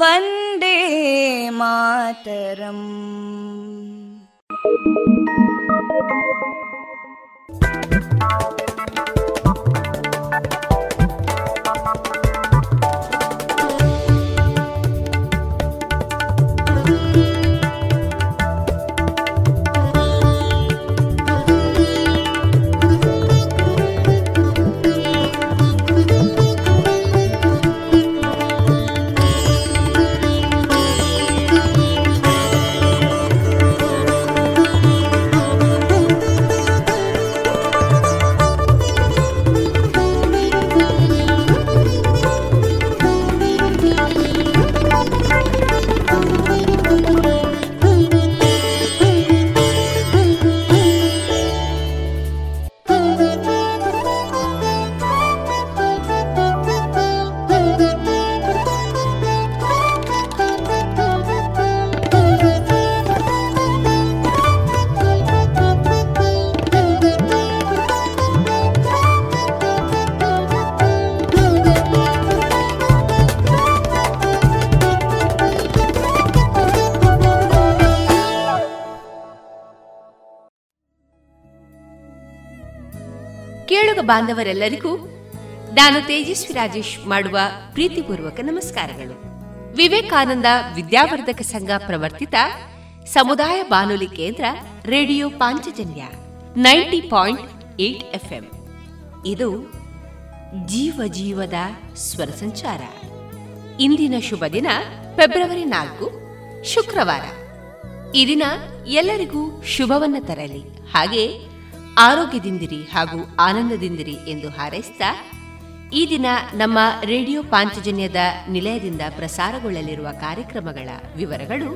वन्दे मातरम् ಬಾಂಧವರೆಲ್ಲರಿಗೂ ನಾನು ತೇಜಸ್ವಿ ರಾಜೇಶ್ ಮಾಡುವ ಪ್ರೀತಿಪೂರ್ವಕ ನಮಸ್ಕಾರಗಳು. ವಿವೇಕಾನಂದ ವಿದ್ಯಾವರ್ಧಕ ಸಂಘ ಪ್ರವರ್ತಿತ ಸಮುದಾಯ ಬಾನುಲಿ ಕೇಂದ್ರ radio Panchajanya ninety point eight FM. ಇದು ಜೀವ ಜೀವದ ಸ್ವರ ಸಂಚಾರ. ಇಂದಿನ ಶುಭ ದಿನ ಫೆಬ್ರವರಿ ನಾಲ್ಕು, ಶುಕ್ರವಾರ. ಈ ದಿನ ಎಲ್ಲರಿಗೂ ಶುಭವನ್ನ ತರಲಿ. ಹಾಗೆ ಆರೋಗ್ಯದಿಂದಿರಿ ಹಾಗೂ ಆನಂದದಿಂದಿರಿ ಎಂದು ಹಾರೈಸಿದ ಈ ದಿನ ನಮ್ಮ ರೇಡಿಯೋ ಪಾಂಚಜನ್ಯದ ನಿಲಯದಿಂದ ಪ್ರಸಾರಗೊಳ್ಳಲಿರುವ ಕಾರ್ಯಕ್ರಮಗಳ ವಿವರಗಳು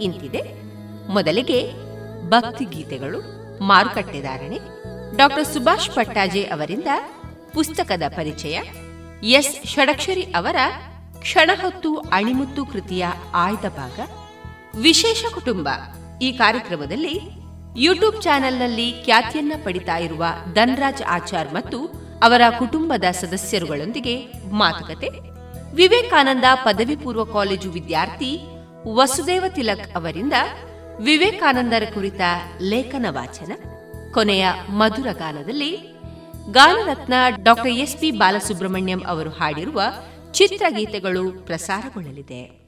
ಇಂತಿದೆ. ಮೊದಲಿಗೆ ಭಕ್ತಿ ಗೀತೆಗಳು ಮಾರುಕಟ್ಟೆದಾರಣೆ ಡಾಕ್ಟರ್ ಸುಭಾಷ್ ಪಟ್ಟಾಜೆ ಅವರಿಂದ ಪುಸ್ತಕದ ಪರಿಚಯ, ಎಸ್. ಷಡಕ್ಷರಿ ಅವರ ಕ್ಷಣಹೊತ್ತು ಅಣಿಮುತ್ತು ಕೃತಿಯ ಆಯ್ದ ಭಾಗ, ವಿಶೇಷ ಕುಟುಂಬ ಈ ಕಾರ್ಯಕ್ರಮದಲ್ಲಿ ಯೂಟ್ಯೂಬ್ ಚಾನೆಲ್ನಲ್ಲಿ ಖ್ಯಾತಿಯನ್ನ ಪಡಿತಾ ಇರುವ ಧನ್ರಾಜ್ ಆಚಾರ್ ಮತ್ತು ಅವರ ಕುಟುಂಬದ ಸದಸ್ಯರುಗಳೊಂದಿಗೆ ಮಾತುಕತೆ. ವಿವೇಕಾನಂದ ಪದವಿ ಪೂರ್ವ ಕಾಲೇಜು ವಿದ್ಯಾರ್ಥಿ ವಸುದೇವ ತಿಲಕ್ ಅವರಿಂದ ವಿವೇಕಾನಂದರ ಕುರಿತ ಲೇಖನ ವಾಚನ. ಕೊನೆಯ ಮಧುರ ಗಾನದಲ್ಲಿ ಗಾನರತ್ನ ಡಾಕ್ಟರ್ ಎಸ್ ಪಿ ಬಾಲಸುಬ್ರಹ್ಮಣ್ಯಂ ಅವರು ಹಾಡಿರುವ ಚಿತ್ರಗೀತೆಗಳು ಪ್ರಸಾರಗೊಳ್ಳಲಿದೆ.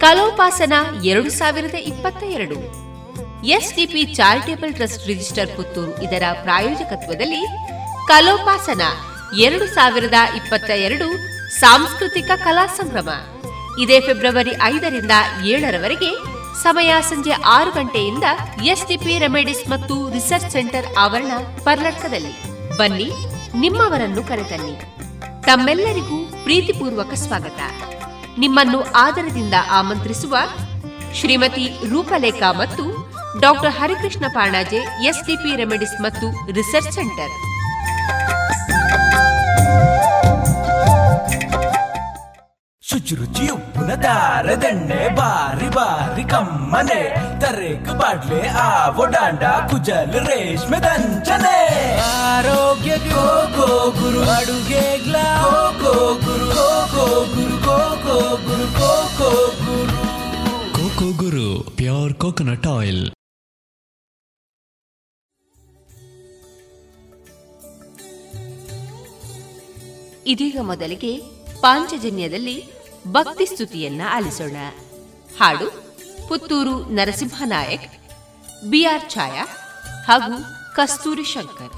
ಕಲೋಪಾಸನ ಎರಡು ಸಾವಿರದ ಇಪ್ಪತ್ತ ಎರಡು. SDP charitable trust register Puttur ಇದರ ಪ್ರಾಯೋಜಕತ್ವದಲ್ಲಿ ಕಲೋಪಾಸನ ಎರಡು ಸಾವಿರದ ಇಪ್ಪತ್ತ ಎರಡು ಸಾಂಸ್ಕೃತಿಕ ಕಲಾ ಸಂಭ್ರಮ. ಇದೇ ಫೆಬ್ರವರಿ ಐದರಿಂದ ಏಳರವರೆಗೆ ಸಮಯ ಸಂಜೆ ಆರು ಗಂಟೆಯಿಂದ ಎಸ್ಡಿಪಿ ರೆಮಿಡಿಸ್ ಮತ್ತು ರಿಸರ್ಚ್ ಸೆಂಟರ್ ಆವರಣ ಪರ್ಲಟ್ಕದಲ್ಲಿ. ಬನ್ನಿ, ನಿಮ್ಮವರನ್ನು ಕರೆತನ್ನಿ. ತಮ್ಮೆಲ್ಲರಿಗೂ ಪ್ರೀತಿಪೂರ್ವಕ ಸ್ವಾಗತ. ನಿಮ್ಮನ್ನು ಆದರದಿಂದ ಆಮಂತ್ರಿಸುವ ಶ್ರೀಮತಿ ರೂಪಲೇಖಾ ಮತ್ತು doctor Harikrishna Panaje, SDP remedies ಮತ್ತು ರಿಸರ್ಚ್ ಸೆಂಟರ್. ಶುಚಿರುಚಿ ಉಪ್ಪುನ ದಾರದೆಣ್ಣೆ ಬಾರಿ ಬಾರಿ ಕಮ್ಮನೆ. ತರೇಕು ಬಾಡ್ಲೆ ಆವೋ ಡಾಂಡ, ಕುಜಲ್ ರೇಷ್ಮೆ ದಂಚನೆ. ಆರೋಗ್ಯ ಗೋ ಗೋ ಗುರು, ಅಡುಗೆ go go Guru go go Guru. Guru Guru. Coco Guru pure coconut oil. ಇದೀಗ ಮೊದಲಿಗೆ ಪಾಂಚಜನ್ಯದಲ್ಲಿ ಭಕ್ತಿ ಸ್ತುತಿಯನ್ನ ಆಲಿಸೋಣ. ಹಾಡು ಪುತ್ತೂರು ನರಸಿಂಹನಾಯಕ್ ಬಿಆರ್ ಛಾಯಾ ಹಾಗೂ ಕಸ್ತೂರಿ ಶಂಕರ್.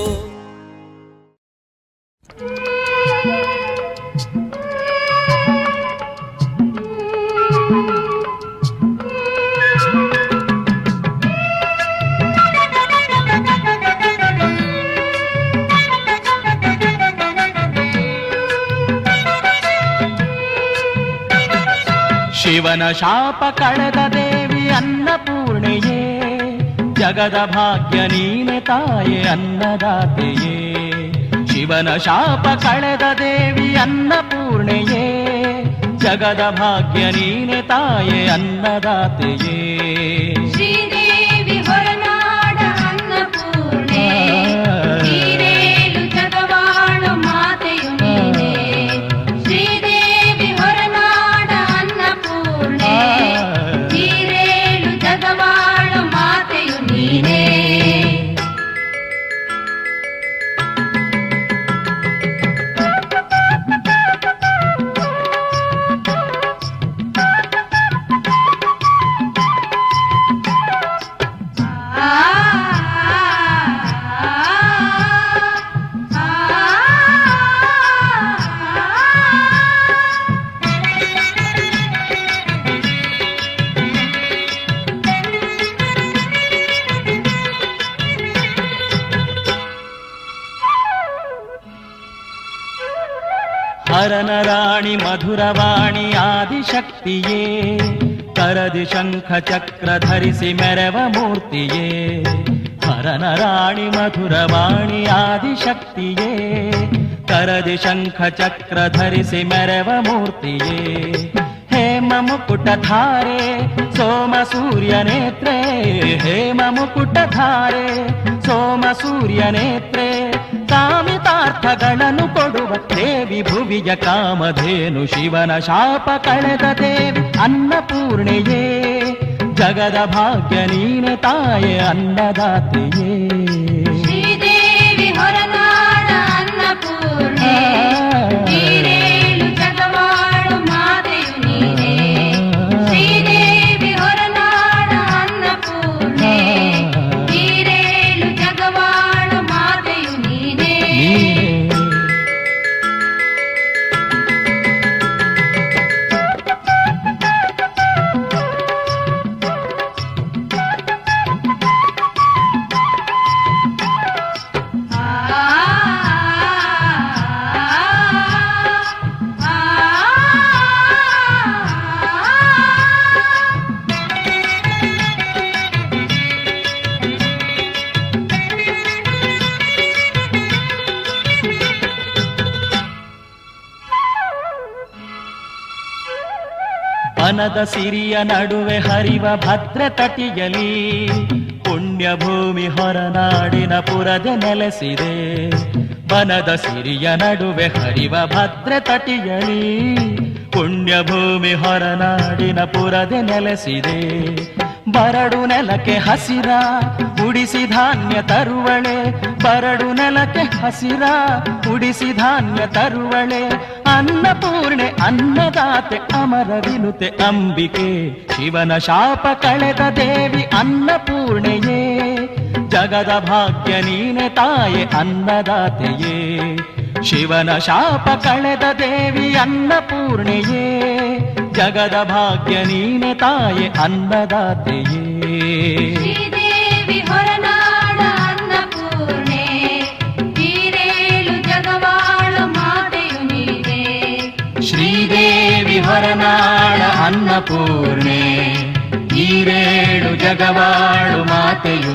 ಶಾಪ ಕಳೆದ ದೇವಿ ಅನ್ನಪೂರ್ಣೆಯೇ. ಜಗದ ಭಾಗ್ಯ ನೀನೆ ತಾಯೆ ಅನ್ನದಾತೆಯೇ. ಶಿವನ ಶಾಪ ಕಳೆದ ದೇವಿ ಅನ್ನಪೂರ್ಣೆಯೇ. ಜಗದ ಭಾಗ್ಯ ನೀನೆ ತಾಯೆ ಅನ್ನದಾತೆಯೇ. ಹೇಮ ಮುಕುಟ ಧಾರೆ ಸೋಮ ಸೂರ್ಯ ನೇತ್ರೆ ಹೇಮ ಮುಕುಟ ಧಾರೆ ಸೋಮ ಸೂರ್ಯ ನೇತ್ರೆ ಕಾಮಿತಾರ್ಥಗಳನ್ನು ಕೊಡುವ ದೇವಿ ಭುವಿಯ ಕಾಮಧೇನು ಶಿವನ ಶಾಪ ಕಳೆದ ದೇವಿ ಅನ್ನಪೂರ್ಣೆಯೇ ಜಗದ ಭಾಗ್ಯ ನೀನ ತಾಯೆ ಅನ್ನದಾತೆಯೇ. ವನದ ಸಿರಿಯ ನಡುವೆ ಹರಿವ ಭದ್ರ ತಟಿಯಲಿ ಪುಣ್ಯ ಭೂಮಿ ಹೊರನಾಡಿನ ಪುರದೆ ನೆಲೆಸಿದೆ. ವನದ ಸಿರಿಯ ನಡುವೆ ಹರಿವ ಭದ್ರ ತಟಿಯಲಿ ಪುಣ್ಯ ಭೂಮಿ ಹೊರನಾಡಿನ ಪುರದೆ ನೆಲೆಸಿದೆ. ಬರಡು ನೆಲಕ್ಕೆ ಹಸಿರ, ಉಡಿಸಿ ಧಾನ್ಯ ತರುವಳೆ. ಬರಡು ನೆಲಕ್ಕೆ ಹಸಿರ, ಉಡಿಸಿ ಧಾನ್ಯ ತರುವಳೆ. ಅನ್ನಪೂರ್ಣೆ ಅನ್ನದಾತೆ ಅಮರ ವಿನುತೆ ಅಂಬಿಕೆ. ಶಿವನ ಶಾಪ ಕಳೆದ ದೇವಿ ಅನ್ನಪೂರ್ಣೆಯೇ ಜಗದ ಭಾಗ್ಯ ನೀನೆ ತಾಯೆ, ಅನ್ನದಾತೆಯೇ. ಶಿವನ ಶಾಪ ಕಳೆದ ದೇವಿ ಅನ್ನಪೂರ್ಣೆಯೇ ಜಗದ ಭಾಗ್ಯ ನೀನೆ ತಾಯೆ, ಅನ್ನದಾತೆಯೇ. ಹೊರನಾಡ ಅನ್ನಪೂರ್ಣೆ ಈರೇಳು ಜಗವಾಳು ಮಾತೆಯು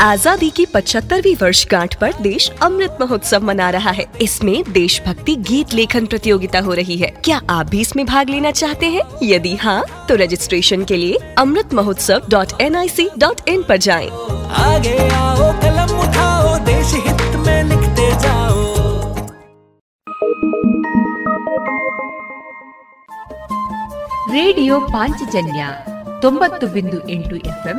आजादी की 75वीं वर्षगांठ पर देश अमृत महोत्सव मना रहा है इसमें देशभक्ति गीत लेखन प्रतियोगिता हो रही है क्या आप भी इसमें भाग लेना चाहते हैं यदि हाँ तो रजिस्ट्रेशन के लिए Amrit Mahotsav dot N I C dot in पर जाएं। आगे आओ कलम उठाओ देश हित में लिखते जाओ ರೇಡಿಯೋ ಪಾಂಚಜನ್ಯ ತೊಂಬತ್ತು ಬಿಂದು ಎಂಟು ಎಫ್ಎಂ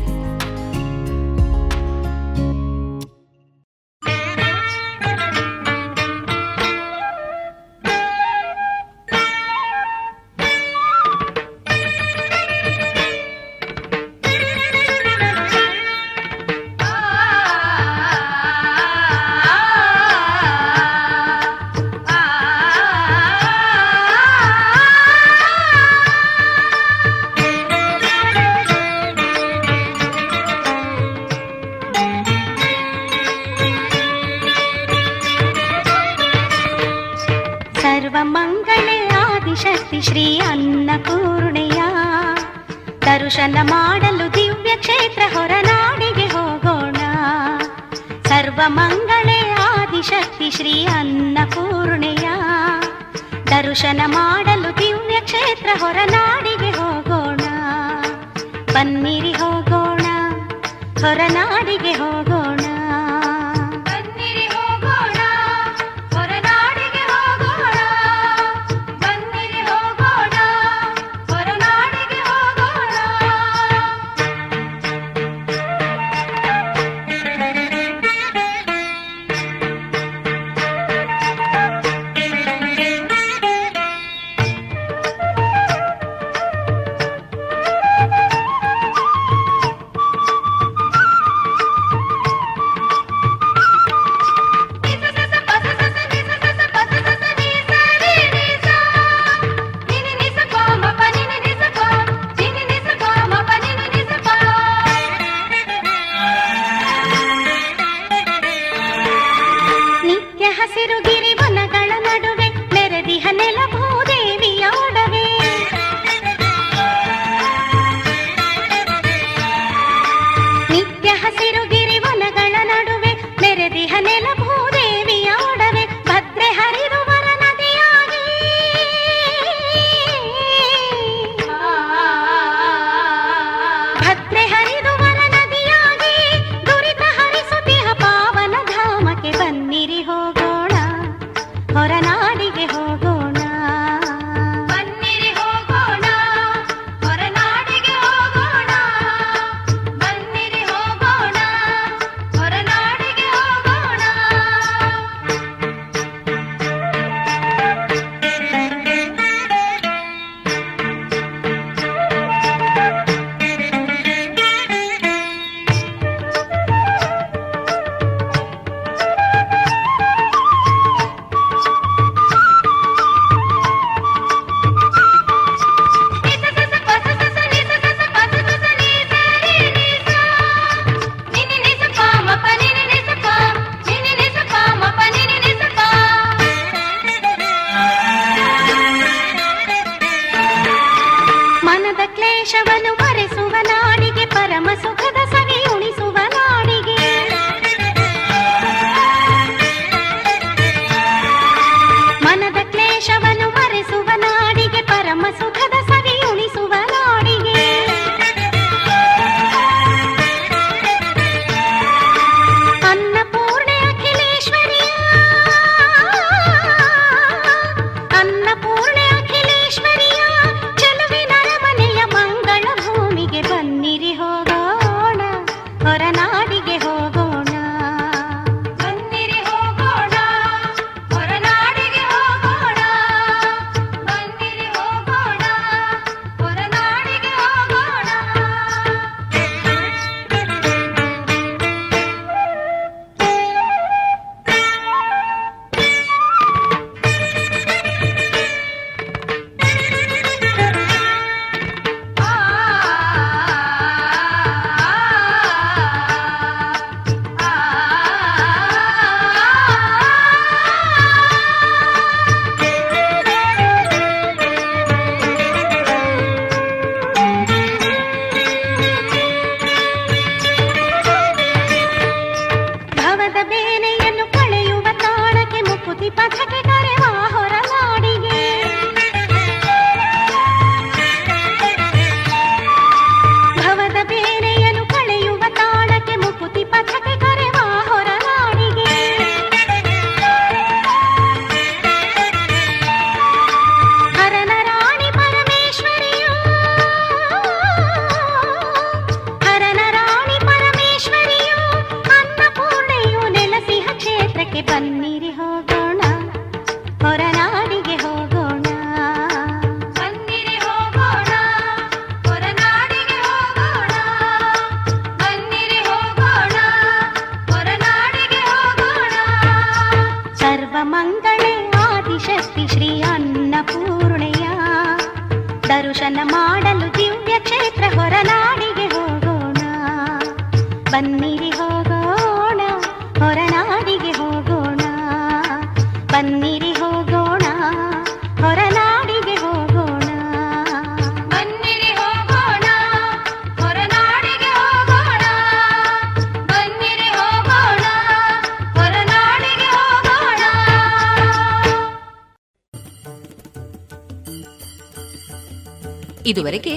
ಇದುವರೆಗೆ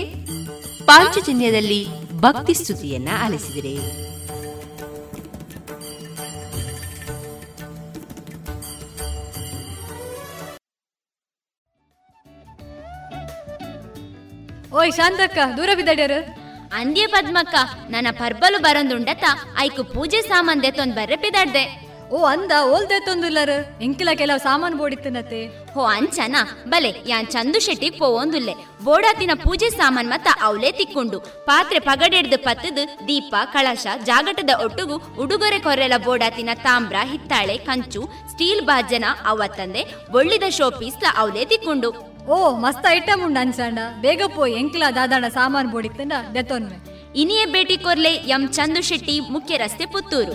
ಪಾಂಚಜನ್ಯದಲ್ಲಿ ಭಕ್ತಿ ಸ್ತುತಿಯನ್ನ ಆಲಿಸಿದರೆ. ಓಯ್ ಶಾಂತಕ್ಕ ದೂರ ಬಿದ್ದಾಡ್ಯಾರ? ಅಂದ್ಯ ಪದ್ಮಕ್ಕ ನನ್ನ ಪರ್ಬಲು ಬರೊಂದುಂಡತ ಐಕು ಪೂಜೆ ಸಾಮಾನ್ ದೆತ್ತೊಂದ್ ಬರ್ರೆ ಪಿದಾಡ್ದೆ. ಓ ಅಂದ ಓಲ್ದೆ ತೊಂದುಲ್ಲರ? ಇಂಕಿಲ ಕೆಲವು ಸಾಮಾನು ಬೋಡಿತ್ತನತೆ ಹೋ ಅಂಚನ ಬಲೆ ಯಾನ್ ಚಂದು ಶೆಟ್ಟಿಗ್ ಪೋವೊಂದುಲ್ಲೆ. ಬೋಡಾತಿನ ಪೂಜೆ ಸಾಮಾನ್ ಮತ್ತ ಅವಲೇ ತಿಕ್ಕೊಂಡು. ಪಾತ್ರೆ ಪಗಡೆಡ್ದು ಪತ್ತದು ದೀಪ ಕಳಶ ಜಾಗಟದ ಒಟ್ಟುಗು ಉಡುಗೊರೆ ಕೊರೆಲ ಬೋಡಾತಿನ ತಾಮ್ರ ಹಿತ್ತಾಳೆ ಕಂಚು ಸ್ಟೀಲ್ ಬಾಜನ ಅವ ತಂದೆ ಒಳ್ಳಿದ ಶೋ ಪೀಸ್ ಅವಲೇ ತಿಕ್ಕೊಂಡು. ಓ ಮಸ್ತ್ ಐಟಮ್ ಉಂಡು ಅನ್ಸಂಡ ಬೇಗ ಪೋ ಎಂಕ್ಲ ದಾದಾಣ ಸಾಮಾನು ಬೋಡಿಕ್ತಂಡ ದೆತ್ತೊನ್ವೆ ಇನಿಯೇ ಭೇಟಿ ಕೊರ್ಲೆ ಎಂ ಚಂದು ಶೆಟ್ಟಿ ಮುಖ್ಯ ರಸ್ತೆ ಪುತ್ತೂರು.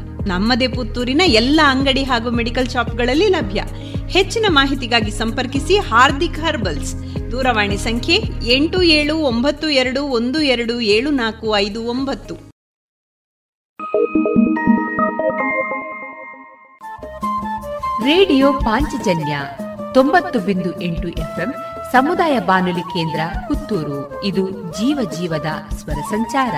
ನಮ್ಮದೇ ಪುತ್ತೂರಿನ ಎಲ್ಲ ಅಂಗಡಿ ಹಾಗೂ ಮೆಡಿಕಲ್ ಶಾಪ್ಗಳಲ್ಲಿ ಲಭ್ಯ. ಹೆಚ್ಚಿನ ಮಾಹಿತಿಗಾಗಿ ಸಂಪರ್ಕಿಸಿ ಹಾರ್ದಿಕ್ ಹರ್ಬಲ್ಸ್. ದೂರವಾಣಿ ಸಂಖ್ಯೆ ಎಂಟು ಏಳು ಒಂಬತ್ತು ಎರಡು ಒಂದು ಎರಡು ಏಳು ನಾಲ್ಕು ಐದು ಒಂಬತ್ತು. ರೇಡಿಯೋ ಪಾಂಚಜನ್ಯ ತೊಂಬತ್ತು ಬಿಂದು ಎಂಟು ಎಫ್ಎಂ ಸಮುದಾಯ ಬಾನುಲಿ ಕೇಂದ್ರ ಪುತ್ತೂರು. ಇದು ಜೀವ ಜೀವದ ಸ್ವರ ಸಂಚಾರ.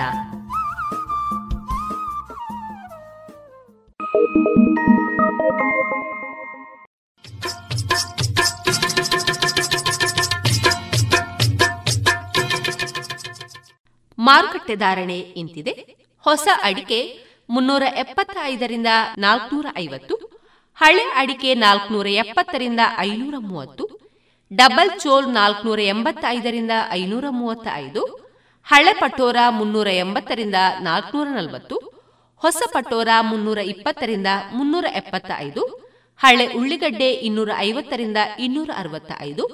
ಮಾರುಕಟ್ಟೆ ಧಾರಣೆ ಇಂತಿದೆ. ಹೊಸ ಅಡಿಕೆ ಮುನ್ನೂರ ಎಪ್ಪತ್ತೈದರಿಂದ ನಾಲ್ಕುನೂರ ಐವತ್ತು, ಹಳೆ ಅಡಿಕೆ ನಾಲ್ಕುನೂರ ಎಪ್ಪತ್ತರಿಂದ ಐನೂರ ಮೂವತ್ತು, ಡಬಲ್ ಚೋಲ್ ನಾಲ್ಕುನೂರ ಎಂಬತ್ತೈದರಿಂದ ಐನೂರ ಮೂವತ್ತ ಐದು ಹಳೆ ಪಟೋರ ಮುನ್ನೂರ ಎಂಬತ್ತರಿಂದ ನಾಲ್ಕುನೂರ ನಲವತ್ತು ಹೊಸ ಪಟೋರ ಮುನ್ನೂರ ಇಪ್ಪತ್ತರಿಂದ ಮುನ್ನೂರ ಎಪ್ಪತ್ತ ಐದು ಹಳೆ ಉಳ್ಳಿಗಡ್ಡೆ ಇನ್ನೂರ ಐವತ್ತರಿಂದ ಇನ್ನೂರ ಅರವತ್ತ ಐದು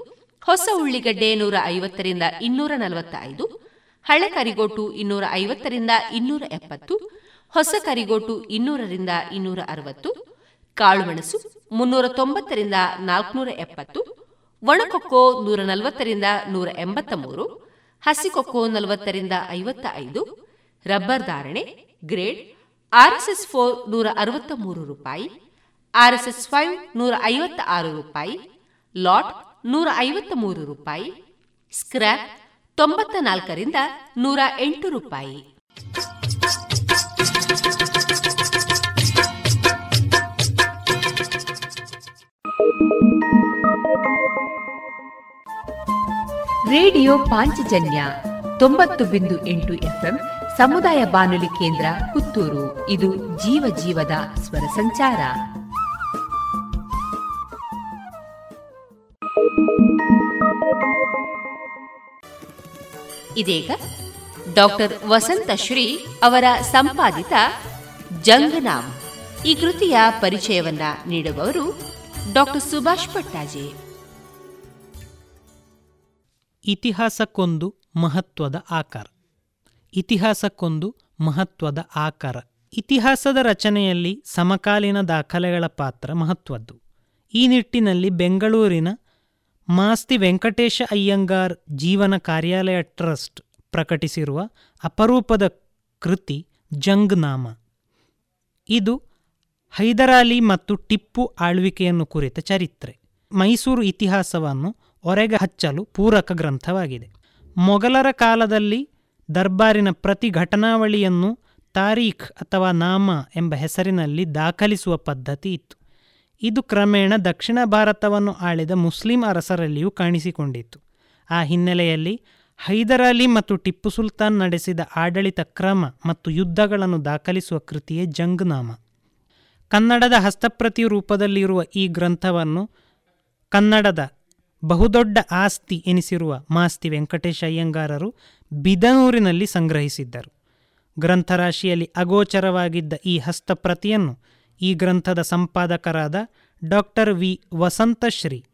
ಹೊಸ ಉಳ್ಳಿಗಡ್ಡೆ ನೂರ ಐವತ್ತರಿಂದ ಇನ್ನೂರ ನಲವತ್ತ ಐದು ಹಳೆ ಕರಿಗೋಟು ಇನ್ನೂರ ಐವತ್ತರಿಂದ ಇನ್ನೂರ ಎಪ್ಪತ್ತು, ಹೊಸ ಕರಿಗೋಟು ಇನ್ನೂರರಿಂದ ಇನ್ನೂರ ಅರವತ್ತು, ಕಾಳುಮೆಣಸು ಮುನ್ನೂರ ತೊಂಬತ್ತರಿಂದ ನಾಲ್ಕುನೂರ ಎಪ್ಪತ್ತು, ಒಣಕೊಕ್ಕೋ ನೂರ ನಲವತ್ತರಿಂದ ನೂರ ಎಂಬತ್ತ ಮೂರು ಹಸಿಕೊಕ್ಕೋ ನಲವತ್ತರಿಂದ ಐವತ್ತ ಐದು ರಬ್ಬರ್ ಧಾರಣೆ, ಗ್ರೇಡ್ ಆರ್ಎಸ್ಎಸ್ ಫೋರ್ ನೂರ ಅರವತ್ತ ಮೂರು ರೂಪಾಯಿ, ಆರ್ಎಸ್ಎಸ್ ಫೈವ್ ನೂರ ಐವತ್ತ ಆರು ರೂಪಾಯಿ, ಲಾಟ್ ನೂರ ಐವತ್ತ ಮೂರು ರೂಪಾಯಿ, ಸ್ಕ್ರ್ಯಾಪ್ ತೊಂಬತ್ತ ನಾಲ್ಕರಿಂದ ನೂರ ಎಂಟು ರೂಪಾಯಿ. ರೇಡಿಯೋ ಪಾಂಚಜನ್ಯ ತೊಂಬತ್ತು ಬಿಂದು ಎಂಟು ಎಫ್ಎಂ ಸಮುದಾಯ ಬಾನುಲಿ ಕೇಂದ್ರ ಪುತ್ತೂರು. ಇದು ಜೀವ ಜೀವದ ಸ್ವರ ಸಂಚಾರ. ಇದೀಗ ಡಾಕ್ಟರ್ ವಸಂತ ಶ್ರೀ ಅವರ ಸಂಪಾದಿತ ಜಂಗನಾಮ್ ಈ ಕೃತಿಯ ಪರಿಚಯವನ್ನ ನೀಡುವವರು ಡಾಕ್ಟರ್ ಸುಭಾಷ್ ಪಟ್ಟಾಜೆ ಇತಿಹಾಸಕ್ಕೊಂದು ಮಹತ್ವದ ಆಕಾರ. ಇತಿಹಾಸಕ್ಕೊಂದು ಮಹತ್ವದ ಆಕಾರ. ಇತಿಹಾಸದ ರಚನೆಯಲ್ಲಿ ಸಮಕಾಲೀನ ದಾಖಲೆಗಳ ಪಾತ್ರ ಮಹತ್ವದ್ದು. ಈ ನಿಟ್ಟಿನಲ್ಲಿ ಬೆಂಗಳೂರಿನ ಮಾಸ್ತಿ ವೆಂಕಟೇಶ ಅಯ್ಯಂಗಾರ್ ಜೀವನ ಕಾರ್ಯಾಲಯ ಟ್ರಸ್ಟ್ ಪ್ರಕಟಿಸಿರುವ ಅಪರೂಪದ ಕೃತಿ ಜಂಗ್ನಾಮ. ಇದು ಹೈದರಾಲಿ ಮತ್ತು ಟಿಪ್ಪು ಆಳ್ವಿಕೆಯನ್ನು ಕುರಿತ ಚರಿತ್ರೆ. ಮೈಸೂರು ಇತಿಹಾಸವನ್ನು ಒರೆಗೆ ಹಚ್ಚಲು ಪೂರಕ ಗ್ರಂಥವಾಗಿದೆ. ಮೊಘಲರ ಕಾಲದಲ್ಲಿ ದರ್ಬಾರಿನ ಪ್ರತಿ ಘಟನಾವಳಿಯನ್ನು ತಾರೀಖ್ ಅಥವಾ ನಾಮ ಎಂಬ ಹೆಸರಿನಲ್ಲಿ ದಾಖಲಿಸುವ ಪದ್ಧತಿ ಇತ್ತು. ಇದು ಕ್ರಮೇಣ ದಕ್ಷಿಣ ಭಾರತವನ್ನು ಆಳಿದ ಮುಸ್ಲಿಂ ಅರಸರಲ್ಲಿಯೂ ಕಾಣಿಸಿಕೊಂಡಿತ್ತು. ಆ ಹಿನ್ನೆಲೆಯಲ್ಲಿ ಹೈದರಾಲಿ ಮತ್ತು ಟಿಪ್ಪು ಸುಲ್ತಾನ್ ನಡೆಸಿದ ಆಡಳಿತ ಕ್ರಮ ಮತ್ತು ಯುದ್ಧಗಳನ್ನು ದಾಖಲಿಸುವ ಕೃತಿಯೇ ಜಂಗ್ನಾಮ. ಕನ್ನಡದ ಹಸ್ತಪ್ರತಿ ರೂಪದಲ್ಲಿರುವ ಈ ಗ್ರಂಥವನ್ನು ಕನ್ನಡದ ಬಹುದೊಡ್ಡ ಆಸ್ತಿ ಎನಿಸಿರುವ ಮಾಸ್ತಿ ವೆಂಕಟೇಶ ಅಯ್ಯಂಗಾರರು ಬಿದನೂರಿನಲ್ಲಿ ಸಂಗ್ರಹಿಸಿದ್ದರು. ಗ್ರಂಥರಾಶಿಯಲ್ಲಿ ಅಗೋಚರವಾಗಿದ್ದ ಈ ಹಸ್ತಪ್ರತಿಯನ್ನು ಈ ಗ್ರಂಥದ ಸಂಪಾದಕರಾದ ಡಾಕ್ಟರ್ ವಿ. ವಸಂತಶ್ರೀ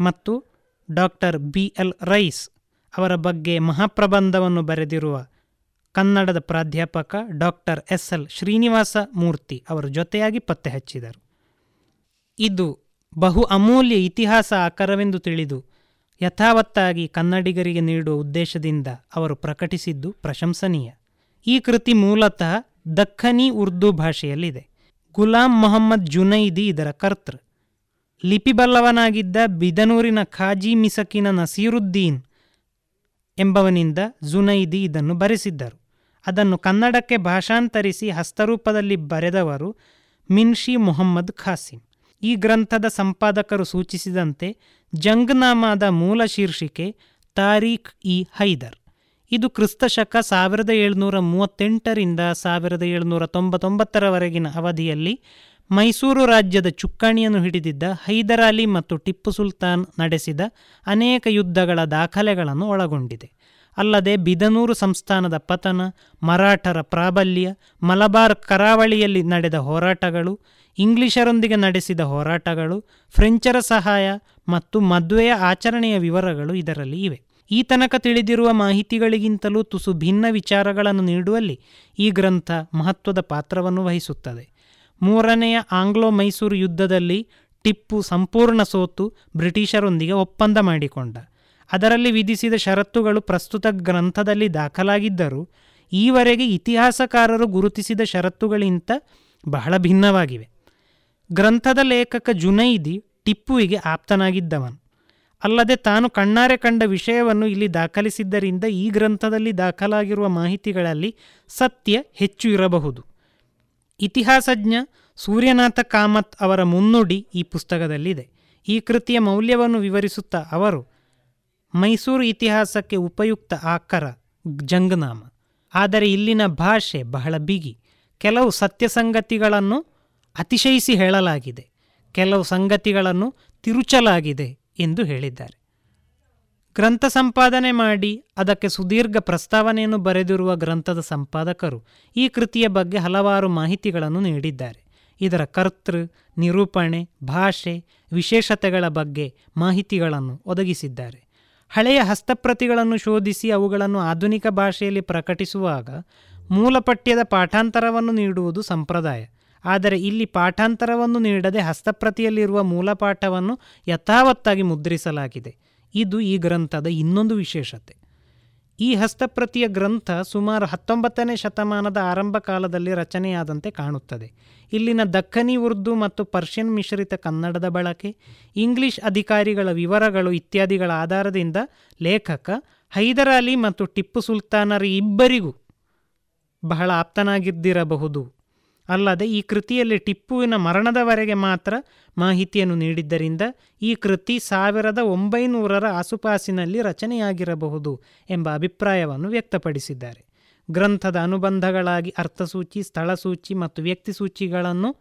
ಮತ್ತು ಡಾಕ್ಟರ್ ಬಿ. ಎಲ್. ರೈಸ್ ಅವರ ಬಗ್ಗೆ ಮಹಾಪ್ರಬಂಧವನ್ನು ಬರೆದಿರುವ ಕನ್ನಡದ ಪ್ರಾಧ್ಯಾಪಕ doctor S. L. Srinivasa Murthy ಅವರ ಜೊತೆಯಾಗಿ ಪತ್ತೆ ಹಚ್ಚಿದರು. ಇದು ಬಹು ಅಮೂಲ್ಯ ಇತಿಹಾಸ ಆಕರವೆಂದು ತಿಳಿದು ಯಥಾವತ್ತಾಗಿ ಕನ್ನಡಿಗರಿಗೆ ನೀಡುವ ಉದ್ದೇಶದಿಂದ ಅವರು ಪ್ರಕಟಿಸಿದ್ದು ಪ್ರಶಂಸನೀಯ. ಈ ಕೃತಿ ಮೂಲತಃ ದಕ್ಕನಿ ಉರ್ದು ಭಾಷೆಯಲ್ಲಿದೆ. ಗುಲಾಂ ಮೊಹಮ್ಮದ್ ಜುನೈದಿ ಇದರ ಕರ್ತೃ. ಲಿಪಿಬಲ್ಲವನಾಗಿದ್ದ ಬಿದನೂರಿನ ಖಾಜಿ ಮಿಸಕಿನ ನಸೀರುದ್ದೀನ್ ಎಂಬವನಿಂದ ಜುನೈದಿ ಇದನ್ನು ಬರೆಸಿದ್ದರು. ಅದನ್ನು ಕನ್ನಡಕ್ಕೆ ಭಾಷಾಂತರಿಸಿ ಹಸ್ತರೂಪದಲ್ಲಿ ಬರೆದವರು ಮಿನ್ಷಿ ಮೊಹಮ್ಮದ್ ಖಾಸಿಂ. ಈ ಗ್ರಂಥದ ಸಂಪಾದಕರು ಸೂಚಿಸಿದಂತೆ ಜಂಗ್ನಾಮಾದ ಮೂಲ ಶೀರ್ಷಿಕೆ ತಾರೀಖ್ ಇ ಹೈದರ್. ಇದು ಕ್ರಿಸ್ತಶಕ ಸಾವಿರದ ಏಳುನೂರ ಮೂವತ್ತೆಂಟರಿಂದ ಸಾವಿರದ ಏಳುನೂರ ತೊಂಬತ್ತೊಂಬತ್ತರವರೆಗಿನ ಅವಧಿಯಲ್ಲಿ ಮೈಸೂರು ರಾಜ್ಯದ ಚುಕ್ಕಾಣಿಯನ್ನು ಹಿಡಿದಿದ್ದ ಹೈದರಾಲಿ ಮತ್ತು ಟಿಪ್ಪು ಸುಲ್ತಾನ್ ನಡೆಸಿದ ಅನೇಕ ಯುದ್ಧಗಳ ದಾಖಲೆಗಳನ್ನು ಒಳಗೊಂಡಿದೆ. ಅಲ್ಲದೆ ಬಿದನೂರು ಸಂಸ್ಥಾನದ ಪತನ, ಮರಾಠರ ಪ್ರಾಬಲ್ಯ, ಮಲಬಾರ್ ಕರಾವಳಿಯಲ್ಲಿ ನಡೆದ ಹೋರಾಟಗಳು ಇಂಗ್ಲಿಷರೊಂದಿಗೆ ನಡೆಸಿದ ಹೋರಾಟಗಳು, ಫ್ರೆಂಚರ ಸಹಾಯ ಮತ್ತು ಮದುವೆಯ ಆಚರಣೆಯ ವಿವರಗಳು ಇದರಲ್ಲಿ ಇವೆ. ಈ ತನಕ ತಿಳಿದಿರುವ ಮಾಹಿತಿಗಳಿಗಿಂತಲೂ ತುಸು ಭಿನ್ನ ವಿಚಾರಗಳನ್ನು ನೀಡುವಲ್ಲಿ ಈ ಗ್ರಂಥ ಮಹತ್ವದ ಪಾತ್ರವನ್ನು ವಹಿಸುತ್ತದೆ. ಮೂರನೆಯ ಆಂಗ್ಲೋ ಮೈಸೂರು ಯುದ್ಧದಲ್ಲಿ ಟಿಪ್ಪು ಸಂಪೂರ್ಣ ಸೋತು ಬ್ರಿಟಿಷರೊಂದಿಗೆ ಒಪ್ಪಂದ ಮಾಡಿಕೊಂಡ. ಅದರಲ್ಲಿ ವಿಧಿಸಿದ ಷರತ್ತುಗಳು ಪ್ರಸ್ತುತ ಗ್ರಂಥದಲ್ಲಿ ದಾಖಲಾಗಿದ್ದರೂ, ಈವರೆಗೆ ಇತಿಹಾಸಕಾರರು ಗುರುತಿಸಿದ ಷರತ್ತುಗಳಿಗಿಂತ ಬಹಳ ಭಿನ್ನವಾಗಿವೆ. ಗ್ರಂಥದ ಲೇಖಕ ಜುನೈದಿ ಟಿಪ್ಪುವಿಗೆ ಆಪ್ತನಾಗಿದ್ದವನು. ಅಲ್ಲದೆ ತಾನು ಕಣ್ಣಾರೆ ಕಂಡ ವಿಷಯವನ್ನು ಇಲ್ಲಿ ದಾಖಲಿಸಿದ್ದರಿಂದ ಈ ಗ್ರಂಥದಲ್ಲಿ ದಾಖಲಾಗಿರುವ ಮಾಹಿತಿಗಳಲ್ಲಿ ಸತ್ಯ ಹೆಚ್ಚು ಇರಬಹುದು. ಇತಿಹಾಸಜ್ಞ ಸೂರ್ಯನಾಥ ಕಾಮತ್ ಅವರ ಮುನ್ನುಡಿ ಈ ಪುಸ್ತಕದಲ್ಲಿದೆ. ಈ ಕೃತಿಯ ಮೌಲ್ಯವನ್ನು ವಿವರಿಸುತ್ತಾ ಅವರು, ಮೈಸೂರು ಇತಿಹಾಸಕ್ಕೆ ಉಪಯುಕ್ತ ಆಕರ, ಜಂಗನಾಮ. ಆದರೆ ಇಲ್ಲಿನ ಭಾಷೆ ಬಹಳ ಬಿಗಿ. ಕೆಲವು ಸತ್ಯ ಸಂಗತಿಗಳನ್ನು ಅತಿಶಯಿಸಿ ಹೇಳಲಾಗಿದೆ. ಕೆಲವು ಸಂಗತಿಗಳನ್ನು ತಿರುಚಲಾಗಿದೆ ಎಂದು ಹೇಳಿದ್ದಾರೆ. ಗ್ರಂಥ ಸಂಪಾದನೆ ಮಾಡಿ, ಅದಕ್ಕೆ ಸುದೀರ್ಘ ಪ್ರಸ್ತಾವನೆಯನ್ನು ಬರೆದಿರುವ ಗ್ರಂಥದ ಸಂಪಾದಕರು ಈ ಕೃತಿಯ ಬಗ್ಗೆ ಹಲವಾರು ಮಾಹಿತಿಗಳನ್ನು ನೀಡಿದ್ದಾರೆ. ಇದರ ಕರ್ತೃ, ನಿರೂಪಣೆ, ಭಾಷೆ, ವಿಶೇಷತೆಗಳ ಬಗ್ಗೆ ಮಾಹಿತಿಗಳನ್ನು ಒದಗಿಸಿದ್ದಾರೆ. ಹಳೆಯ ಹಸ್ತಪ್ರತಿಗಳನ್ನು ಶೋಧಿಸಿ ಅವುಗಳನ್ನು ಆಧುನಿಕ ಭಾಷೆಯಲ್ಲಿ ಪ್ರಕಟಿಸುವಾಗ ಮೂಲಪಠ್ಯದ ಪಾಠಾಂತರವನ್ನು ನೀಡುವುದು ಸಂಪ್ರದಾಯ. ಆದರೆ ಇಲ್ಲಿ ಪಾಠಾಂತರವನ್ನು ನೀಡದೆ ಹಸ್ತಪ್ರತಿಯಲ್ಲಿರುವ ಮೂಲಪಾಠವನ್ನು ಯಥಾವತ್ತಾಗಿ ಮುದ್ರಿಸಲಾಗಿದೆ. ಇದು ಈ ಗ್ರಂಥದ ಇನ್ನೊಂದು ವಿಶೇಷತೆ. ಈ ಹಸ್ತಪ್ರತಿಯ ಗ್ರಂಥ ಸುಮಾರು ಹತ್ತೊಂಬತ್ತನೇ ಶತಮಾನದ ಆರಂಭ ಕಾಲದಲ್ಲಿ ರಚನೆಯಾದಂತೆ ಕಾಣುತ್ತದೆ. ಇಲ್ಲಿನ ದಕ್ಕನಿ ಉರ್ದು ಮತ್ತು ಪರ್ಷಿಯನ್ ಮಿಶ್ರಿತ ಕನ್ನಡದ ಬಳಕೆ, ಇಂಗ್ಲಿಷ್ ಅಧಿಕಾರಿಗಳ ವಿವರಗಳು ಇತ್ಯಾದಿಗಳ ಆಧಾರದಿಂದ ಲೇಖಕ ಹೈದರಾಲಿ ಮತ್ತು ಟಿಪ್ಪು ಸುಲ್ತಾನರ ಇಬ್ಬರಿಗೂ ಬಹಳ ಆಪ್ತನಾಗಿದ್ದಿರಬಹುದು. ಅಲ್ಲದೆ ಈ ಕೃತಿಯಲ್ಲಿ ಟಿಪ್ಪುವಿನ ಮರಣದವರೆಗೆ ಮಾತ್ರ ಮಾಹಿತಿಯನ್ನು ನೀಡಿದ್ದರಿಂದ ಈ ಕೃತಿ ಸಾವಿರದ ಒಂಬೈನೂರರ ಆಸುಪಾಸಿನಲ್ಲಿ ರಚನೆಯಾಗಿರಬಹುದು ಎಂಬ ಅಭಿಪ್ರಾಯವನ್ನು ವ್ಯಕ್ತಪಡಿಸಿದ್ದಾರೆ. ಗ್ರಂಥದ ಅನುಬಂಧಗಳಾಗಿ ಅರ್ಥಸೂಚಿ, ಸ್ಥಳಸೂಚಿ ಮತ್ತು ವ್ಯಕ್ತಿಸೂಚಿಗಳನ್ನು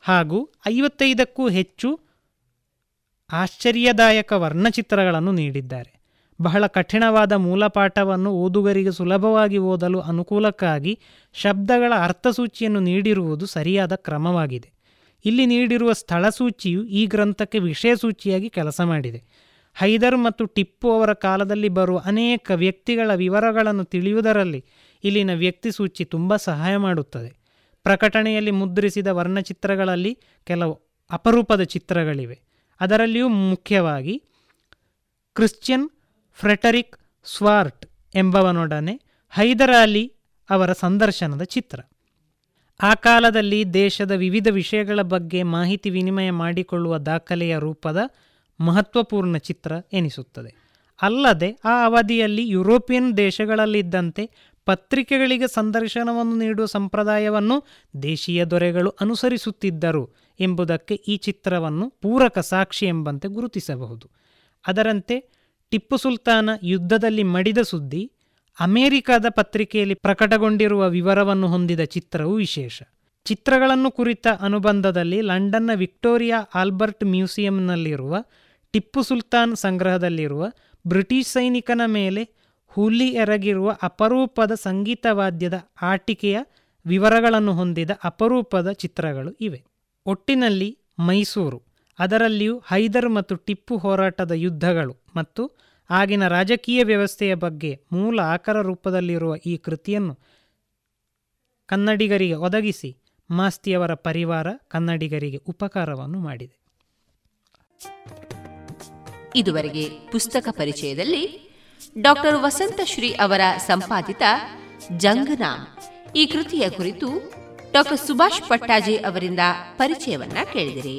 ಹಾಗೂ ಐವತ್ತೈದಕ್ಕೂ ಹೆಚ್ಚು ಆಶ್ಚರ್ಯದಾಯಕ ವರ್ಣಚಿತ್ರಗಳನ್ನು ನೀಡಿದ್ದಾರೆ. ಬಹಳ ಕಠಿಣವಾದ ಮೂಲಪಾಠವನ್ನು ಓದುಗರಿಗೆ ಸುಲಭವಾಗಿ ಓದಲು ಅನುಕೂಲಕ್ಕಾಗಿ ಶಬ್ದಗಳ ಅರ್ಥಸೂಚಿಯನ್ನು ನೀಡಿರುವುದು ಸರಿಯಾದ ಕ್ರಮವಾಗಿದೆ. ಇಲ್ಲಿ ನೀಡಿರುವ ಸ್ಥಳಸೂಚಿಯು ಈ ಗ್ರಂಥಕ್ಕೆ ವಿಷಯ ಸೂಚಿಯಾಗಿ ಕೆಲಸ ಮಾಡಿದೆ. ಹೈದರ್ ಮತ್ತು ಟಿಪ್ಪು ಅವರ ಕಾಲದಲ್ಲಿ ಬರುವ ಅನೇಕ ವ್ಯಕ್ತಿಗಳ ವಿವರಗಳನ್ನು ತಿಳಿಯುವುದರಲ್ಲಿ ಇಲ್ಲಿನ ವ್ಯಕ್ತಿಸೂಚಿ ತುಂಬ ಸಹಾಯ ಮಾಡುತ್ತದೆ. ಪ್ರಕಟಣೆಯಲ್ಲಿ ಮುದ್ರಿಸಿದ ವರ್ಣಚಿತ್ರಗಳಲ್ಲಿ ಕೆಲವು ಅಪರೂಪದ ಚಿತ್ರಗಳಿವೆ. ಅದರಲ್ಲಿಯೂ ಮುಖ್ಯವಾಗಿ ಕ್ರಿಶ್ಚಿಯನ್ ಫ್ರೆಟರಿಕ್ ಸ್ವಾರ್ಟ್ ಎಂಬವನೊಡನೆ ಹೈದರಾಲಿ ಅವರ ಸಂದರ್ಶನದ ಚಿತ್ರ. ಆ ಕಾಲದಲ್ಲಿ ದೇಶದ ವಿವಿಧ ವಿಷಯಗಳ ಬಗ್ಗೆ ಮಾಹಿತಿ ವಿನಿಮಯ ಮಾಡಿಕೊಳ್ಳುವ ದಾಖಲೆಯ ರೂಪದ ಮಹತ್ವಪೂರ್ಣ ಚಿತ್ರ ಎನಿಸುತ್ತದೆ. ಅಲ್ಲದೆ ಆ ಅವಧಿಯಲ್ಲಿ ಯುರೋಪಿಯನ್ ದೇಶಗಳಲ್ಲಿದ್ದಂತೆ ಪತ್ರಿಕೆಗಳಿಗೆ ಸಂದರ್ಶನವನ್ನು ನೀಡುವ ಸಂಪ್ರದಾಯವನ್ನು ದೇಶೀಯ ದೊರೆಗಳು ಅನುಸರಿಸುತ್ತಿದ್ದರು ಎಂಬುದಕ್ಕೆ ಈ ಚಿತ್ರವನ್ನು ಪೂರಕ ಸಾಕ್ಷಿ ಎಂಬಂತೆ ಗುರುತಿಸಬಹುದು. ಅದರಂತೆ ಟಿಪ್ಪು ಸುಲ್ತಾನ ಯುದ್ಧದಲ್ಲಿ ಮಡಿದ ಸುದ್ದಿ, ಅಮೆರಿಕದ ಪತ್ರಿಕೆಯಲ್ಲಿ ಪ್ರಕಟಗೊಂಡಿರುವ ವಿವರವನ್ನು ಹೊಂದಿದ ಚಿತ್ರವು ವಿಶೇಷ. ಚಿತ್ರಗಳನ್ನು ಕುರಿತ ಅನುಬಂಧದಲ್ಲಿ ಲಂಡನ್ನ ವಿಕ್ಟೋರಿಯಾ ಆಲ್ಬರ್ಟ್ ಮ್ಯೂಸಿಯಂನಲ್ಲಿರುವ, ಟಿಪ್ಪು ಸುಲ್ತಾನ್ ಸಂಗ್ರಹದಲ್ಲಿರುವ ಬ್ರಿಟಿಷ್ ಸೈನಿಕನ ಮೇಲೆ ಹುಲಿ ಎರಗಿರುವ ಅಪರೂಪದ ಸಂಗೀತವಾದ್ಯದ ಆಟಿಕೆಯ ವಿವರಗಳನ್ನು ಹೊಂದಿದ ಅಪರೂಪದ ಚಿತ್ರಗಳು ಇವೆ. ಒಟ್ಟಿನಲ್ಲಿ ಮೈಸೂರು, ಅದರಲ್ಲಿಯೂ ಹೈದರ್ ಮತ್ತು ಟಿಪ್ಪು ಹೋರಾಟದ ಯುದ್ಧಗಳು. ಮತ್ತು ಆಗಿನ ರಾಜಕೀಯ ವ್ಯವಸ್ಥೆಯ ಬಗ್ಗೆ ಮೂಲ ಆಕರ ರೂಪದಲ್ಲಿರುವ ಈ ಕೃತಿಯನ್ನು ಕನ್ನಡಿಗರಿಗೆ ಒದಗಿಸಿ ಮಾಸ್ತಿಯವರ ಪರಿವಾರ ಕನ್ನಡಿಗರಿಗೆ ಉಪಕಾರವನ್ನು ಮಾಡಿದೆ. ಇದುವರೆಗೆ ಪುಸ್ತಕ ಪರಿಚಯದಲ್ಲಿ ಡಾಕ್ಟರ್ ವಸಂತ ಶ್ರೀ ಅವರ ಸಂಪಾದಿತ ಜಂಗನಾಮ್. ಈ ಕೃತಿಯ ಕುರಿತು ಡಾಕ್ಟರ್ ಸುಭಾಷ್ ಪಟ್ಟಾಜಿ ಅವರಿಂದ ಪರಿಚಯವನ್ನ ಕೇಳಿದಿರಿ.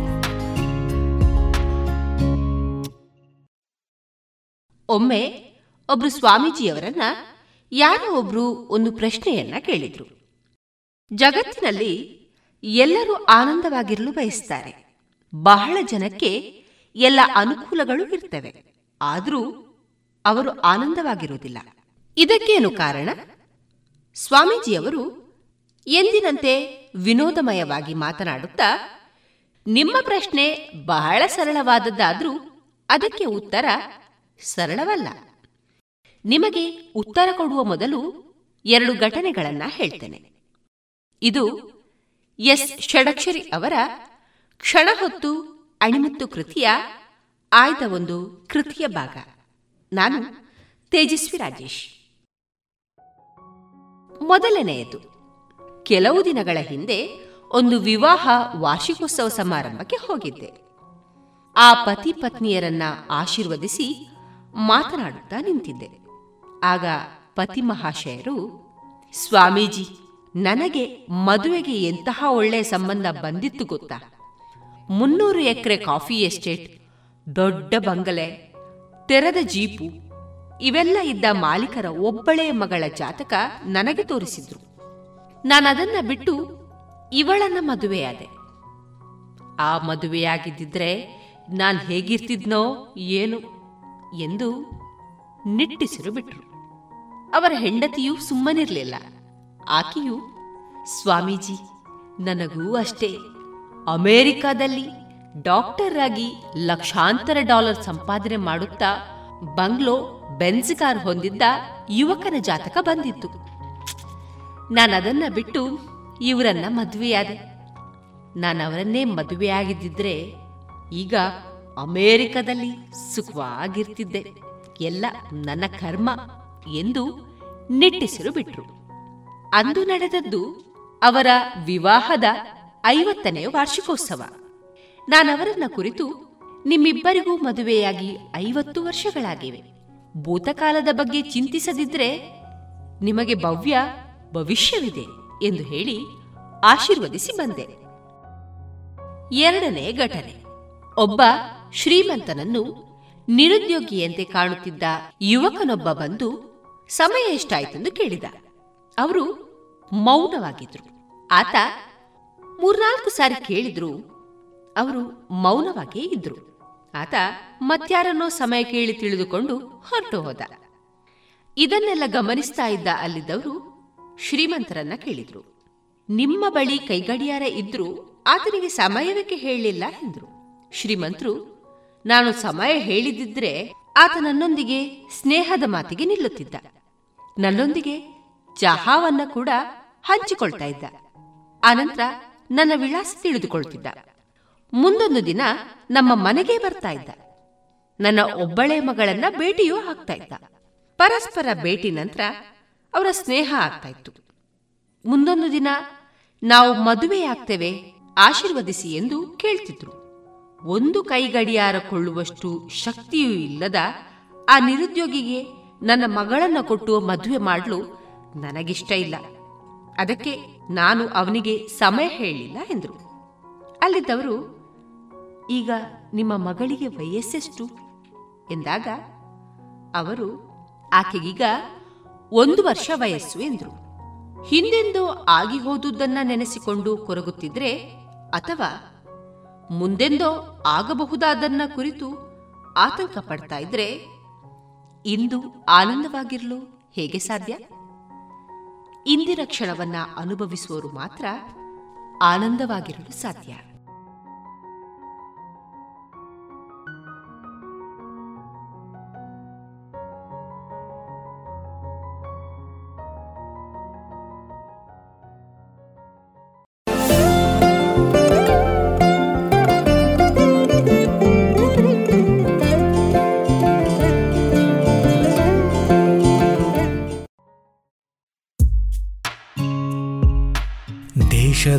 ಒಮ್ಮೆ ಒಬ್ರು ಸ್ವಾಮೀಜಿಯವರನ್ನ ಯಾರೋ ಒಬ್ರು ಒಂದು ಪ್ರಶ್ನೆಯನ್ನ ಕೇಳಿದ್ರು. ಜಗತ್ತಿನಲ್ಲಿ ಎಲ್ಲರೂ ಆನಂದವಾಗಿರಲು ಬಯಸ್ತಾರೆ. ಬಹಳ ಜನಕ್ಕೆ ಎಲ್ಲ ಅನುಕೂಲಗಳು ಇರ್ತವೆ. ಆದರೂ ಅವರು ಆನಂದವಾಗಿರುವುದಿಲ್ಲ. ಇದಕ್ಕೇನು ಕಾರಣ? ಸ್ವಾಮೀಜಿಯವರು ಎಂದಿನಂತೆ ವಿನೋದಮಯವಾಗಿ ಮಾತನಾಡುತ್ತಾ, ನಿಮ್ಮ ಪ್ರಶ್ನೆ ಬಹಳ ಸರಳವಾದದ್ದಾದರೂ ಅದಕ್ಕೆ ಉತ್ತರ ಸರಳವಲ್ಲ. ನಿಮಗೆ ಉತ್ತರ ಕೊಡುವ ಮೊದಲು ಎರಡು ಘಟನೆಗಳನ್ನ ಹೇಳ್ತೇನೆ. ಇದು ಎಸ್. ಷಡಕ್ಷರಿ ಅವರ ಕ್ಷಣ ಹೊತ್ತು ಅಣಿಮುತ್ತು ಕೃತಿಯ ಆಯ್ದ ಒಂದು ಕೃತಿಯ ಭಾಗ. ನಾನು ತೇಜಸ್ವಿ ರಾಜೇಶ್. ಮೊದಲನೆಯದು, ಕೆಲವು ದಿನಗಳ ಹಿಂದೆ ಒಂದು ವಿವಾಹ ವಾರ್ಷಿಕೋತ್ಸವ ಸಮಾರಂಭಕ್ಕೆ ಹೋಗಿದ್ದೆ. ಆ ಪತಿ ಪತ್ನಿಯರನ್ನ ಆಶೀರ್ವದಿಸಿ ಮಾತನಾಡುತ್ತಾ ನಿಂತಿದ್ದೆ. ಆಗ ಪತಿ ಮಹಾಶಯರು ಸ್ವಾಮೀಜಿ, ನನಗೆ ಮದುವೆಗೆ ಎಂತಹ ಒಳ್ಳೆಯ ಸಂಬಂಧ ಬಂದಿತ್ತು ಗೊತ್ತಾ? ಮುನ್ನೂರು ಎಕರೆ ಕಾಫಿ ಎಸ್ಟೇಟ್, ದೊಡ್ಡ ಬಂಗಲೆ, ತೆರೆದ ಜೀಪು, ಇವೆಲ್ಲ ಇದ್ದ ಮಾಲೀಕರ ಒಬ್ಬಳೇ ಮಗಳ ಜಾತಕ ನನಗೆ ತೋರಿಸಿದ್ರು. ನಾನದನ್ನ ಬಿಟ್ಟು ಇವಳನ್ನ ಮದುವೆಯಾದೆ. ಆ ಮದುವೆಯಾಗಿದ್ದಿದ್ರೆ ನಾನು ಹೇಗಿರ್ತಿದ್ನೋ ಏನು ಎಂದು ನಿಟ್ಟಿಸಿರು ಬಿಟ್ರು. ಅವರ ಹೆಂಡತಿಯೂ ಸುಮ್ಮನಿರಲಿಲ್ಲ. ಆಕೆಯು, ಸ್ವಾಮೀಜಿ, ನನಗೂ ಅಷ್ಟೇ. ಅಮೆರಿಕಾದಲ್ಲಿ ಡಾಕ್ಟರ್ ಆಗಿ ಲಕ್ಷಾಂತರ ಡಾಲರ್ ಸಂಪಾದನೆ ಮಾಡುತ್ತಾ ಬಂಗ್ಲೋ ಬೆನ್ಸ್ ಕಾರ್ ಹೊಂದಿದ್ದ ಯುವಕನ ಜಾತಕ ಬಂದಿತ್ತು. ನಾನು ಅದನ್ನ ಬಿಟ್ಟು ಇವರನ್ನ ಮದುವೆಯಾದೆ. ನಾನು ಅವರನ್ನೇ ಮದುವೆಯಾಗಿದ್ದಿದ್ರೆ ಈಗ ಅಮೇರಿಕದಲ್ಲಿ ಸುಖವಾಗಿರ್ತಿದ್ದೆ. ಎಲ್ಲ ನನ್ನ ಕರ್ಮ ಎಂದು ನಿಟ್ಟಿಸಿರು ಬಿಟ್ರು. ಅಂದು ನಡೆದದ್ದು ಅವರ ವಿವಾಹದ ಐವತ್ತನೇ ವಾರ್ಷಿಕೋತ್ಸವ. ನಾನವರನ್ನ ಕುರಿತು ನಿಮ್ಮಿಬ್ಬರಿಗೂ ಮದುವೆಯಾಗಿ ಐವತ್ತು ವರ್ಷಗಳಾಗಿವೆ. ಭೂತಕಾಲದ ಬಗ್ಗೆ ಚಿಂತಿಸದಿದ್ರೆ ನಿಮಗೆ ಭವ್ಯ ಭವಿಷ್ಯವಿದೆ ಎಂದು ಹೇಳಿ ಆಶೀರ್ವದಿಸಿ ಬಂದೆ. ಎರಡನೇ ಘಟನೆ. ಒಬ್ಬ ಶ್ರೀಮಂತನನ್ನು ನಿರುದ್ಯೋಗಿಯಂತೆ ಕಾಣುತ್ತಿದ್ದ ಯುವಕನೊಬ್ಬ ಬಂದು ಸಮಯ ಎಷ್ಟಾಯ್ತೆಂದು ಕೇಳಿದ. ಅವರು ಮೌನವಾಗಿದ್ರು. ಆತ ಮೂರ್ನಾಲ್ಕು ಸಾರಿ ಕೇಳಿದ್ರು ಅವರು ಮೌನವಾಗಿಯೇ ಇದ್ರು. ಆತ ಮತ್ಯಾರನ್ನೋ ಸಮಯ ಕೇಳಿ ತಿಳಿದುಕೊಂಡು ಹೊರಟು ಹೋದ. ಇದನ್ನೆಲ್ಲ ಗಮನಿಸ್ತಾ ಇದ್ದ ಅಲ್ಲಿದ್ದವರು ಶ್ರೀಮಂತರನ್ನ ಕೇಳಿದ್ರು. ನಿಮ್ಮ ಬಳಿ ಕೈಗಡಿಯಾರ ಇದ್ರು, ಆತನಿಗೆ ಸಮಯವಕ್ಕೆ ಹೇಳಲಿಲ್ಲ ಎಂದ್ರು. ಶ್ರೀಮಂತರು ನಾನು ಸಮಯ ಹೇಳಿದಿದ್ರೆ ಆತ ನನ್ನೊಂದಿಗೆ ಸ್ನೇಹದ ಮಾತಿಗೆ ನಿಲ್ಲುತ್ತಿದ್ದ. ನನ್ನೊಂದಿಗೆ ಚಹಾವನ್ನ ಕೂಡ ಹಂಚಿಕೊಳ್ತಾ ಇದ್ದ. ಆನಂತರ ನನ್ನ ವಿಳಾಸ ತಿಳಿದುಕೊಳ್ತಿದ್ದ. ಮುಂದೊಂದು ದಿನ ನಮ್ಮ ಮನೆಗೆ ಬರ್ತಾ ಇದ್ದ. ನನ್ನ ಒಬ್ಬಳೆ ಮಗಳನ್ನ ಭೇಟಿಯೂ ಆಗ್ತಾ ಇದ್ದ. ಪರಸ್ಪರ ಭೇಟಿ ನಂತರ ಅವರ ಸ್ನೇಹ ಆಗ್ತಾ ಇತ್ತು. ಮುಂದೊಂದು ದಿನ ನಾವು ಮದುವೆಯಾಗ್ತೇವೆ, ಆಶೀರ್ವದಿಸಿ ಎಂದು ಕೇಳ್ತಿದ್ರು. ಒಂದು ಕೈಗಡಿಯಾರ ಕೊಳ್ಳುವಷ್ಟು ಶಕ್ತಿಯೂ ಇಲ್ಲದ ಆ ನಿರುದ್ಯೋಗಿಗೆ ನನ್ನ ಮಗಳನ್ನ ಕೊಟ್ಟು ಮದುವೆ ಮಾಡಲು ನನಗಿಷ್ಟ ಇಲ್ಲ. ಅದಕ್ಕೆ ನಾನು ಅವನಿಗೆ ಸಮಯ ಹೇಳಿಲ್ಲ ಎಂದರು. ಅಲ್ಲಿದ್ದವರು, ಈಗ ನಿಮ್ಮ ಮಗಳಿಗೆ ವಯಸ್ಸೆಷ್ಟು? ಎಂದಾಗ, ಅವರು, ಆಕೆಗೀಗ ಒಂದು ವರ್ಷ ವಯಸ್ಸು, ಎಂದರು. ಹಿಂದೆಂದೋ ಆಗಿ ಹೋದುದನ್ನ ನೆನೆಸಿಕೊಂಡು ಕೊರಗುತ್ತಿದ್ರೆ, ಅಥವಾ ಮುಂದೆಂದೋ ಆಗಬಹುದಾದನ್ನ ಕುರಿತು ಆತಂಕ ಪಡ್ತಾ ಇದ್ರೆ ಇಂದು ಆನಂದವಾಗಿರಲು ಹೇಗೆ ಸಾಧ್ಯ? ಇಂದಿನ ಕ್ಷಣವನ್ನ ಅನುಭವಿಸುವವರು ಮಾತ್ರ ಆನಂದವಾಗಿರಲು ಸಾಧ್ಯ.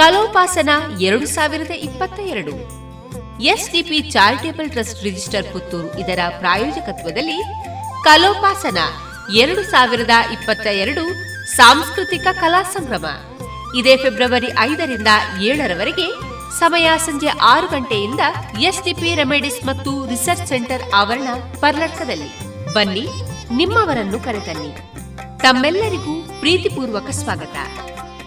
ಕಲೋಪಾಸನ ಎರಡು ಸಾವಿರದ ಇಪ್ಪತ್ತ ಎರಡು SDP charitable trust register Puttur ಇದರ ಪ್ರಾಯೋಜಕತ್ವದಲ್ಲಿ ಕಲೋಪಾಸನ ಎರಡು ಸಾವಿರದ ಇಪ್ಪತ್ತ ಎರಡು ಸಾಂಸ್ಕೃತಿಕ ಕಲಾ ಸಂಭ್ರಮ. ಇದೇ ಫೆಬ್ರವರಿ ಐದರಿಂದ ಏಳರವರೆಗೆ ಸಮಯ ಸಂಜೆ ಆರು ಗಂಟೆಯಿಂದ ಎಸ್ಡಿಪಿ ರೆಮಿಡಿಸ್ ಮತ್ತು ರಿಸರ್ಚ್ ಸೆಂಟರ್ ಆವರಣ ಪರ್ಲಕ್ಕದಲ್ಲಿ ಬನ್ನಿ, ನಿಮ್ಮವರನ್ನು ಕರೆತನ್ನಿ. ತಮ್ಮೆಲ್ಲರಿಗೂ ಪ್ರೀತಿಪೂರ್ವಕ ಸ್ವಾಗತ.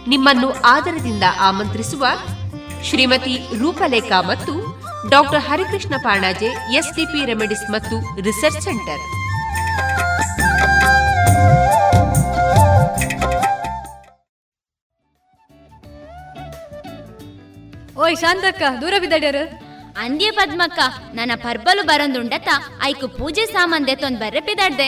ನಿಮ್ಮನ್ನು ಆದರದಿಂದ ಆಮಂತ್ರಿಸುವ ಶ್ರೀಮತಿ ರೂಪಲೇಖಾ ಮತ್ತು doctor Harikrishna Panaje SDP remedies ಮತ್ತು ರಿಸರ್ಚ್ ಸೆಂಟರ್. ಓಯ್ ಶಾಂತಕ್ಕ ದೂರ ಬಿದ್ದಡ್ಯಾರು? ಅಂದ್ಯ ಪದ್ಮಕ್ಕ ನನ್ನ ಪರ್ಬಲು ಬರಂದುಂಡತ ಐಕು ಪೂಜೆ ಸಾಮಾನ್ ದೆತ್ತೊಂದ್ ಬರ್ರೆ ಬಿದಾಡ್ದೆ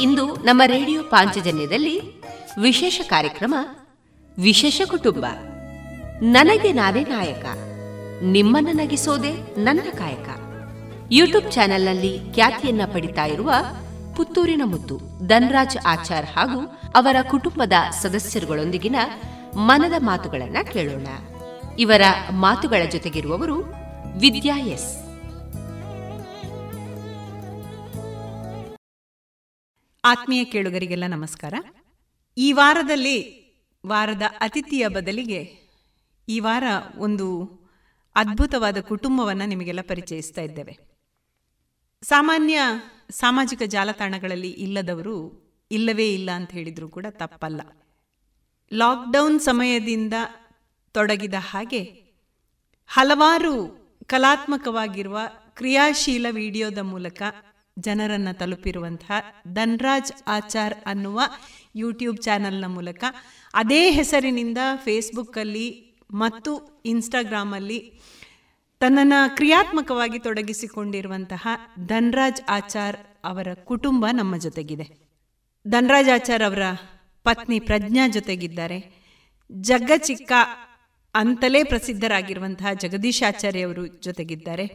ಇಂದು ನಮ್ಮ ರೇಡಿಯೋ ಪಾಂಚಜನ್ಯದಲ್ಲಿ ವಿಶೇಷ ಕಾರ್ಯಕ್ರಮ, ವಿಶೇಷ ಕುಟುಂಬ. ನನಗೆ ನಾನೇ ನಾಯಕ, ನಿಮ್ಮನ್ನ ನಗಿಸೋದೆ ನನ್ನ ಕಾಯಕ. ಯೂಟ್ಯೂಬ್ ಚಾನೆಲ್ನಲ್ಲಿ ಖ್ಯಾತಿಯನ್ನ ಪಡಿತಾ ಇರುವ ಪುತ್ತೂರಿನ ಮುತ್ತು, ಧನ್ರಾಜ್ ಆಚಾರ್ ಹಾಗೂ ಅವರ ಕುಟುಂಬದ ಸದಸ್ಯರುಗಳೊಂದಿಗಿನ ಮನದ ಮಾತುಗಳನ್ನ ಕೇಳೋಣ. ಇವರ ಮಾತುಗಳ ಜೊತೆಗಿರುವವರು ವಿದ್ಯಾ ಎಸ್. ಆತ್ಮೀಯ ಕೇಳುಗರಿಗೆಲ್ಲ ನಮಸ್ಕಾರ. ಈ ವಾರದಲ್ಲಿ, ವಾರದ ಅತಿಥಿಯ ಬದಲಿಗೆ ಈ ವಾರ ಒಂದು ಅದ್ಭುತವಾದ ಕುಟುಂಬವನ್ನು ನಿಮಗೆಲ್ಲ ಪರಿಚಯಿಸ್ತಾ ಇದ್ದೇವೆ. ಸಾಮಾನ್ಯ ಸಾಮಾಜಿಕ ಜಾಲತಾಣಗಳಲ್ಲಿ ಇಲ್ಲದವರು ಇಲ್ಲವೇ ಇಲ್ಲ ಅಂತ ಹೇಳಿದರೂ ಕೂಡ ತಪ್ಪಲ್ಲ. ಲಾಕ್ಡೌನ್ ಸಮಯದಿಂದ ತೊಡಗಿದ ಹಾಗೆ ಹಲವಾರು ಕಲಾತ್ಮಕವಾಗಿರುವ ಕ್ರಿಯಾಶೀಲ ವಿಡಿಯೋದ ಮೂಲಕ ಜನರನ್ನು ತಲುಪಿರುವಂತಹ ಧನ್ರಾಜ್ ಆಚಾರ್ ಅನ್ನುವ ಯೂಟ್ಯೂಬ್ ಚಾನಲ್ನ ಮೂಲಕ. ಅದೇ ಹೆಸರಿನಿಂದ ಫೇಸ್ಬುಕ್ಕಲ್ಲಿ ಮತ್ತು ಇನ್ಸ್ಟಾಗ್ರಾಮಲ್ಲಿ ತನ್ನನ್ನು ಕ್ರಿಯಾತ್ಮಕವಾಗಿ ತೊಡಗಿಸಿಕೊಂಡಿರುವಂತಹ ಧನ್ರಾಜ್ ಆಚಾರ್ ಅವರ ಕುಟುಂಬ ನಮ್ಮ ಜೊತೆಗಿದೆ. ಧನ್ರಾಜ್ ಆಚಾರ್ ಅವರ ಪತ್ನಿ ಪ್ರಜ್ಞಾ ಜೊತೆಗಿದ್ದಾರೆ. ಜಗ್ಗ ಚಿಕ್ಕ ಅಂತಲೇ ಪ್ರಸಿದ್ಧರಾಗಿರುವಂತಹ ಜಗದೀಶ್ ಆಚಾರ್ಯ ಅವರು ಜೊತೆಗಿದ್ದಾರೆ.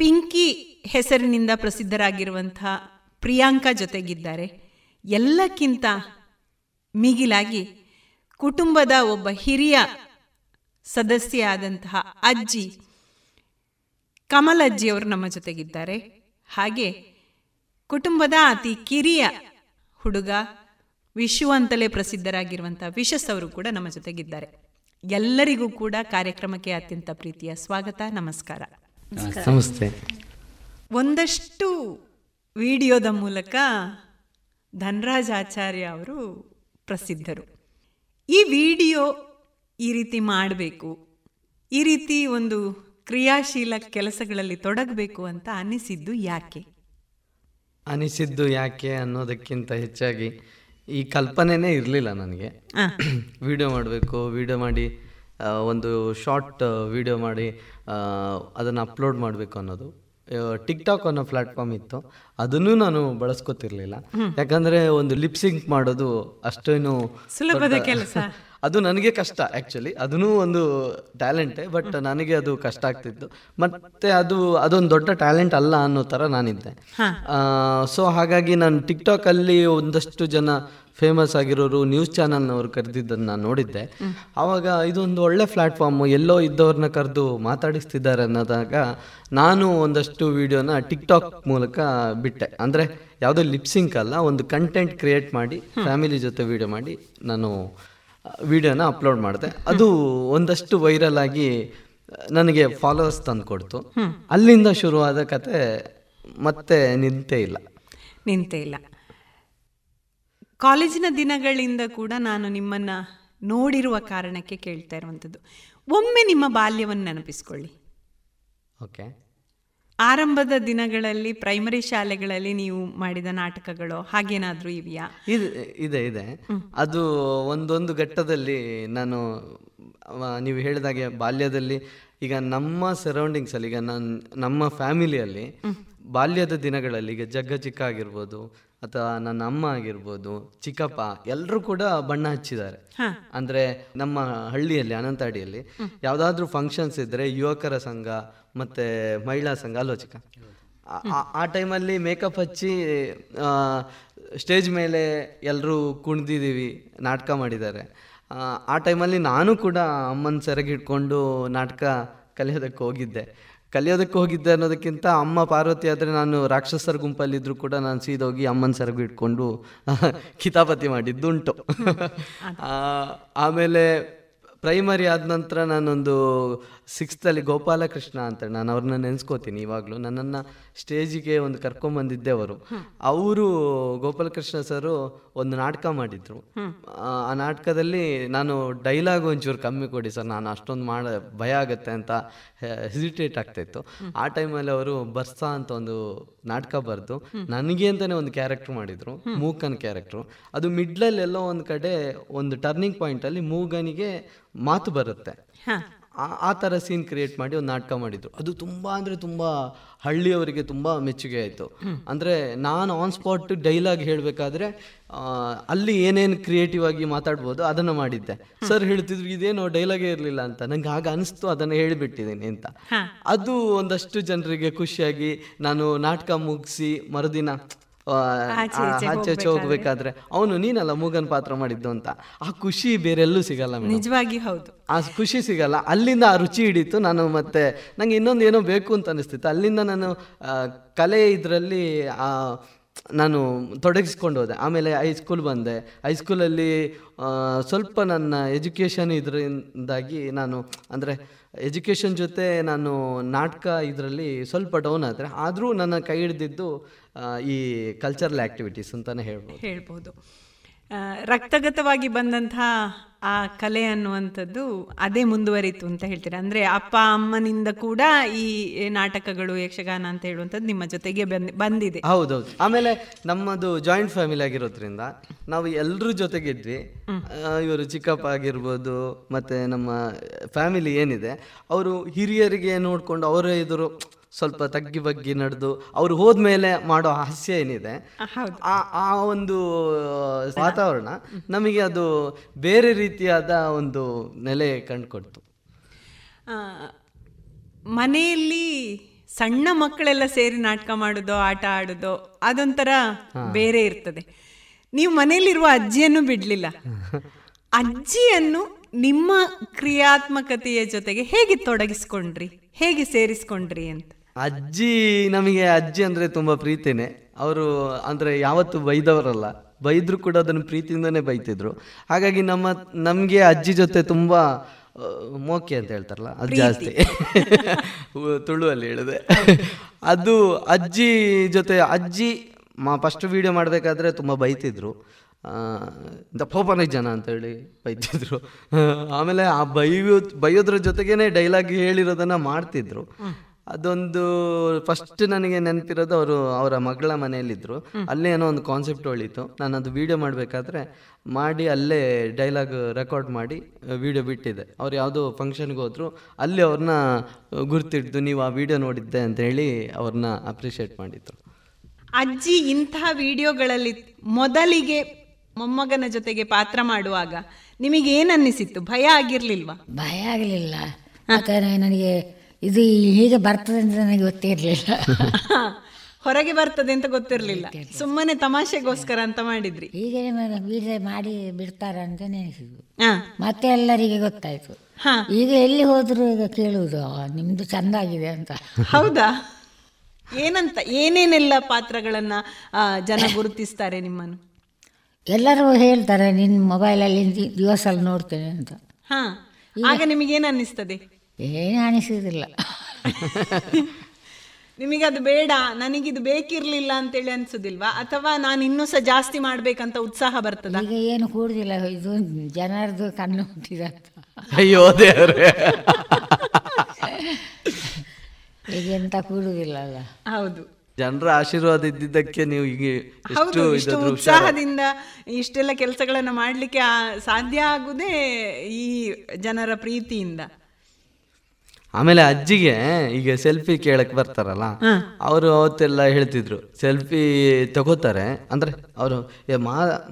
ಪಿಂಕಿ ಹೆಸರಿನಿಂದ ಪ್ರಸಿದ್ಧರಾಗಿರುವಂಥ ಪ್ರಿಯಾಂಕಾ ಜೊತೆಗಿದ್ದಾರೆ. ಎಲ್ಲಕ್ಕಿಂತ ಮಿಗಿಲಾಗಿ ಕುಟುಂಬದ ಒಬ್ಬ ಹಿರಿಯ ಸದಸ್ಯ ಆದಂತಹ ಅಜ್ಜಿ ಕಮಲ್ ಅಜ್ಜಿ ಅವರು ನಮ್ಮ ಜೊತೆಗಿದ್ದಾರೆ. ಹಾಗೆ ಕುಟುಂಬದ ಅತಿ ಕಿರಿಯ ಹುಡುಗ ವಿಶು ಅಂತಲೇ ಪ್ರಸಿದ್ಧರಾಗಿರುವಂತಹ ವಿಶಸ್ ಅವರು ಕೂಡ ನಮ್ಮ ಜೊತೆಗಿದ್ದಾರೆ. ಎಲ್ಲರಿಗೂ ಕೂಡ ಕಾರ್ಯಕ್ರಮಕ್ಕೆ ಅತ್ಯಂತ ಪ್ರೀತಿಯ ಸ್ವಾಗತ, ನಮಸ್ಕಾರ. ನಮಸ್ತೆ. ಒಂದಷ್ಟು ವಿಡಿಯೋದ ಮೂಲಕ ಧನರಾಜ್ ಆಚಾರ್ಯ ಅವರು ಪ್ರಸಿದ್ಧರು. ಈ ವಿಡಿಯೋ ಈ ರೀತಿ ಮಾಡಬೇಕು ಈ ರೀತಿ ಒಂದು ಕ್ರಿಯಾಶೀಲ ಕೆಲಸಗಳಲ್ಲಿ ತೊಡಗಬೇಕು ಅಂತ ಅನಿಸಿದ್ದು ಯಾಕೆ? ಅನಿಸಿದ್ದು ಯಾಕೆ ಅನ್ನೋದಕ್ಕಿಂತ ಹೆಚ್ಚಾಗಿ ಈ ಕಲ್ಪನೆನೇ ಇರಲಿಲ್ಲ ನನಗೆ. ವಿಡಿಯೋ ಮಾಡಬೇಕು ವಿಡಿಯೋ ಮಾಡಿ ಒಂದು ಶಾರ್ಟ್ ವಿಡಿಯೋ ಮಾಡಿ ಅದನ್ನು ಅಪ್ಲೋಡ್ ಮಾಡಬೇಕು ಅನ್ನೋದು. ಟಿಕ್ ಟಾಕ್ ಅನ್ನೋ ಪ್ಲಾಟ್ಫಾರ್ಮ್ ಇತ್ತು. ಅದನ್ನು ನಾನು ಬಳಸ್ಕೊತಿರ್ಲಿಲ್ಲ. ಯಾಕಂದ್ರೆ ಒಂದು ಲಿಪ್ಸಿಂಕ್ ಮಾಡೋದು ಅಷ್ಟೇನು ಸುಲಭದ ಕೆಲಸ. ಅದು ನನಗೆ ಕಷ್ಟ ಆ್ಯಕ್ಚುಲಿ ಅದೂ ಒಂದು ಟ್ಯಾಲೆಂಟೇ ಬಟ್ ನನಗೆ ಅದು ಕಷ್ಟ ಆಗ್ತಿತ್ತು. ಮತ್ತೆ ಅದು ಅದೊಂದು ದೊಡ್ಡ ಟ್ಯಾಲೆಂಟ್ ಅಲ್ಲ ಅನ್ನೋ ಥರ ನಾನಿದ್ದೆ. ಸೊ ಹಾಗಾಗಿ ನಾನು ಟಿಕ್ಟಾಕಲ್ಲಿ ಒಂದಷ್ಟು ಜನ ಫೇಮಸ್ ಆಗಿರೋರು ನ್ಯೂಸ್ ಚಾನಲ್ನವ್ರು ಕರೆದಿದ್ದನ್ನು ನಾನು ನೋಡಿದ್ದೆ. ಆವಾಗ ಇದೊಂದು ಒಳ್ಳೆ ಪ್ಲ್ಯಾಟ್ಫಾರ್ಮು ಎಲ್ಲೋ ಇದ್ದವ್ರನ್ನ ಕರೆದು ಮಾತಾಡಿಸ್ತಿದ್ದಾರೆ ಅನ್ನೋದಾಗ ನಾನು ಒಂದಷ್ಟು ವಿಡಿಯೋನ ಟಿಕ್ಟಾಕ್ ಮೂಲಕ ಬಿಟ್ಟೆ. ಅಂದರೆ ಯಾವುದೋ ಲಿಪ್ಸಿಂಕ್ ಅಲ್ಲ ಒಂದು ಕಂಟೆಂಟ್ ಕ್ರಿಯೇಟ್ ಮಾಡಿ ಫ್ಯಾಮಿಲಿ ಜೊತೆ ವಿಡಿಯೋ ಮಾಡಿ ನಾನು ವಿಡಿಯೋನ ಅಪ್ಲೋಡ್ ಮಾಡಿದೆ. ಅದು ಒಂದಷ್ಟು ವೈರಲ್ ಆಗಿ ನನಗೆ ಫಾಲೋವರ್ಸ್ ತಂದು ಕೊಡ್ತು ಅಲ್ಲಿಂದ ಶುರುವಾದ ಕತೆ ಮತ್ತೆ ನಿಂತೇ ಇಲ್ಲ. ನಿಂತೇ ಇಲ್ಲ. ಕಾಲೇಜಿನ ದಿನಗಳಿಂದ ಕೂಡ ನಾನು ನಿಮ್ಮನ್ನು ನೋಡಿರುವ ಕಾರಣಕ್ಕೆ ಕೇಳ್ತಾ ಇರುವಂಥದ್ದು. ಒಮ್ಮೆ ನಿಮ್ಮ ಬಾಲ್ಯವನ್ನು ನೆನಪಿಸ್ಕೊಳ್ಳಿ. ಓಕೆ. ಆರಂಭದ ದಿನಗಳಲ್ಲಿ ಪ್ರೈಮರಿ ಶಾಲೆಗಳಲ್ಲಿ ನೀವು ಮಾಡಿದ ನಾಟಕಗಳು ಹಾಗೇನಾದ್ರೂ ಇವೆಯಾ? ಇದೆ ಇದೆ ಇದೆ. ಅದು ಒಂದೊಂದು ಘಟ್ಟದಲ್ಲಿ ನಾನು ನೀವು ಹೇಳಿದಾಗೆ ಬಾಲ್ಯದಲ್ಲಿ ಈಗ ನಮ್ಮ ಸರೌಂಡಿಂಗ್ಸ್ ಅಲ್ಲಿ ಈಗ ನಾನು ನಮ್ಮ ಫ್ಯಾಮಿಲಿಯಲ್ಲಿ ಬಾಲ್ಯದ ದಿನಗಳಲ್ಲಿ ಈಗ ಜಗ್ಗ ಚಿಕ್ಕ ಆಗಿರ್ಬೋದು ಅಥವಾ ನನ್ನ ಅಮ್ಮ ಆಗಿರ್ಬೋದು ಚಿಕ್ಕಪ್ಪ ಎಲ್ಲರೂ ಕೂಡ ಬಣ್ಣ ಹಚ್ಚಿದ್ದಾರೆ. ಅಂದ್ರೆ ನಮ್ಮ ಹಳ್ಳಿಯಲ್ಲಿ ಅನಂತಾಡಿಯಲ್ಲಿ ಯಾವ್ದಾದ್ರು ಫಂಕ್ಷನ್ಸ್ ಇದ್ರೆ ಯುವಕರ ಸಂಘ ಮತ್ತೆ ಮಹಿಳಾ ಸಂಘ ಆಲೋಚಕ. ಆ- ಟೈಮಲ್ಲಿ ಮೇಕಪ್ ಹಚ್ಚಿ ಸ್ಟೇಜ್ ಮೇಲೆ ಎಲ್ಲರೂ ಕುಣ್ದಿದ್ದೀವಿ ನಾಟಕ ಮಾಡಿದ್ದಾರೆ. ಆ, ಟೈಮಲ್ಲಿ ನಾನು ಕೂಡ ಅಮ್ಮನ ಸೆರಗಿಟ್ಕೊಂಡು ಹಿಡ್ಕೊಂಡು ನಾಟಕ ಕಲಿಯೋದಕ್ಕೆ ಹೋಗಿದ್ದೆ. ಕಲಿಯೋದಕ್ಕೆ ಹೋಗಿದ್ದೆ ಅನ್ನೋದಕ್ಕಿಂತ ಅಮ್ಮ ಪಾರ್ವತಿ ಆದರೆ ನಾನು ರಾಕ್ಷಸರ ಗುಂಪಲ್ಲಿದ್ದರೂ ಕೂಡ ನಾನು ಸೀದೋಗಿ ಅಮ್ಮನ ಸೆರಗು ಇಟ್ಕೊಂಡು ಕಿತಾಪತಿ ಮಾಡಿದ್ದುಂಟು. ಆಮೇಲೆ ಪ್ರೈಮರಿ ಆದ ನಂತರ ನಾನೊಂದು ಸಿಕ್ಸ್ತಲ್ಲಿ ಗೋಪಾಲಕೃಷ್ಣ ಅಂತ ನಾನು ಅವ್ರನ್ನ ನೆನೆಸ್ಕೋತೀನಿ ಇವಾಗಲೂ. ನನ್ನನ್ನು ಸ್ಟೇಜಿಗೆ ಒಂದು ಕರ್ಕೊಂಬಂದಿದ್ದೆ ಅವರು. ಅವರು ಗೋಪಾಲಕೃಷ್ಣ ಸರು ಒಂದು ನಾಟಕ ಮಾಡಿದ್ರು. ಆ ನಾಟಕದಲ್ಲಿ ನಾನು ಡೈಲಾಗ್ ಒಂಚೂರು ಕಮ್ಮಿ ಕೊಡಿ ಸರ್ ನಾನು ಅಷ್ಟೊಂದು ಮಾಡ ಭಯ ಆಗುತ್ತೆ ಅಂತ ಹೆಸಿಟೇಟ್ ಆಗ್ತಾಯಿತ್ತು. ಆ ಟೈಮಲ್ಲಿ ಅವರು ಬರ್ಸಾ ಅಂತ ಒಂದು ನಾಟಕ ಬರೆದು ನನಗೆ ಅಂತಾನೆ ಒಂದು ಕ್ಯಾರೆಕ್ಟ್ರ್ ಮಾಡಿದ್ರು ಮೂಕನ್ ಕ್ಯಾರೆಕ್ಟ್ರು ಅದು ಮಿಡ್ಲಲ್ಲಿ ಎಲ್ಲೋ ಒಂದು ಕಡೆ ಒಂದು ಟರ್ನಿಂಗ್ ಪಾಯಿಂಟಲ್ಲಿ ಮೂಗನಿಗೆ ಮಾತು ಬರುತ್ತೆ. ಆ- ಥರ ಸೀನ್ ಕ್ರಿಯೇಟ್ ಮಾಡಿ ಒಂದು ನಾಟಕ ಮಾಡಿದ್ರು. ಅದು ತುಂಬ ಅಂದರೆ ತುಂಬ ಹಳ್ಳಿಯವರಿಗೆ ತುಂಬ ಮೆಚ್ಚುಗೆ ಆಯಿತು. ಅಂದರೆ ನಾನು ಆನ್ ಸ್ಪಾಟ್ ಡೈಲಾಗ್ ಹೇಳಬೇಕಾದ್ರೆ ಅಲ್ಲಿ ಏನೇನು ಕ್ರಿಯೇಟಿವ್ ಆಗಿ ಮಾತಾಡ್ಬೋದು ಅದನ್ನು ಮಾಡಿದ್ದೆ. ಸರ್ ಹೇಳ್ತಿದ್ರು ಇದೇನೋ ಡೈಲಾಗೇ ಇರಲಿಲ್ಲ ಅಂತ. ನಂಗೆ ಆಗ ಅನಿಸ್ತು ಅದನ್ನು ಹೇಳಿಬಿಟ್ಟಿದ್ದೀನಿ ಅಂತ. ಅದು ಒಂದಷ್ಟು ಜನರಿಗೆ ಖುಷಿಯಾಗಿ ನಾನು ನಾಟಕ ಮುಗಿಸಿ ಮರುದಿನ ಆಚೆ ಆ, ಹೋಗ್ಬೇಕಾದ್ರೆ. ಅವನು ನೀನಲ್ಲ ಮೂಗನ್ ಪಾತ್ರ ಮಾಡಿದ್ದು ಅಂತ. ಆ ಖುಷಿ ಬೇರೆಲ್ಲೂ ಸಿಗಲ್ಲ ನಿಜವಾಗಿ ಹೌದು. ಆ ಖುಷಿ ಸಿಗಲ್ಲ. ಅಲ್ಲಿಂದ ಆ ರುಚಿ ಹಿಡಿತು ನಾನು ಮತ್ತೆ ನಂಗೆ ಇನ್ನೊಂದು ಏನೋ ಬೇಕು ಅಂತ ಅನಿಸ್ತಿತ್ತು. ಅಲ್ಲಿಂದ ನಾನು ಆ, ಕಲೆ ಇದರಲ್ಲಿ ನಾನು ತೊಡಗಿಸ್ಕೊಂಡು ಹೋದೆ. ಆಮೇಲೆ ಹೈಸ್ಕೂಲ್ ಬಂದೆ. ಹೈಸ್ಕೂಲಲ್ಲಿ ಸ್ವಲ್ಪ ನನ್ನ ಎಜುಕೇಷನ್ ಇದರಿಂದಾಗಿ ನಾನು ಅಂದರೆ ಎಜುಕೇಷನ್ ಜೊತೆ ನಾನು ನಾಟಕ ಇದರಲ್ಲಿ ಸ್ವಲ್ಪ ಡೌನ್ ಆದರೆ ಆದರೂ ನನ್ನ ಕೈ ಹಿಡಿದಿದ್ದು ಆ, ಈ ಕಲ್ಚರಲ್ ಆ್ಯಕ್ಟಿವಿಟೀಸ್ ಅಂತಲೇ ಹೇಳ್ಬೋದು. ಹೇಳ್ಬೋದು. ರಕ್ತಗತವಾಗಿ ಬಂದಂತಹ ಆ ಕಲೆ ಅನ್ನುವಂಥದ್ದು ಅದೇ ಮುಂದುವರಿತು ಅಂತ ಹೇಳ್ತೀರಾ? ಅಂದರೆ ಅಪ್ಪ ಅಮ್ಮನಿಂದ ಕೂಡ ಈ ನಾಟಕಗಳು ಯಕ್ಷಗಾನ ಅಂತ ಹೇಳುವಂಥದ್ದು ನಿಮ್ಮ ಜೊತೆಗೆ ಬಂದ್- ಬಂದಿದೆ. ಹೌದೌದು. ಆಮೇಲೆ ನಮ್ಮದು ಜಾಯಿಂಟ್ ಫ್ಯಾಮಿಲಿ ಆಗಿರೋದ್ರಿಂದ ನಾವು ಎಲ್ಲರ ಜೊತೆಗಿದ್ವಿ. ಇವರು ಚಿಕ್ಕಪ್ಪ ಆಗಿರ್ಬೋದು ಮತ್ತೆ ನಮ್ಮ ಫ್ಯಾಮಿಲಿ ಏನಿದೆ ಅವರು ಹಿರಿಯರಿಗೆ ನೋಡಿಕೊಂಡು ಅವರ ಎದುರು ಸ್ವಲ್ಪ ತಗ್ಗಿ ಬಗ್ಗಿ ನಡೆದು ಅವ್ರು ಹೋದ್ಮೇಲೆ ಮಾಡೋ ಹಾಸ್ಯ ಏನಿದೆ ಆ ಆ ಒಂದು ವಾತಾವರಣ ನಮಗೆ ಅದು ಬೇರೆ ರೀತಿಯಾದ ಒಂದು ನೆಲೆ ಕಂಡುಕೊಡ್ತು. ಮನೆಯಲ್ಲಿ ಸಣ್ಣ ಮಕ್ಕಳೆಲ್ಲ ಸೇರಿ ನಾಟಕ ಮಾಡೋದು ಆಟ ಆಡೋದು ಅದೊಂಥರ ಬೇರೆ ಇರ್ತದೆ. ನೀವು ಮನೆಯಲ್ಲಿರುವ ಅಜ್ಜಿಯನ್ನು ಬಿಡಲಿಲ್ಲ. ಅಜ್ಜಿಯನ್ನು ನಿಮ್ಮ ಕ್ರಿಯಾತ್ಮಕತೆಯ ಜೊತೆಗೆ ಹೇಗೆ ತೊಡಗಿಸ್ಕೊಂಡ್ರಿ? ಹೇಗೆ ಸೇರಿಸ್ಕೊಂಡ್ರಿ ಅಂತ. ಅಜ್ಜಿ ನಮಗೆ ಅಜ್ಜಿ ಅಂದ್ರೆ ತುಂಬಾ ಪ್ರೀತಿನೇ. ಅವರು ಅಂದರೆ ಯಾವತ್ತು ಬೈದವರಲ್ಲ. ಬೈದ್ರು ಕೂಡ ಅದನ್ನು ಪ್ರೀತಿಯಿಂದನೇ ಬೈತಿದ್ರು. ಹಾಗಾಗಿ ನಮ್ಮ ನಮಗೆ ಅಜ್ಜಿ ಜೊತೆ ತುಂಬ ಮೋಕೆ ಅಂತ ಹೇಳ್ತಾರಲ್ಲ ಅದು ಜಾಸ್ತಿ. ತುಳುವಲ್ಲಿ ಹೇಳಿದೆ. ಅದು ಅಜ್ಜಿ ಜೊತೆ ಅಜ್ಜಿ ಮಾ ಫಸ್ಟ್ ವಿಡಿಯೋ ಮಾಡಬೇಕಾದ್ರೆ ತುಂಬ ಬೈತಿದ್ರು. ದಪ್ಪೋಪನ ಜನ ಅಂತೇಳಿ ಬೈತಿದ್ರು. ಆಮೇಲೆ ಆ ಬೈಯೋ ಬೈಯೋದ್ರ ಜೊತೆಗೇನೆ ಡೈಲಾಗ್ ಹೇಳಿರೋದನ್ನ ಮಾಡ್ತಿದ್ರು. ಅದೊಂದು ಫಸ್ಟ್ ನನಗೆ ನೆನಪಿರೋದು ಅವರು ಅವರ ಮಗಳ ಮನೆಯಲ್ಲಿದ್ದರು ಅಲ್ಲೇ ಏನೋ ಒಂದು ಕಾನ್ಸೆಪ್ಟ್ ಹೊಳಿತು ನಾನು ಅದು ವಿಡಿಯೋ ಮಾಡಬೇಕಾದ್ರೆ ಮಾಡಿ ಅಲ್ಲೇ ಡೈಲಾಗ್ ರೆಕಾರ್ಡ್ ಮಾಡಿ ವಿಡಿಯೋ ಬಿಟ್ಟಿದ್ದೆ ಅವ್ರು ಯಾವುದೋ ಫಂಕ್ಷನ್ಗೆ ಹೋದ್ರು. ಅಲ್ಲಿ ಅವ್ರನ್ನ ಗುರ್ತಿಡ್ದು ನೀವು ಆ ವಿಡಿಯೋ ನೋಡಿದ್ದೆ ಅಂತ ಹೇಳಿ ಅವ್ರನ್ನ ಅಪ್ರಿಷಿಯೇಟ್ ಮಾಡಿದ್ರು. ಅಜ್ಜಿ ಇಂತಹ ವಿಡಿಯೋಗಳಲ್ಲಿ ಮೊದಲಿಗೆ ಮೊಮ್ಮಗನ ಜೊತೆಗೆ ಪಾತ್ರ ಮಾಡುವಾಗ ನಿಮಗೆ ಏನನ್ನಿಸಿತ್ತು ಅನ್ನಿಸಿತ್ತು ಭಯ ಆಗಿರ್ಲಿಲ್ವಾ? ಭಯ ಆಗಲಿಲ್ಲ. ಯಾಕಂದರೆ ನನಗೆ ಇದು ಹೀಗೆ ಬರ್ತದೆ ಅಂತ ನನಗೆ ಗೊತ್ತಿರಲಿಲ್ಲ. ಹೊರಗೆ ಬರ್ತದೆ ಅಂತ ಗೊತ್ತಿರಲಿಲ್ಲ. ಸುಮ್ಮನೆ ತಮಾಷೆಗೋಸ್ಕರ ಅಂತ ಮಾಡಿದ್ರಿ. ಹೀಗೆ ಬೀಜ ಮಾಡಿ ಬಿಡ್ತಾರ ಅಂತ ನೆನೆಸಿದ್ರು ಹಾ. ಮತ್ತೆ ಎಲ್ಲರಿಗೆ ಗೊತ್ತಾಯ್ತು. ಈಗ ಎಲ್ಲಿ ಹೋದ್ರು ಈಗ ಕೇಳುವುದು "ಆ, ನಿಮ್ದು ಚಂದಾಗಿದೆ ಅಂತ. ಹೌದಾ? ಏನಂತ ಏನೇನೆಲ್ಲ ಪಾತ್ರಗಳನ್ನ ಜನ ಗುರುತಿಸ್ತಾರೆ ನಿಮ್ಮನ್ನು? ಎಲ್ಲರೂ ಹೇಳ್ತಾರೆ ನಿನ್ನ ಮೊಬೈಲಲ್ಲಿ ಅಲ್ಲಿ ದಿವಸ ನೋಡ್ತೇನೆ ಅಂತ. ಹಾ. ಆಗ ನಿಮಗೇನು ಅನ್ನಿಸ್ತದೆ? ಏನು ಅನಿಸುವುದಿಲ್ಲ ನಿಮಗೆ ಅದು ಬೇಡ ನನಗಿದು ಬೇಕಿರಲಿಲ್ಲ ಅಂತೇಳಿ ಅನ್ಸುದಿಲ್ವಾ? ಅಥವಾ ನಾನು ಇನ್ನೂ ಸಹ ಜಾಸ್ತಿ ಮಾಡ್ಬೇಕಂತ ಉತ್ಸಾಹ ಬರ್ತದ? ಈಗ ಏನು ಕೂಡುದಿಲ್ಲ ಇದು ಜನರದು ಕಣ್ಣು ಹುಟ್ಟಿದಂತ ಅಯ್ಯೋ ದೇವ್ರೆ. ಈಗ ಎಂತ ಕೂಡುದಿಲ್ಲ ಅಲ್ಲ. ಹೌದು. ಜನರ ಆಶೀರ್ವಾದ ಇದ್ದಿದ್ದಕ್ಕೆ ನೀವು ಈಗ ಹೌದು ಇಷ್ಟು ಉತ್ಸಾಹದಿಂದ ಇಷ್ಟೆಲ್ಲ ಕೆಲಸಗಳನ್ನು ಮಾಡ್ಲಿಕ್ಕೆ ಆ- ಸಾಧ್ಯ ಆಗುದೇ ಈ ಜನರ ಪ್ರೀತಿಯಿಂದ. ಆಮೇಲೆ ಅಜ್ಜಿಗೆ ಈಗ ಸೆಲ್ಫಿ ಕೇಳಕ್ ಬರ್ತಾರಲ್ಲ ಅವರು ಅವತ್ತೆಲ್ಲ ಹೇಳ್ತಿದ್ರು ಸೆಲ್ಫಿ ತಗೋತಾರೆ. ಅಂದ್ರೆ ಅವರು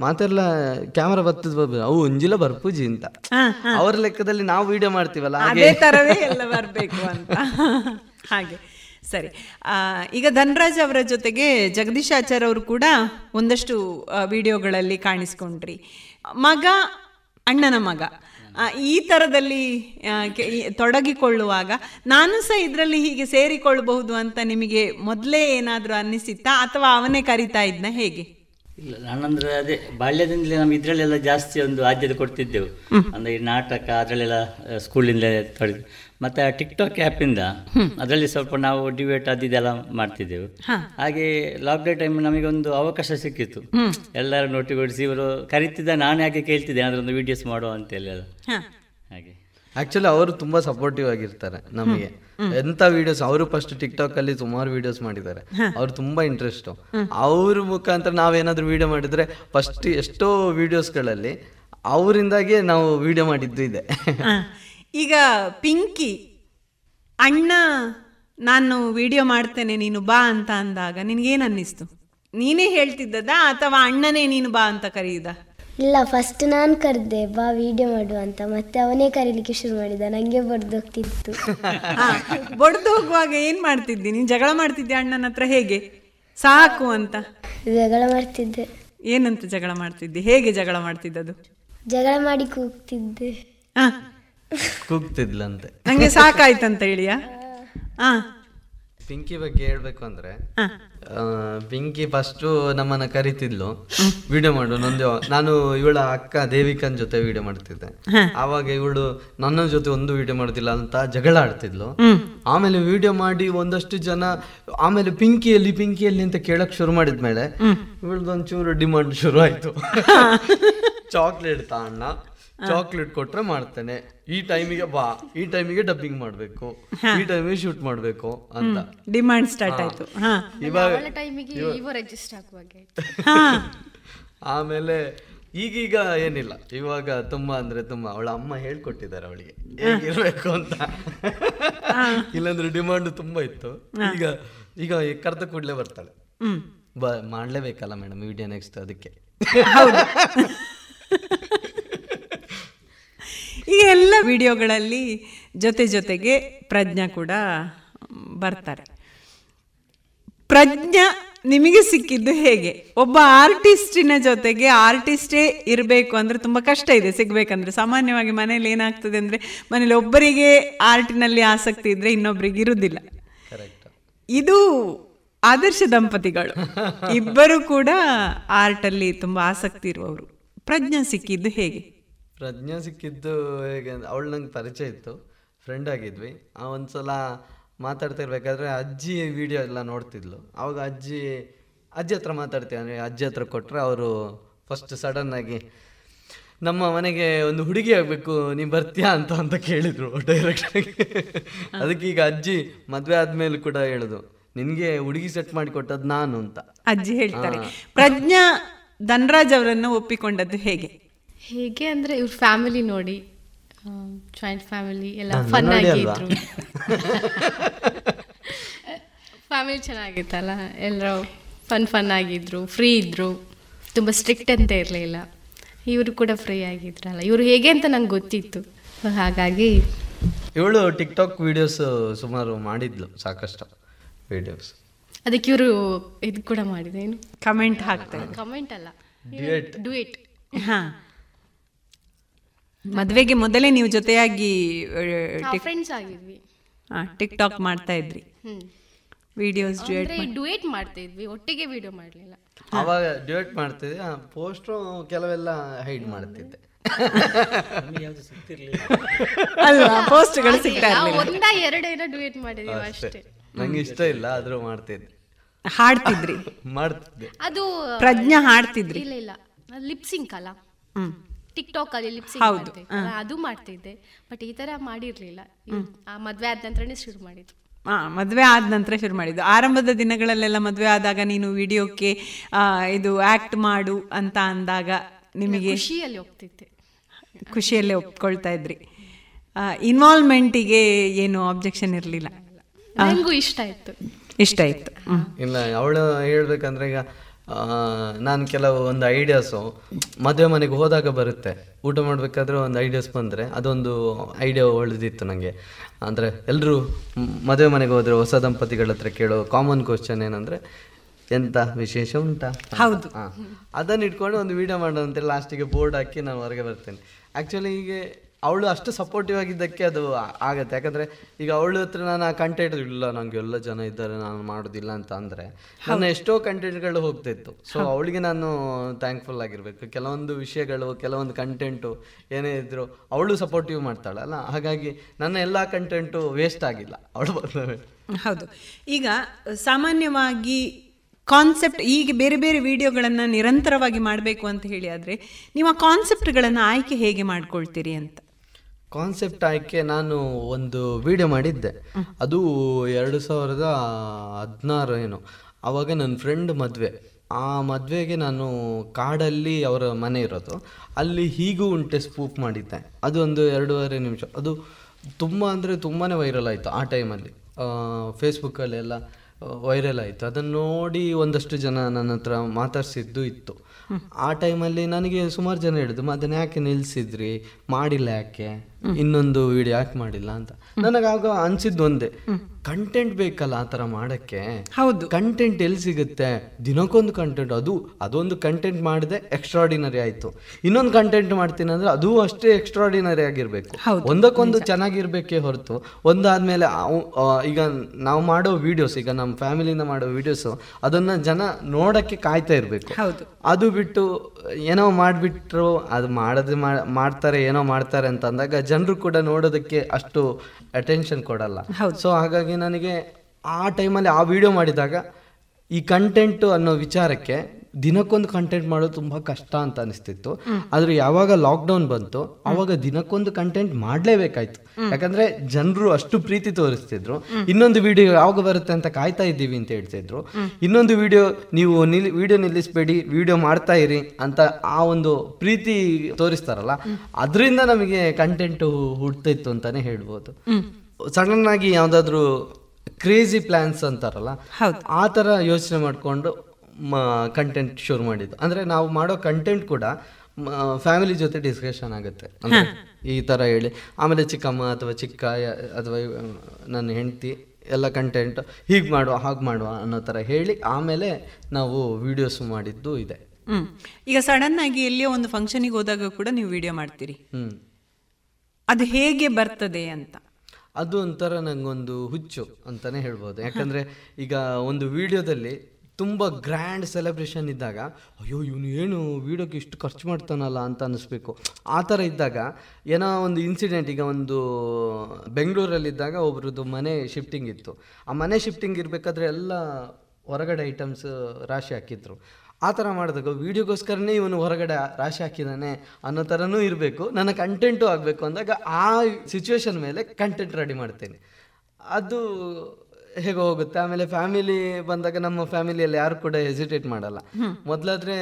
ಮಾತೆಲ್ಲ ಕ್ಯಾಮರಾ ಬರ್ತದ ಅವು ಉಂಜಿಲ ಬರ್ಪೂಜಿ ಅಂತ. ಅವ್ರ ಲೆಕ್ಕದಲ್ಲಿ ನಾವು ವಿಡಿಯೋ ಮಾಡ್ತೀವಲ್ಲ ಅದೇ ಹಾಗೆ ತರವೇ ಎಲ್ಲ ಬರಬೇಕು ಅಂತ. ಹಾಗೆ ಸರಿ. ಈಗ ಧನರಾಜ್ ಅವರ ಜೊತೆಗೆ ಜಗದೀಶ್ ಆಚಾರ್ಯ ಅವರು ಕೂಡ ಒಂದಷ್ಟು ವಿಡಿಯೋಗಳಲ್ಲಿ ಕಾಣಿಸ್ಕೊಂಡ್ರಿ. ಮಗ ಅಣ್ಣನ ಮಗ. ಈ ಥರದಲ್ಲಿ ತೊಡಗಿಕೊಳ್ಳುವಾಗ ನಾನು ಸಹ ಇದರಲ್ಲಿ ಹೀಗೆ ಸೇರಿಕೊಳ್ಳಬಹುದು ಅಂತ ನಿಮಗೆ ಮೊದಲೇ ಏನಾದರೂ ಅನ್ನಿಸಿತ್ತಾ ಅಥವಾ ಅವನೇ ಕರಿತಾ ಇದ್ನ ಹೇಗೆ? ಇಲ್ಲ ನಾನಂದ್ರೆ ಅದೇ ಬಾಲ್ಯದಿಂದಲೇ ನಾವು ಇದರಲ್ಲೆಲ್ಲ ಜಾಸ್ತಿ ಒಂದು ಆದ್ಯತೆ ಕೊಡ್ತಿದ್ದೆವು. ಅಂದ್ರೆ ಈ ನಾಟಕ ಅದರಲ್ಲೆಲ್ಲ ಸ್ಕೂಲಿಂದಲೇ ತೊಡಗಿ ಮತ್ತೆ ಟಿಕ್ಟಾಕ್ ಇಂದ ಅದರಲ್ಲಿ ಸ್ವಲ್ಪ ನಾವು ಡಿಬೇಟ್ ಅದು ಇದೆಲ್ಲ ಮಾಡ್ತಿದ್ದೆವು. ಹಾಗೆ ಲಾಕ್ಡೌನ್ ಟೈಮ್ ನಮಗೊಂದು ಅವಕಾಶ ಸಿಕ್ಕಿತ್ತು. ಎಲ್ಲರೂ ನೋಟಿಗೊಳಿಸಿ ಇವರು ಕರಿತಿದ್ದ ನಾನು ಯಾಕೆ ಕೇಳ್ತಿದ್ದೆ ಅದರೊಂದು ಒಂದು ವಿಡಿಯೋಸ್ ಮಾಡುವ ಅಂತೇಳಿ ಹೇಳಿ ಹಾಗೆ. ಆಕ್ಚುಲಿ ಅವರು ತುಂಬಾ ಸಪೋರ್ಟಿವ್ ಆಗಿರ್ತಾರೆ ನಮಗೆ. ಎಂತ ವಿಡಿಯೋಸ್ ಅವರು ಫಸ್ಟ್ ಟಿಕ್ ಟಾಕ್ ಅಲ್ಲಿ ಸುಮಾರು ವಿಡಿಯೋಸ್ ಮಾಡಿದ್ದಾರೆ. ಅವ್ರು ತುಂಬಾ ಇಂಟ್ರೆಸ್ಟ್ ಅವ್ರ ಮುಖಾಂತರ ನಾವೇನಾದ್ರೂ ವಿಡಿಯೋ ಮಾಡಿದ್ರೆ ಫಸ್ಟ್ ಎಷ್ಟೋ ವಿಡಿಯೋಸ್ಗಳಲ್ಲಿ ಅವರಿಂದಾಗೆ ನಾವು ವಿಡಿಯೋ ಮಾಡಿದ್ದು ಇದೆ. ಆ, ಈಗ ಪಿಂಕಿ ಅಣ್ಣ ನಾನು ವಿಡಿಯೋ ಮಾಡ್ತೇನೆ ನೀನು ಬಾ ಅಂತ ಅಂದಾಗ ನಿನಗೇನು ಅನ್ನಿಸ್ತು ನೀನೇ ಹೇಳ್ತಿದ್ದದ ಅಥವಾ ಅಣ್ಣನೇ ನೀನು ಬಾ ಅಂತ ಕರೆಯುದ ಇಲ್ಲ ಫಸ್ಟ್ ನಾನು ಕರೆದೆ ಬಾ ವಿಡಿಯೋ ಮಾಡು ಅಂತ. ಮತ್ತೆ ಅವನೇ ಕರೀಲಿಕ್ಕೆ ಶುರು ಮಾಡಿದ ನನಗೆ ಬರ್ದೋಗ್ತಿತ್ತು ಬಡ್ದು ಹೋಗುವಾಗ ಏನ್ ಮಾಡ್ತಿದ್ದಿ? ನೀನ್ ಜಗಳ ಮಾಡ್ತಿದ್ದೆ ಅಣ್ಣನ ಹತ್ರ ಹೇಗೆ? ಸಾಕು ಅಂತ. ಜಗಳ ಮಾಡ್ತಿದ್ದೆ. ಏನಂತ ಜಗಳ ಮಾಡ್ತಿದ್ದೆ? ಹೇಗೆ ಜಗಳ ಮಾಡ್ತಿದ್ದದು? ಜಗಳ ಮಾಡಿ ಕೂಗ್ತಿದ್ದೆ. ಕೂಗ್ತಿದ್ಲಂತೆ. ನಂಗೆ ಸಾಕಾಯ್ತಂತ ಹೇಳಿಯಾ ಆ. ಪಿಂಕಿ ಬಗ್ಗೆ ಹೇಳ್ಬೇಕು ಅಂದ್ರೆ ಆ, ಪಿಂಕಿ ಫಸ್ಟ್ ನಮ್ಮನ್ನ ಕರಿತಿದ್ಲು. ವಿಡಿಯೋ ಮಾಡು ನಂದು ನಾನು ಇವಳ ಅಕ್ಕ ದೇವಿಕನ್ ಜೊತೆ ವಿಡಿಯೋ ಮಾಡ್ತಿದ್ದೆ. ಆವಾಗ ಇವಳು ನನ್ನ ಜೊತೆ ಒಂದು ವಿಡಿಯೋ ಮಾಡುದಿಲ್ಲ ಅಂತ ಜಗಳ ಆಡ್ತಿದ್ಲು. ಆಮೇಲೆ ವಿಡಿಯೋ ಮಾಡಿ ಒಂದಷ್ಟು ಜನ ಆಮೇಲೆ ಪಿಂಕಿಯಲ್ಲಿ ಪಿಂಕಿಯಲ್ಲಿ ಅಂತ ಕೇಳಕ್ ಶುರು ಮಾಡಿದ್ಮೇಲೆ ಚೂರು ಡಿಮಾಂಡ್ ಶುರು ಆಯ್ತು ಚಾಕ್ಲೇಟ್ ತಾ ಅಣ್ಣ ಚಾಕ್ಲೇಟ್ ಕೊಟ್ರೆ ಮಾಡ್ತೇನೆ. ಈ ಟೈಮಿಗೆ ಬಾ. ಈ ಟೈಮಿಗೆ ಡಬ್ಬಿಂಗ್ ಮಾಡ್ಬೇಕು. ಈ ಟೈಮಿಗೆ ಶೂಟ್ ಮಾಡ್ಬೇಕು ಅಂತ. ಡಿಮಾಂಡ್ ಸ್ಟಾರ್ಟ್ ಆಯ್ತು. ಹಾ. ಇವಾಗ ಆಮೇಲೆ ಈಗೀಗ ಏನಿಲ್ಲ. ಇವಾಗ ತುಂಬಾ ಅಂದ್ರೆ ತುಂಬಾ ಅವಳ ಅಮ್ಮ ಹೇಳ್ಕೊಟ್ಟಿದ್ದಾರೆ ಅವಳಿಗೆ. ಹೇಗಿರ್ಬೇಕು ಅಂತ. ಇಲ್ಲಾಂದ್ರೆ ಡಿಮಾಂಡ್ ತುಂಬಾ ಇತ್ತು. ಈಗ ಈಗ ಕರೆದ ಕೂಡಲೇ ಬರ್ತಾಳೆ. ಬ ಮಾಡ್ಲೇಬೇಕಲ್ಲ ಮೇಡಮ್ ವಿಡಿಯೋ ನೆಕ್ಸ್ಟ್ ಅದಕ್ಕೆ. ಈ ಎಲ್ಲ ವಿಡಿಯೋಗಳಲ್ಲಿ ಜೊತೆ ಜೊತೆಗೆ ಪ್ರಜ್ಞಾ ಕೂಡ ಬರ್ತಾರೆ. ಪ್ರಜ್ಞಾ ನಿಮಗೆ ಸಿಕ್ಕಿದ್ದು ಹೇಗೆ? ಒಬ್ಬ ಆರ್ಟಿಸ್ಟಿನ ಜೊತೆಗೆ ಆರ್ಟಿಸ್ಟೇ ಇರಬೇಕು ಅಂದ್ರೆ ತುಂಬಾ ಕಷ್ಟ ಇದೆ ಸಿಗಬೇಕಂದ್ರೆ. ಸಾಮಾನ್ಯವಾಗಿ ಮನೇಲಿ ಏನಾಗ್ತದೆ ಅಂದ್ರೆ ಮನೇಲಿ ಒಬ್ಬರಿಗೆ ಆರ್ಟಿನಲ್ಲಿ ಆಸಕ್ತಿ ಇದ್ರೆ ಇನ್ನೊಬ್ಬರಿಗೆ ಇರುವುದಿಲ್ಲ. ಇದು ಆದರ್ಶ ದಂಪತಿಗಳು. ಇಬ್ಬರು ಕೂಡ ಆರ್ಟಲ್ಲಿ ತುಂಬಾ ಆಸಕ್ತಿ ಇರುವವರು. ಪ್ರಜ್ಞಾ ಸಿಕ್ಕಿದ್ದು ಹೇಗೆ? ಪ್ರಜ್ಞಾ ಸಿಕ್ಕಿದ್ದು ಹೇಗೆ ಅವಳು ನಂಗೆ ಪರಿಚಯ ಇತ್ತು ಫ್ರೆಂಡ್ ಆಗಿದ್ವಿ. ಆ ಒಂದ್ಸಲ ಮಾತಾಡ್ತಾ ಇರ್ಬೇಕಾದ್ರೆ ಅಜ್ಜಿ ವಿಡಿಯೋ ಎಲ್ಲ ನೋಡ್ತಿದ್ಲು. ಅವಾಗ ಅಜ್ಜಿ ಅಜ್ಜಿ ಹತ್ರ ಮಾತಾಡ್ತೀವಿ ಅಂದರೆ ಅಜ್ಜಿ ಹತ್ರ ಕೊಟ್ಟರೆ ಅವರು ಫಸ್ಟ್ ಸಡನ್ನಾಗಿ ನಮ್ಮ ಮನೆಗೆ ಒಂದು ಹುಡುಗಿ ಆಗಬೇಕು ನೀನು ಬರ್ತೀಯಾ ಅಂತ ಅಂತ ಕೇಳಿದರು ಡೈರೆಕ್ಟಾಗಿ ಅದಕ್ಕೆ ಈಗ ಅಜ್ಜಿ ಮದುವೆ ಆದಮೇಲೆ ಕೂಡ ಹೇಳೋದು ನಿನಗೆ ಹುಡುಗಿ ಸೆಟ್ ಮಾಡಿ ಕೊಟ್ಟದ್ದು ನಾನು ಅಂತ. ಅಜ್ಜಿ ಹೇಳ್ತಾರೆ. ಪ್ರಜ್ಞಾ ಧನರಾಜ್ ಅವರನ್ನು ಒಪ್ಪಿಕೊಂಡದ್ದು ಹೇಗೆ? ಹೇಗೆ ಅಂದರೆ ಇವ್ರ ಫ್ಯಾಮಿಲಿ ನೋಡಿ. ಜಾಯಿಂಟ್ ಫ್ಯಾಮಿಲಿ ಎಲ್ಲ ಫನ್ ಆಗಿದ್ರು ಫ್ಯಾಮಿಲಿ ಚೆನ್ನಾಗಿತ್ತಲ್ಲ ಎಲ್ಲರೂ ಫನ್ ಫನ್ ಆಗಿದ್ರು ಫ್ರೀ ಇದ್ರು. ತುಂಬ ಸ್ಟ್ರಿಕ್ಟ್ ಅಂತ ಇರಲಿಲ್ಲ. ಇವರು ಕೂಡ ಫ್ರೀ ಆಗಿದ್ರಲ್ಲ. ಇವರು ಹೇಗೆ ಅಂತ ನಂಗೆ ಗೊತ್ತಿತ್ತು. ಹಾಗಾಗಿ ಇವಳು ಟಿಕ್ಟಾಕ್ ವಿಡಿಯೋಸ್ ಸುಮಾರು ಮಾಡಿದ್ಲು ಸಾಕಷ್ಟು ವಿಡಿಯೋಸ್ ಅದಕ್ಕೆ ಇವರು ಇದು ಕೂಡ ಮಾಡಿದೆ. ಏನು? ಕಮೆಂಟ್ ಹಾಕ್ತಾರೆ ಕಮೆಂಟ್ ಅಲ್ಲ. ಡೂ ಇಟ್ ಹಾ. ಮದುವೆಗೆ ಮೊದಲೇ ನೀವು ಜೊತೆಯಾಗಿ ಫ್ರೆಂಡ್ಸ್ ಆಗಿದ್ವಿ. ಟಿಕ್ ಟಾಕ್ ಮಾಡ್ತಾ ಇದ್ರಿ. ವಿಡಿಯೋಸ್ ಡ್ಯೂಯೇಟ್ ಮಾಡ್ತಾ ಇದ್ವಿ ಒಟ್ಟಿಗೆ ವಿಡಿಯೋ ಮಾಡಲಿಲ್ಲ. ಅವಾಗ ಡಿವೈಡ್ ಮಾಡ್ತಿದ್ದೆ ಪೋಸ್ಟ್ರು ಕೆಲವೆಲ್ಲ ಹೈಡ್ ಮಾಡ್ತಿದ್ದೆ. ಅಲ್ವಾ ಪೋಸ್ಟ್ಗಳು ಸಿಗ್ತಾ ಇರಲಿಲ್ಲ. ಒಂದ ಎರಡೇನೋ ಡುಯೆಟ್ ಮಾಡಿದೀವಿ ಅಷ್ಟೇ. ನಂಗೆ ಇಷ್ಟ ಇಲ್ಲ ಆದ್ರೂ ಮಾಡ್ತಿದ್ದೆ. ಹಾಡ್ತಿದ್ರಿ. ಮಾಡ್ತಿದ್ದೆ. ಅದು ಪ್ರಜ್ಞಾ ಹಾಡ್ತಿದ್ರಿ. ಇಲ್ಲ ಇಲ್ಲ. ಲಿಪ್ಸಿಂಕ್ ಅಲ್ಲ. ಹ್ಮ್. ಟಿಕ್ ಟಾಕ್ ಅಲ್ಲಿ ಲಿಪ್ಸಿಂಗ್ ಅದು ಮಾಡ್ತಿದ್ದೆ. ಬಟ್ ಈ ತರ ಮಾಡಿರ್ಲಿಲ್ಲ. ಆ ಮದ್ವೆ ಆದ ನಂತರನೇ ಶುರು ಮಾಡಿದ್ದು. ಆ ಮದುವೆ ಆದ ನಂತರ ಶುರು ಮಾಡಿದ್ದು. ಆರಂಭದ ದಿನಗಳಲ್ಲೆಲ್ಲ ಮದುವೆ ಆದಾಗ ನೀನು ವಿಡಿಯೋಕ್ಕೆ ಇದು ಆಕ್ಟ್ ಮಾಡು ಅಂತ ಅಂದಾಗ ನಿಮಗೆ ಖುಷಿಯಲ್ಲಿ ಹೋಗ್ತಿದ್ದೆ ಖುಷಿಯಲ್ಲೇ ಒಪ್ಕೊಳ್ತಾ ಇದ್ರಿ. ಇನ್ವಾಲ್ವ್ಮೆಂಟಿಗೆ ಏನು ಆಬ್ಜೆಕ್ಷನ್ ಇರಲಿಲ್ಲ. ನಂಗೂ ಇಷ್ಟ ಆಯ್ತು ಇಷ್ಟ ಆಯ್ತು ಹ್ಮ್. ಇಲ್ಲ ಅವಳು ಹೇಳ್ಬೇಕಂದ್ರೆ ಈಗ ನಾನು ಕೆಲವು ಒಂದು ಐಡಿಯಾಸು ಮದುವೆ ಮನೆಗೆ ಹೋದಾಗ ಬರುತ್ತೆ. ಊಟ ಮಾಡಬೇಕಾದ್ರೆ ಒಂದು ಐಡಿಯಾಸ್ ಬಂದರೆ ಅದೊಂದು ಐಡಿಯಾ ಒಳ್ಳೆದಿತ್ತು ನನಗೆ ಅಂದರೆ ಎಲ್ಲರೂ ಮದುವೆ ಮನೆಗೆ ಹೋದರೆ ಹೊಸ ದಂಪತಿಗಳ ಹತ್ರ ಕೇಳೋ ಕಾಮನ್ ಕ್ವಶನ್ ಏನಂದರೆ ಎಂತ ವಿಶೇಷ ಉಂಟಾ? ಹೌದು. ಅದನ್ನು ಇಟ್ಕೊಂಡು ಒಂದು ವಿಡಿಯೋ ಮಾಡೋದಂತೆ ಲಾಸ್ಟಿಗೆ ಬೋರ್ಡ್ ಹಾಕಿ ನಾನು ಹೊರಗೆ ಬರ್ತೇನೆ. ಆ್ಯಕ್ಚುಲಿ ಹೀಗೆ ಅವಳು ಅಷ್ಟು ಸಪೋರ್ಟಿವ್ ಆಗಿದ್ದಕ್ಕೆ ಅದು ಆಗುತ್ತೆ. ಯಾಕಂದರೆ ಈಗ ಅವಳ ಹತ್ರ ನಾನು ಆ ಕಂಟೆಂಟ್ ಇಲ್ಲ ನನಗೆ ಎಲ್ಲ ಜನ ಇದ್ದಾರೆ ನಾನು ಮಾಡೋದಿಲ್ಲ ಅಂತ ಅಂದರೆ ನನ್ನ ಎಷ್ಟೋ ಕಂಟೆಂಟ್ಗಳು ಹೋಗ್ತಿತ್ತು. ಸೊ ಅವಳಿಗೆ ನಾನು ಥ್ಯಾಂಕ್ಫುಲ್ ಆಗಿರಬೇಕು. ಕೆಲವೊಂದು ವಿಷಯಗಳು ಕೆಲವೊಂದು ಕಂಟೆಂಟು ಏನೇ ಇದ್ರು ಅವಳು ಸಪೋರ್ಟಿವ್ ಮಾಡ್ತಾಳಲ್ಲ ಹಾಗಾಗಿ ನನ್ನ ಎಲ್ಲ ಕಂಟೆಂಟು ವೇಸ್ಟ್ ಆಗಿಲ್ಲ. ಅವಳು ಹೌದು. ಈಗ ಸಾಮಾನ್ಯವಾಗಿ ಕಾನ್ಸೆಪ್ಟ್ ಈಗ ಬೇರೆ ಬೇರೆ ವಿಡಿಯೋಗಳನ್ನು ನಿರಂತರವಾಗಿ ಮಾಡಬೇಕು ಅಂತ ಹೇಳಿ ಆದರೆ ನೀವು ಆ ಕಾನ್ಸೆಪ್ಟ್ಗಳನ್ನು ಆಯ್ಕೆ ಹೇಗೆ ಮಾಡ್ಕೊಳ್ತೀರಿ ಅಂತ? ಕಾನ್ಸೆಪ್ಟ್ ಆಯ್ಕೆ ನಾನು ಒಂದು ವಿಡಿಯೋ ಮಾಡಿದ್ದೆ. ಅದು ಎರಡು ಸಾವಿರದ ಹದಿನಾರು ಏನು. ಆವಾಗ ನನ್ನ ಫ್ರೆಂಡ್ ಮದುವೆ. ಆ ಮದುವೆಗೆ ನಾನು ಕಾಡಲ್ಲಿ ಅವರ ಮನೆ ಇರೋದು. ಅಲ್ಲಿ ಹೀಗೂ ಉಂಟೆ ಸ್ಪೂಪ್ ಮಾಡಿದ್ದೆ. ಅದು ಒಂದು ಎರಡೂವರೆ ನಿಮಿಷ. ಅದು ತುಂಬ ಅಂದರೆ ತುಂಬಾ ವೈರಲ್ ಆಯಿತು ಆ ಟೈಮಲ್ಲಿ ಫೇಸ್ಬುಕ್ಕಲ್ಲೆಲ್ಲ ವೈರಲ್ ಆಯಿತು. ಅದನ್ನು ನೋಡಿ ಒಂದಷ್ಟು ಜನ ನನ್ನ ಹತ್ರ ಮಾತಾಡಿಸಿದ್ದು ಇತ್ತು. ಆ ಟೈಮಲ್ಲಿ ನನಗೆ ಸುಮಾರು ಜನ ಹೇಳಿದ್ರು ಅದನ್ನು ಯಾಕೆ ನಿಲ್ಲಿಸಿದ್ರಿ ಮಾಡಿಲ್ಲ ಯಾಕೆ? ಇನ್ನೊಂದು ವಿಡಿಯೋ ಯಾಕೆ ಮಾಡಿಲ್ಲ ಅಂತ. ನನಗಾಗ ಅನ್ಸಿದ್ದು ಒಂದೇ ಕಂಟೆಂಟ್ ಬೇಕಲ್ಲ ಆ ಥರ ಮಾಡಕ್ಕೆ? ಹೌದು. ಕಂಟೆಂಟ್ ಎಲ್ಲಿ ಸಿಗುತ್ತೆ? ದಿನಕ್ಕೊಂದು ಕಂಟೆಂಟ್ ಅದು ಅದೊಂದು ಕಂಟೆಂಟ್ ಮಾಡಿದೆ ಎಕ್ಸ್ಟ್ರಾಡಿನರಿ ಆಯಿತು. ಇನ್ನೊಂದು ಕಂಟೆಂಟ್ ಮಾಡ್ತೀನಿ ಅಂದ್ರೆ ಅದು ಅಷ್ಟೇ ಎಕ್ಸ್ಟ್ರಾಡಿನರಿ ಆಗಿರಬೇಕು. ಒಂದಕ್ಕೊಂದು ಚೆನ್ನಾಗಿರ್ಬೇಕೇ ಹೊರತು ಒಂದಾದ್ಮೇಲೆ ಈಗ ನಾವು ಮಾಡೋ ವಿಡಿಯೋಸ್ ಈಗ ನಮ್ಮ ಫ್ಯಾಮಿಲಿಯಿಂದ ಮಾಡೋ ವಿಡಿಯೋಸು ಅದನ್ನ ಜನ ನೋಡಕ್ಕೆ ಕಾಯ್ತಾ ಇರಬೇಕು. ಹೌದು. ಅದು ಬಿಟ್ಟು ಏನೋ ಮಾಡಿಬಿಟ್ರು ಅದು ಮಾಡೋದು ಮಾಡ್ತಾರೆ ಏನೋ ಮಾಡ್ತಾರೆ ಅಂತ ಅಂದಾಗ ಜನರು ಕೂಡ ನೋಡೋದಕ್ಕೆ ಅಷ್ಟು ಅಟೆನ್ಷನ್ ಕೊಡಲ್ಲ. ಸೊ ಹಾಗಾಗಿ ನನಗೆ ಆ ಟೈಮಲ್ಲಿ ಆ ವಿಡಿಯೋ ಮಾಡಿದಾಗ ಈ ಕಂಟೆಂಟು ಅನ್ನೋ ವಿಚಾರಕ್ಕೆ ದಿನಕ್ಕೊಂದು ಕಂಟೆಂಟ್ ಮಾಡೋದು ತುಂಬ ಕಷ್ಟ ಅಂತ ಅನಿಸ್ತಿತ್ತು. ಆದ್ರೆ ಯಾವಾಗ ಲಾಕ್ಡೌನ್ ಬಂತು ಅವಾಗ ದಿನಕ್ಕೊಂದು ಕಂಟೆಂಟ್ ಮಾಡಲೇಬೇಕಾಯ್ತು. ಯಾಕಂದ್ರೆ ಜನರು ಅಷ್ಟು ಪ್ರೀತಿ ತೋರಿಸ್ತಿದ್ರು. ಇನ್ನೊಂದು ವಿಡಿಯೋ ಯಾವಾಗ ಬರುತ್ತೆ ಅಂತ ಕಾಯ್ತಾ ಇದ್ದೀವಿ ಅಂತ ಹೇಳ್ತಿದ್ರು. ಇನ್ನೊಂದು ವಿಡಿಯೋ ನೀವು ನಿಲ್ ವಿಡಿಯೋ ನಿಲ್ಲಿಸ್ಬೇಡಿ ವಿಡಿಯೋ ಮಾಡ್ತಾ ಇರಿ ಅಂತ ಆ ಒಂದು ಪ್ರೀತಿ ತೋರಿಸ್ತಾರಲ್ಲ ಅದರಿಂದ ನಮಗೆ ಕಂಟೆಂಟ್ ಹುಡ್ತಿತ್ತು ಅಂತಾನೆ ಹೇಳ್ಬೋದು. ಸಡನ್ ಆಗಿ ಯಾವ್ದಾದ್ರು ಕ್ರೇಜಿ ಪ್ಲಾನ್ಸ್ ಅಂತಾರಲ್ಲ ಆ ತರ ಯೋಚನೆ ಮಾಡಿಕೊಂಡು ಕಂಟೆಂಟ್ ಶುರು ಮಾಡಿದ್ದು. ಅಂದ್ರೆ ನಾವು ಮಾಡೋ ಕಂಟೆಂಟ್ ಕೂಡ ಫ್ಯಾಮಿಲಿ ಜೊತೆ ಡಿಸ್ಕಷನ್ ಆಗುತ್ತೆ. ಈ ಥರ ಹೇಳಿ. ಆಮೇಲೆ ಚಿಕ್ಕಮ್ಮ ಅಥವಾ ಚಿಕ್ಕ ಅಥವಾ ನನ್ನ ಹೆಂಡತಿ ಎಲ್ಲ ಕಂಟೆಂಟ್ ಹೀಗೆ ಮಾಡುವ ಹಾಗೆ ಮಾಡುವ ಅನ್ನೋ ಥರ ಹೇಳಿ ಆಮೇಲೆ ನಾವು ವಿಡಿಯೋಸ್ ಮಾಡಿದ್ದು ಇದೆ. ಈಗ ಸಡನ್ ಆಗಿ ಎಲ್ಲಿಯೋ ಒಂದು ಫಂಕ್ಷನಿಗೆ ಹೋದಾಗ ಕೂಡ ನೀವು ವಿಡಿಯೋ ಮಾಡ್ತೀರಿ. ಅದು ಹೇಗೆ ಬರ್ತದೆ ಅಂತ? ಅದು ಒಂಥರ ನಂಗೊಂದು ಹುಚ್ಚು ಅಂತಾನೆ ಹೇಳ್ಬೋದು. ಯಾಕಂದ್ರೆ ಈಗ ಒಂದು ವಿಡಿಯೋದಲ್ಲಿ ತುಂಬ ಗ್ರ್ಯಾಂಡ್ ಸೆಲೆಬ್ರೇಷನ್ ಇದ್ದಾಗ, ಅಯ್ಯೋ, ಇವನು ಏನು ವೀಡಿಯೋಗೆ ಇಷ್ಟು ಖರ್ಚು ಮಾಡ್ತಾನಲ್ಲ ಅಂತ ಅನ್ನಿಸ್ಬೇಕು ಆ ಥರ ಇದ್ದಾಗ, ಏನೋ ಒಂದು ಇನ್ಸಿಡೆಂಟ್ ಈಗ ಒಂದು ಬೆಂಗಳೂರಲ್ಲಿದ್ದಾಗ ಒಬ್ರದ್ದು ಮನೆ ಶಿಫ್ಟಿಂಗ್ ಇತ್ತು. ಆ ಮನೆ ಶಿಫ್ಟಿಂಗ್ ಇರಬೇಕಾದ್ರೆ ಎಲ್ಲ ಹೊರಗಡೆ ಐಟಮ್ಸ್ ರಾಶಿ ಹಾಕಿದ್ರು. ಆ ಥರ ಮಾಡಿದಾಗ ವೀಡಿಯೋಗೋಸ್ಕರನೇ ಇವನು ಹೊರಗಡೆ ರಾಶಿ ಹಾಕಿದ್ದಾನೆ ಅನ್ನೋ ಥರನೂ ಇರಬೇಕು. ನನ್ನ ಕಂಟೆಂಟು ಆಗಬೇಕು ಅಂದಾಗ ಆ ಸಿಚುವೇಶನ್ ಮೇಲೆ ಕಂಟೆಂಟ್ ರೆಡಿ ಮಾಡ್ತೇನೆ. ಅದು ಹೇಗೆ ಹೋಗುತ್ತೆ. ಆಮೇಲೆ ಫ್ಯಾಮಿಲಿ ಬಂದಾಗ ನಮ್ಮ ಫ್ಯಾಮಿಲಿಯಲ್ಲಿ ಯಾರು ಕೂಡ ಹೆಸಿಟೇಟ್ ಮಾಡಲ್ಲ. ಮೊದಲಾದ್ರೆ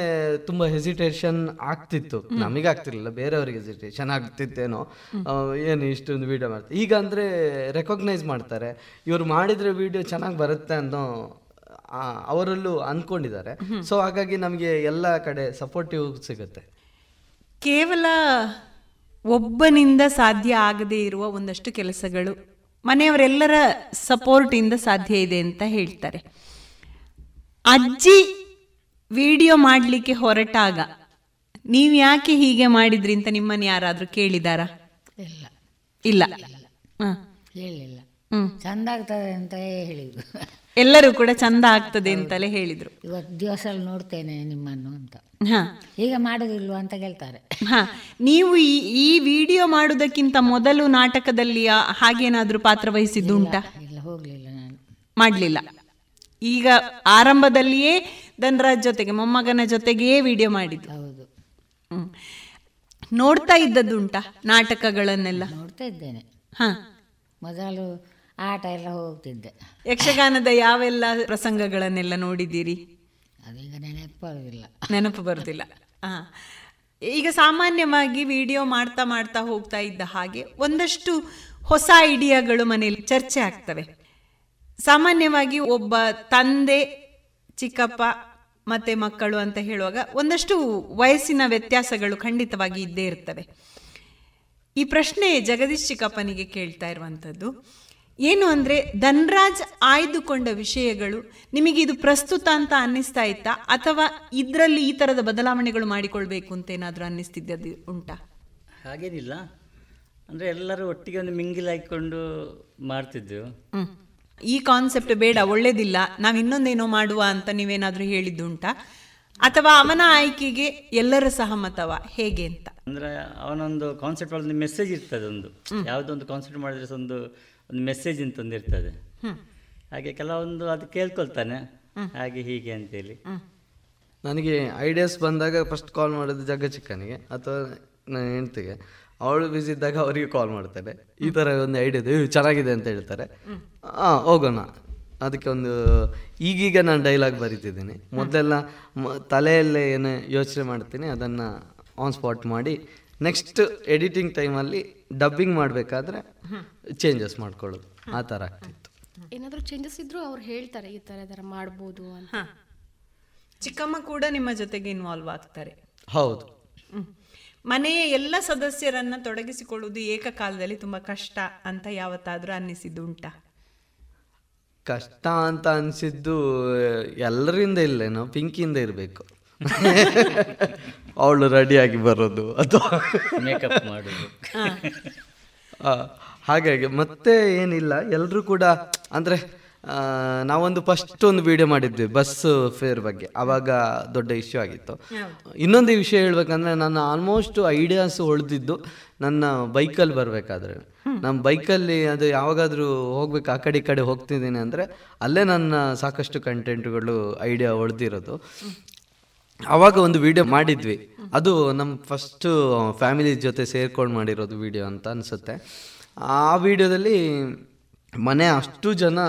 ತುಂಬ ಹೆಸಿಟೇಷನ್ ಆಗ್ತಿತ್ತು. ನಮಗೆ ಆಗ್ತಿರ್ಲಿಲ್ಲ ಬೇರೆಯವ್ರಿಗೆ ಹೆಸಿಟೇಷನ್ ಆಗ್ತಿತ್ತೇನೋ. ಏನು ಇಷ್ಟೊಂದು ವಿಡಿಯೋ ಮಾಡ್ತಾರೆ ಈಗ ಅಂದರೆ ರೆಕಗ್ನೈಸ್ ಮಾಡ್ತಾರೆ. ಇವ್ರು ಮಾಡಿದರೆ ವಿಡಿಯೋ ಚೆನ್ನಾಗಿ ಬರುತ್ತೆ ಅನ್ನೋ ಅವರಲ್ಲೂ ಅಂದ್ಕೊಂಡಿದ್ದಾರೆ ಸೊ ಹಾಗಾಗಿ ನಮಗೆ ಎಲ್ಲ ಕಡೆ ಸಪೋರ್ಟಿವ್ ಸಿಗುತ್ತೆ. ಕೇವಲ ಒಬ್ಬನಿಂದ ಸಾಧ್ಯ ಆಗದೇ ಇರುವ ಒಂದಷ್ಟು ಕೆಲಸಗಳು ಮನೆಯವರೆಲ್ಲರ ಸಪೋರ್ಟಿಂದ ಸಾಧ್ಯ ಇದೆ ಅಂತ ಹೇಳ್ತಾರೆ. ಅಜ್ಜಿ ವಿಡಿಯೋ ಮಾಡಲಿಕ್ಕೆ ಹೊರಟಾಗ ನೀವು ಯಾಕೆ ಹೀಗೆ ಮಾಡಿದ್ರಿ ಅಂತ ನಿಮ್ಮನ್ನು ಯಾರಾದರೂ ಕೇಳಿದಾರಾ? ಇಲ್ಲ. ಇಲ್ಲ. ಹೇಳಿಲ್ಲ. ಚಂದ ಆಗ್ತದೆ ಅಂತ ಹೇಳಿದ್ರು. ಎಲ್ಲರೂ ಕೂಡ ಚಂದ ಆಗ್ತದೆ ಅಂತಲೇ ಹೇಳಿದ್ರು. ಇವತ್ತು ದಿವಸ ನೋಡ್ತೇನೆ ನಿಮ್ಮನ್ನು ಅಂತ. ಹಾ. ಈಗ ಮಾಡೋದಿಲ್ವಾ ಅಂತ ಹೇಳ್ತಾರೆ ನೀವು ಈ ಈ ವಿಡಿಯೋ ಮಾಡುವುದಕ್ಕಿಂತ ಮೊದಲು ನಾಟಕದಲ್ಲಿ ಹಾಗೇನಾದ್ರೂ ಪಾತ್ರ ವಹಿಸಿದ್ದುಂಟಾ ಇಲ್ಲ ಹೋಗ್ಲಿಲ್ಲ ನಾನು. ಮಾಡಲಿಲ್ಲ. ಈಗ ಆರಂಭದಲ್ಲಿಯೇ ಧನರಾಜ್ ಜೊತೆಗೆ ಮೊಮ್ಮಗನ ಜೊತೆಗೇ ವಿಡಿಯೋ ಮಾಡಿದ್ದು. ಹೌದು. ನೋಡ್ತಾ ಇದ್ದದ್ದುಂಟಾ ನಾಟಕಗಳನ್ನೆಲ್ಲ? ನೋಡ್ತಾ ಇದ್ದೇನೆ. ಹಾ. ಮೊದಲು ಆಟ ಎಲ್ಲ ಹೋಗ್ತಿದ್ದೆ. ಯಕ್ಷಗಾನದ ಯಾವೆಲ್ಲ ಪ್ರಸಂಗಗಳನ್ನೆಲ್ಲ ನೋಡಿದ್ದೀರಿ? ಅದೀಗ ನೆನಪಾಗುದಿಲ್ಲ ನೆನಪು ಬರುದಿಲ್ಲ. ಹಾಂ ಈಗ ಸಾಮಾನ್ಯವಾಗಿ ವಿಡಿಯೋ ಮಾಡ್ತಾ ಮಾಡ್ತಾ ಹೋಗ್ತಾ ಇದ್ದ ಹಾಗೆ ಒಂದಷ್ಟು ಹೊಸ ಐಡಿಯಾಗಳು ಮನೆಯಲ್ಲಿ ಚರ್ಚೆ ಆಗ್ತವೆ. ಸಾಮಾನ್ಯವಾಗಿ ಒಬ್ಬ ತಂದೆ ಚಿಕ್ಕಪ್ಪ ಮತ್ತೆ ಮಕ್ಕಳು ಅಂತ ಹೇಳುವಾಗ ಒಂದಷ್ಟು ವಯಸ್ಸಿನ ವ್ಯತ್ಯಾಸಗಳು ಖಂಡಿತವಾಗಿ ಇದ್ದೇ ಇರ್ತವೆ. ಈ ಪ್ರಶ್ನೆ ಜಗದೀಶ್ ಚಿಕ್ಕಪ್ಪನಿಗೆ ಕೇಳ್ತಾ ಇರುವಂಥದ್ದು ಏನು ಅಂದರೆ ಧನ್ರಾಜ್ ಆಯ್ದುಕೊಂಡ ವಿಷಯಗಳು ನಿಮಗೆ ಇದು ಪ್ರಸ್ತುತ ಅಂತ ಅನ್ನಿಸ್ತಾ ಇತ್ತಾ? ಅಥವಾ ಇದರಲ್ಲಿ ಈ ಥರದ ಬದಲಾವಣೆಗಳು ಮಾಡಿಕೊಳ್ಬೇಕು ಅಂತ ಏನಾದರೂ ಅನ್ನಿಸ್ತಿದ್ದದ್ದು ಉಂಟಾ? ಹಾಗೇನಿಲ್ಲ. ಅಂದರೆ ಎಲ್ಲರೂ ಒಟ್ಟಿಗೆ ಒಂದು ಮಿಂಗಿಲ್ ಹಾಕಿಕೊಂಡು ಮಾಡ್ತಿದ್ದೆವು. ಈ ಕಾನ್ಸೆಪ್ಟ್ ಬೇಡ ಒಳ್ಳೇದಿಲ್ಲ. ನಾವು ಇನ್ನೊಂದೇನೋ ಮಾಡುವ ಅಂತ ನೀವೇನಾದ್ರೂ ಹೇಳಿದ್ದುಂಟಾ ಅಥವಾ ಅವನ ಆಯ್ಕೆಗೆ ಎಲ್ಲರ ಸಹಮತವ? ಹೇಗೆ ಅಂತ? ಅಂದರೆ ಅವನೊಂದು ಕಾನ್ಸೆಪ್ಟ್ ಒಂದು ಮೆಸೇಜ್ ಇರ್ತದೆ ಒಂದು. ಯಾವುದೋ ಒಂದು ಕಾನ್ಸೆಪ್ಟ್ ಮಾಡಿದ್ರೆ ಒಂದು ಒಂದು ಮೆಸೇಜ್ ಅಂತ ಒಂದಿರ್ತದೆ ಹಾಗೆ ಕೆಲವೊಂದು ಅದು ಕೇಳ್ಕೊಳ್ತಾನೆ. ಹಾಗೆ ಹೀಗೆ ಅಂತೇಳಿ. ನನಗೆ ಐಡಿಯಾಸ್ ಬಂದಾಗ ಫಸ್ಟ್ ಕಾಲ್ ಮಾಡೋದು ಜಗ್ಗ ಚಿಕ್ಕನಿಗೆ ಅಥವಾ ನನ್ನ ಹೆಂಡ್ತಿಗೆ. ಅವಳು ಬಿಸಿ ಇದ್ದಾಗ ಅವರಿಗೆ ಕಾಲ್ ಮಾಡ್ತಾರೆ ಈ ಥರ ಒಂದು ಐಡಿಯಾ ಇದೆ. "ಏ, ಚೆನ್ನಾಗಿದೆ ಅಂತ ಹೇಳ್ತಾರೆ. ಹಾಂ ಹೋಗೋಣ. ಅದಕ್ಕೆ ಒಂದು ಈಗೀಗ ನಾನು ಡೈಲಾಗ್ ಬರಿತಿದ್ದೀನಿ. ಮೊದಲೆಲ್ಲ ಮ ತಲೆಯಲ್ಲೇ ಏನು ಯೋಚನೆ ಮಾಡ್ತೀನಿ ಅದನ್ನು ಆನ್ ಸ್ಪಾಟ್ ಮಾಡಿ ನೆಕ್ಸ್ಟ್ ಎಡಿಟಿಂಗ್ ಟೈಮಲ್ಲಿ ಡಬ್ಬಿಂಗ್ ಮಾಡಬೇಕಾದ್ರೆ ಚೇಂಜಸ್ ಮಾಡ್ಕೊಳ್ಳೋದು. ಆ ಥರ ಆಗ್ತಿತ್ತು. ಏನಾದರೂ ಚೇಂಜಸ್ ಇದ್ರೂ ಅವ್ರು ಹೇಳ್ತಾರೆ ಈ ಥರ ಥರ ಮಾಡ್ಬೋದು ಅಂತ. ಚಿಕ್ಕಮ್ಮ ಕೂಡ ನಿಮ್ಮ ಜೊತೆಗೆ ಇನ್ವಾಲ್ವ್ ಆಗ್ತಾರೆ. ಹೌದು. ಮನೆಯ ಎಲ್ಲ ಸದಸ್ಯರನ್ನ ತೊಡಗಿಸಿಕೊಳ್ಳುವುದು ಏಕಕಾಲದಲ್ಲಿ ತುಂಬಾ ಕಷ್ಟ ಅಂತ ಯಾವತ್ತಾದ್ರೂ ಅನ್ನಿಸಿದ್ದುಂಟಾ ಕಷ್ಟ ಅಂತ ಅನಿಸಿದ್ದು ಎಲ್ಲರಿಂದ ಇಲ್ಲೇನೋ ಪಿಂಕಿಯಿಂದ ಇರಬೇಕು. ಅವಳು ರೆಡಿಯಾಗಿ ಬರೋದು ಅಥವಾ ಮೇಕಪ್ ಮಾಡೋದು. ಆ, ಹಾಗಾಗಿ ಮತ್ತೆ ಏನಿಲ್ಲ ಎಲ್ಲರೂ ಕೂಡ ಅಂದರೆ ನಾವೊಂದು ಫಸ್ಟ್ ಒಂದು ವಿಡಿಯೋ ಮಾಡಿದ್ವಿ ಬಸ್ ಫೇರ್ ಬಗ್ಗೆ. ಆವಾಗ ದೊಡ್ಡ ಇಶ್ಯೂ ಆಗಿತ್ತು. ಇನ್ನೊಂದು ವಿಷಯ ಹೇಳ್ಬೇಕಂದ್ರೆ ನಾನು ಆಲ್ಮೋಸ್ಟ್ ಐಡಿಯಾಸ್ ಹೊಳೆದಿದ್ದು ನನ್ನ ಬೈಕಲ್ಲಿ ಬರಬೇಕಾದ್ರೆ. ನಮ್ಮ ಬೈಕಲ್ಲಿ ಅದು ಯಾವಾಗಾದರೂ ಹೋಗ್ಬೇಕು ಆ ಕಡೆ ಈ ಕಡೆ ಹೋಗ್ತಿದ್ದೀನಿ ಅಂದರೆ ಅಲ್ಲೇ ನನ್ನ ಸಾಕಷ್ಟು ಕಂಟೆಂಟ್ಗಳು ಐಡಿಯಾ ಹೊಡೆದಿರೋದು ಆವಾಗ ಒಂದು ವಿಡಿಯೋ ಮಾಡಿದ್ವಿ. ಅದು ನಮ್ಮ ಫಸ್ಟು ಫ್ಯಾಮಿಲಿ ಜೊತೆ ಸೇರ್ಕೊಂಡು ಮಾಡಿರೋದು ವಿಡಿಯೋ ಅಂತ ಅನಿಸುತ್ತೆ. ಆ ವಿಡಿಯೋದಲ್ಲಿ ಮನೆ ಅಷ್ಟು ಜನ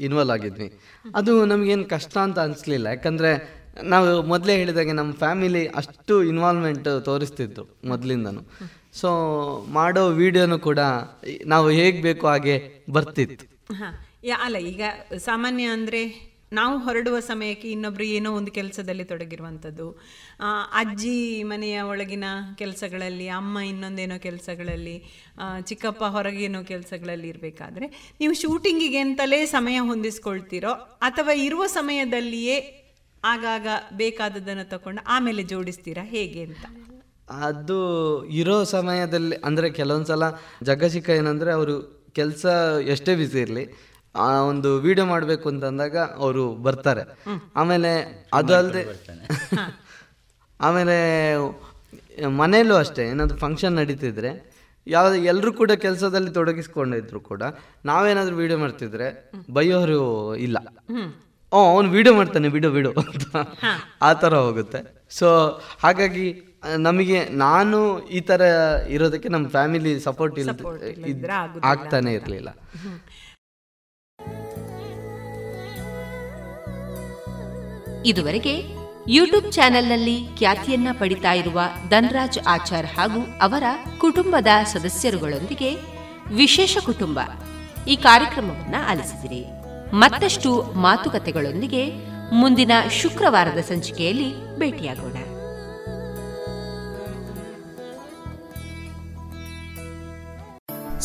ಇನ್ವಾಲ್ವ್ ಆಗಿದ್ವಿ. ಅದು ನಮಗೇನು ಕಷ್ಟ ಅಂತ ಅನಿಸ್ಲಿಲ್ಲ. ಯಾಕಂದರೆ ನಾವು ಮೊದಲೇ ಹೇಳಿದಾಗೆ ನಮ್ಮ ಫ್ಯಾಮಿಲಿ ಅಷ್ಟು ಇನ್ವಾಲ್ವ್ಮೆಂಟ್ ತೋರಿಸ್ತಿತ್ತು ಮೊದಲಿಂದನು. ಸೊ ಮಾಡೋ ವಿಡಿಯೋನು ಕೂಡ ನಾವು ಹೇಗೆ ಬೇಕೋ ಹಾಗೆ ಬರ್ತಿತ್ತು. ಅಲ್ಲ ಈಗ ಸಾಮಾನ್ಯ ಅಂದ್ರೆ ನಾವು ಹೊರಡುವ ಸಮಯಕ್ಕೆ ಇನ್ನೊಬ್ರು ಏನೋ ಒಂದು ಕೆಲಸದಲ್ಲಿ ತೊಡಗಿರುವಂಥದ್ದು. ಅಜ್ಜಿ ಮನೆಯ ಒಳಗಿನ ಕೆಲಸಗಳಲ್ಲಿ, ಅಮ್ಮ ಇನ್ನೊಂದೇನೋ ಕೆಲಸಗಳಲ್ಲಿ ಚಿಕ್ಕಪ್ಪ ಹೊರಗೇನೋ ಕೆಲಸಗಳಲ್ಲಿ ಇರಬೇಕಾದ್ರೆ ನೀವು ಶೂಟಿಂಗಿಗೆ ಅಂತಲೇ ಸಮಯ ಹೊಂದಿಸ್ಕೊಳ್ತೀರೋ ಅಥವಾ ಇರುವ ಸಮಯದಲ್ಲಿಯೇ ಆಗಾಗ ಬೇಕಾದದನ್ನು ತಕೊಂಡು ಆಮೇಲೆ ಜೋಡಿಸ್ತೀರಾ ಹೇಗೆ ಅಂತ? ಅದು ಇರೋ ಸಮಯದಲ್ಲಿ, ಅಂದರೆ ಕೆಲವೊಂದು ಸಲ ಜಗ್ಗ ಚಿಕ್ಕ ಏನಂದರೆ ಅವರು ಕೆಲಸ ಎಷ್ಟೇ ಬಿಸಿ ಇರಲಿ ಆ ಒಂದು ವಿಡಿಯೋ ಮಾಡಬೇಕು ಅಂತಂದಾಗ ಅವರು ಬರ್ತಾರೆ. ಆಮೇಲೆ ಅದು ಅಲ್ಲದೆ ಆಮೇಲೆ ಮನೆಯಲ್ಲೂ ಅಷ್ಟೇ ಏನಾದರೂ ಫಂಕ್ಷನ್ ನಡೀತಿದ್ರೆ ಯಾವ ಎಲ್ಲರೂ ಕೂಡ ಕೆಲಸದಲ್ಲಿ ತೊಡಗಿಸ್ಕೊಂಡಿದ್ರು ಕೂಡ ನಾವೇನಾದರೂ ವಿಡಿಯೋ ಮಾಡ್ತಿದ್ರೆ ಬೈಯೋರು ಇಲ್ಲ. ಓ ಅವನು ವಿಡಿಯೋ ಮಾಡ್ತಾನೆ ಬಿಡು ಬಿಡು ಅಂತ ಆ ಥರ ಹೋಗುತ್ತೆ. ಸೊ ಹಾಗಾಗಿ ನಮಗೆ ನಾನು ಈ ಥರ ಇರೋದಕ್ಕೆ ನಮ್ಮ ಫ್ಯಾಮಿಲಿ ಸಪೋರ್ಟ್ ಇಲ್ಲ ಆಗ್ತಾನೆ ಇರಲಿಲ್ಲ. ಇದುವರೆಗೆ ಯೂಟ್ಯೂಬ್ ಚಾನೆಲ್ನಲ್ಲಿ ಖ್ಯಾತಿಯನ್ನ ಪಡಿತಾ ಇರುವ ಧನ್ರಾಜ್ ಆಚಾರ್ ಹಾಗೂ ಅವರ ಕುಟುಂಬದ ಸದಸ್ಯರುಗಳೊಂದಿಗೆ ವಿಶೇಷ ಕುಟುಂಬ. ಈ ಕಾರ್ಯಕ್ರಮವನ್ನ ಆಲಿಸಿದಿರಿ. ಮತ್ತಷ್ಟು ಮಾತುಕತೆಗಳೊಂದಿಗೆ ಮುಂದಿನ ಶುಕ್ರವಾರದ ಸಂಚಿಕೆಯಲ್ಲಿ ಭೇಟಿಯಾಗೋಣ.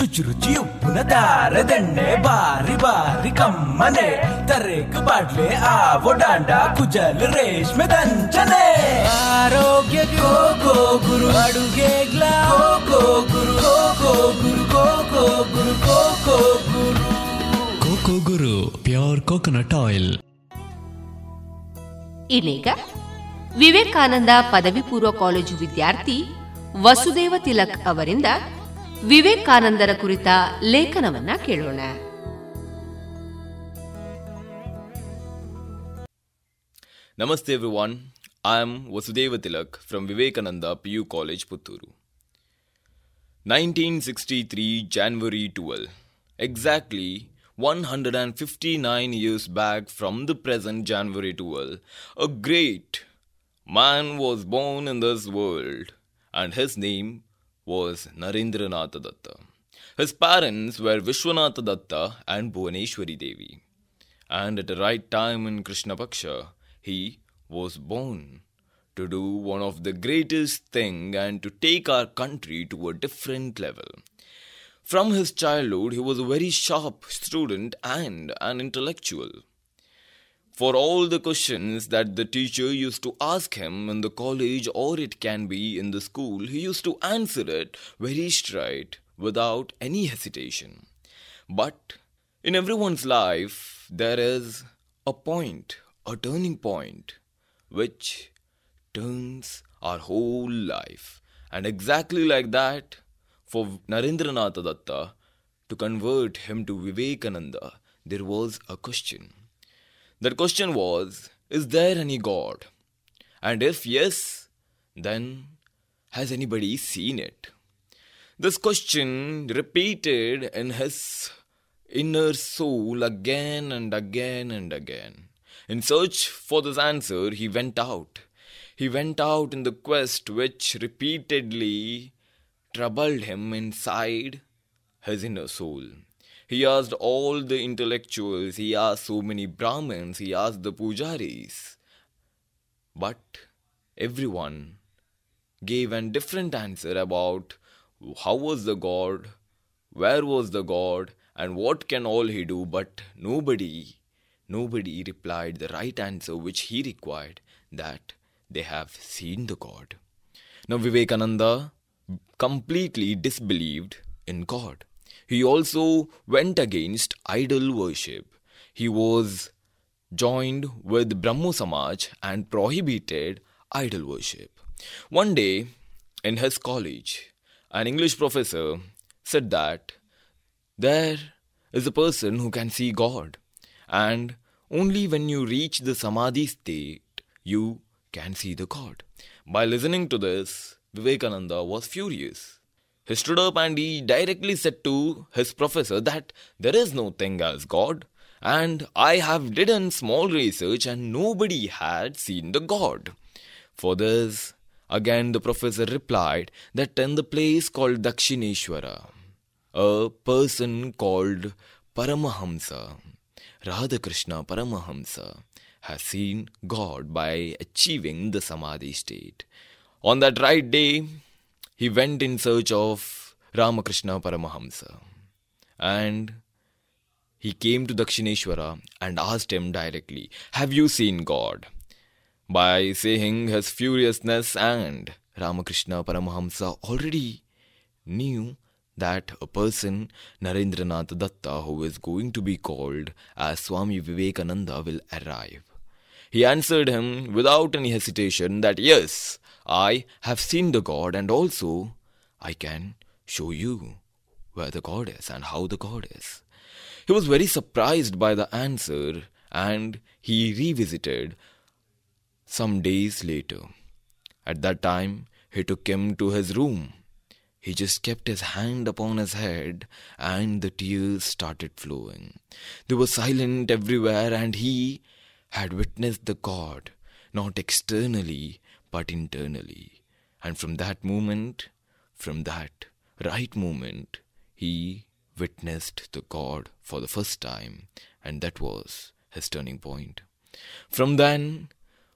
ಶುಚಿರುಚಿ ಉಪ್ಪಿನ ದಾರದೆಣ್ಣೆ ಬಾರಿ ಬಾರಿ ಕಮ್ಮನೆ. ತರೇಕ್ ಬಾಡ್ಲೆ ಆವೋ ಡಾಂಡ ಕುಜಲ್ ರೇಷ್ಮೆ ದಂಚನೆ. ಆರೋಗ್ಯ ಗೋ ಗೋ ಗುರು. ಅಡುಗೆಗ್ಲ ಗ್ಲಾ go Guru. Go go Guru. Go go Guru. Go go Guru. Coco Guru. Pure coconut oil. ಇನ್ನೀಗ ವಿವೇಕಾನಂದ ಪದವಿ ಪೂರ್ವ ಕಾಲೇಜು ವಿದ್ಯಾರ್ಥಿ ವಸುದೇವ ತಿಲಕ್ ಅವರಿಂದ ವಿವೇಕಾನಂದರ ಕುರಿತ ಲೇಖನವನ್ನ ಕೇಳೋಣ Namaste everyone. I am Vasudeva Tilak from Vivekananda PU College, Putturu. 1963 January 12. Exactly 159 years back from the present January 12, a great man was born in this world, and his name was Narendranath Datta. His parents were Vishwanatha Datta and Bhuvaneshwari Devi. And at the right time in Krishna Paksha, he was born to do one of the greatest thing and to take our country to a different level. From his childhood, he was a very sharp student and an intellectual. For all the questions that the teacher used to ask him in the college or it can be in the school, he used to answer it very straight without any hesitation. But in everyone's life, there is a point, a turning point, which turns our whole life. And exactly like that, for Narendranath Datta to convert him to Vivekananda, there was a question. That question was Is there any God? And if yes, then has anybody seen it? This question repeated in his inner soul again and again and again. In search for this answer, he went out. He went out in the quest which repeatedly troubled him inside his inner soul. He asked all the intellectuals, he asked so many Brahmins, he asked the pujaris. But everyone gave a different answer about how was the God, where was the God, and what can all he do, but nobody, nobody replied the right answer which he required that they have seen the God. Now, Vivekananda completely disbelieved in God. He also went against idol worship. He was joined with Brahmo Samaj and prohibited idol worship. One day in his college, an English professor said that there is a person who can see God, and only when you reach the Samadhi state you can see the God. By listening to this, Vivekananda was furious. He stood up and he directly said to his professor that there is no thing as God, and I have done small research and nobody had seen the God. For this, again the professor replied that in the place called Dakshineshwara, a person called Paramahamsa, Radhakrishna Paramahamsa, has seen God by achieving the Samadhi state. On that right day, he went in search of Ramakrishna Paramahamsa and he came to Dakshineshwara and asked him directly, Have you seen God? By saying his furiousness, and Ramakrishna Paramahamsa already knew that a person, Narendranath Datta, who is going to be called as Swami Vivekananda, will arrive. He answered him without any hesitation that yes, I have seen the God and also I can show you where the God is and how the God is. He was very surprised by the answer and he revisited some days later. At that time, he took him to his room. He just kept his hand upon his head and the tears started flowing. They were silent everywhere and he had witnessed the God, not externally but internally. And from that moment, from that right moment, he witnessed the God for the first time, and that was his turning point. From then,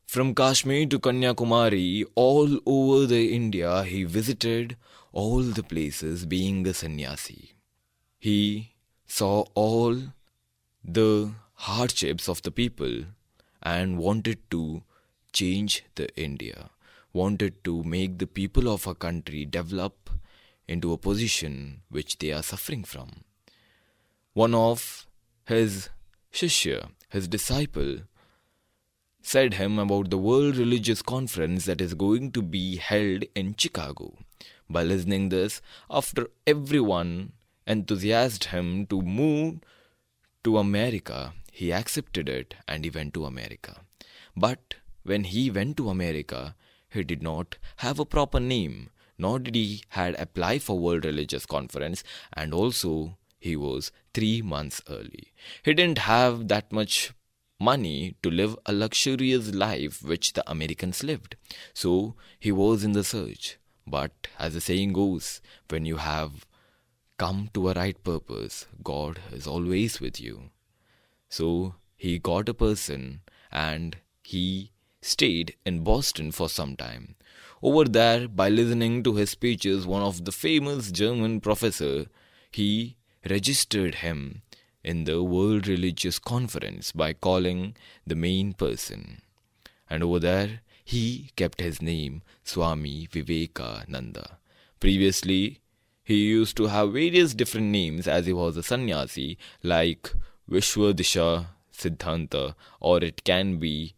from Kashmir to Kanyakumari, all over the India, he visited all the places being a sannyasi. He saw all the hardships of the people and wanted to change the India, wanted to make the people of a country develop into a position which they are suffering from. One of his shishya, his disciple, said him about the World Religious Conference that is going to be held in Chicago. By listening this, after everyone enthusiased him to move to America, he accepted it and he went to America. But when he went to America, he did not have a proper name, nor did he had apply for World Religious Conference, and also he was three months early. He didn't have that much money to live a luxurious life which the Americans lived. So he was in the search. But as the saying goes, when you have come to a right purpose, God is always with you. So he got a person and he stayed in Boston for some time. Over there, by listening to his speeches, one of the famous German professor, he registered him in the World Religious Conference by calling the main person. And over there, he kept his name Swami Vivekananda. Previously, he used to have various different names as he was a sannyasi, like Vishwadisha Siddhanta, or it can be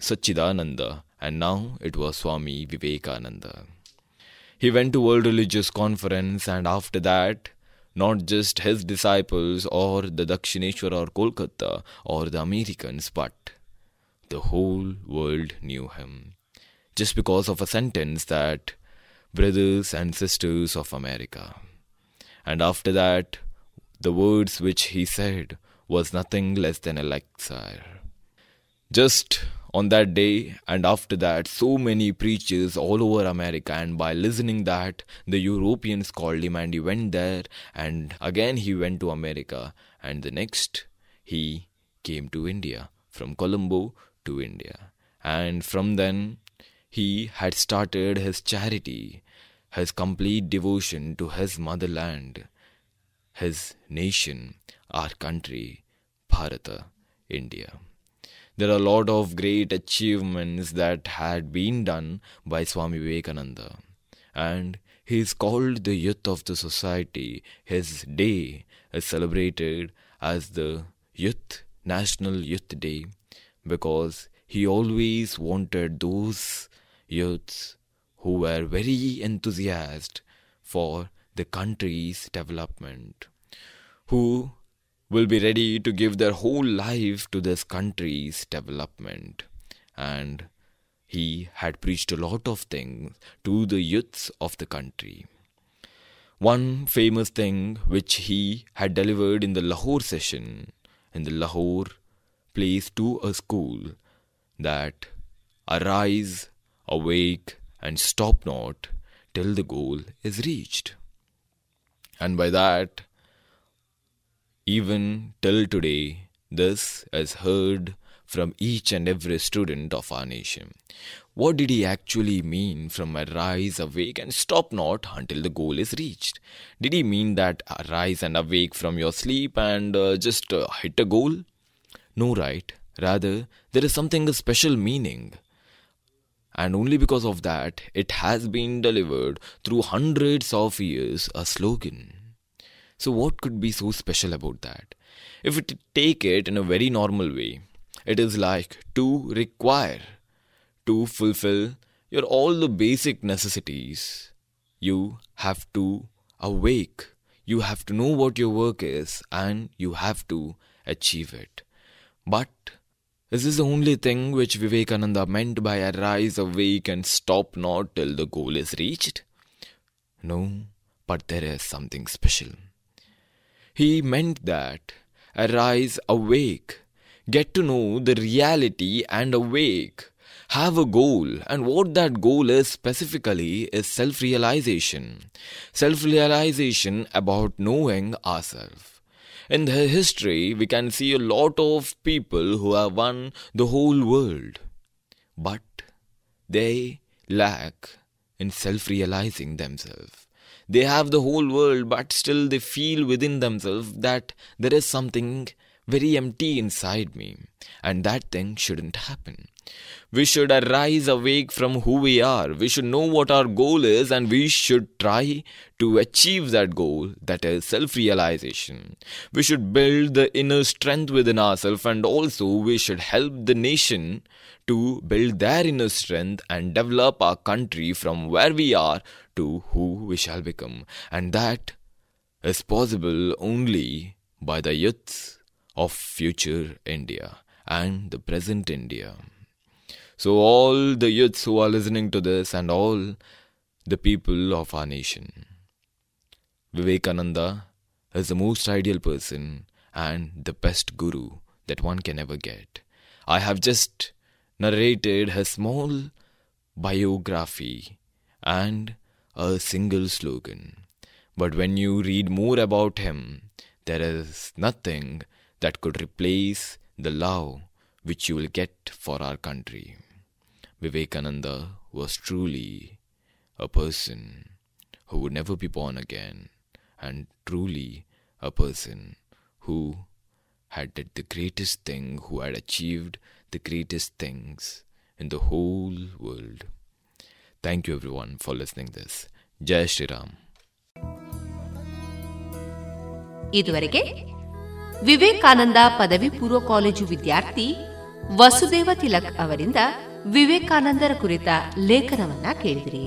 Sachidananda, and now it was Swami Vivekananda. He went to World Religious Conference, and after that, not just his disciples or the Dakshineshwar or Kolkata or the Americans, but the whole world knew him. Just because of a sentence that brothers and sisters of America. And after that, the words which he said was nothing less than a lecture. Just on that day and after that so many preachers all over america. And by listening that the europeans called him and he went there. And again he went to america. And the next he came to india from colombo to india. And from then he had started his charity his complete devotion to his motherland his nation our country bharata india there are a lot of great achievements that had been done by Swami Vivekananda, and he is called the youth of the society. His day is celebrated as the Youth National Youth Day because he always wanted those youths who were very enthusiastic for the country's development, who will be ready to give their whole life to this country's development. And he had preached a lot of things to the youths of the country. One famous thing which he had delivered in the Lahore session, in the Lahore place to a school, that arise, awake, and stop not till the goal is reached. And by that, even till today, this is heard from each and every student of our nation. What did he actually mean from arise, awake, and stop not until the goal is reached? Did he mean that arise and awake from your sleep and uh, just uh, hit a goal? No, right? Rather, there is something a special meaning. And only because of that, it has been delivered through hundreds of years a slogan. So, what could be so special about that? If we take it in a very normal way, it is like to require, to fulfill your all the basic necessities. You have to awake, you have to know what your work is, and you have to achieve it. But is this the only thing which Vivekananda meant by arise, awake, and stop not till the goal is reached? No, but there is something special. He meant that arise, awake, get to know the reality and awake, have a goal, and what that goal is specifically is self realization. Self realization about knowing ourselves. In the history, we can see a lot of people who have won the whole world, but they lack in self realizing themselves. They have the whole world, but still they feel within themselves that there is something very empty inside me, and that thing shouldn't happen. We should arise awake from who we are. We should know what our goal is, and we should try to achieve that goal that is self realization. We should build the inner strength within ourselves, and also we should help the nation to build their inner strength and develop our country from where we are to who we shall become. And that is possible only by the youths of future India and the present India. So, all the youths who are listening to this and all the people of our nation, Vivekananda is the most ideal person and the best guru that one can ever get. I have just narrated his small biography and a single slogan. But when you read more about him, there is nothing that could replace the love which you will get for our country. Vivekananda was truly a person who would never be born again, and truly a person who had did the greatest thing, who had achieved the greatest things in the whole world. Thank you everyone for listening this. Jai Shri Ram. ಇದುವರೆಗೆ ವಿವೇಕಾನಂದ ಪದವಿ ಪೂರ್ವ college ವಿದ್ಯಾರ್ಥಿ ವಸುದೇವ ತಿಲಕ್ ಅವರಿಂದ ವಿವೇಕಾನಂದರ ಕುರಿತ ಲೇಖನವನ್ನ ಕೇಳಿದಿರಿ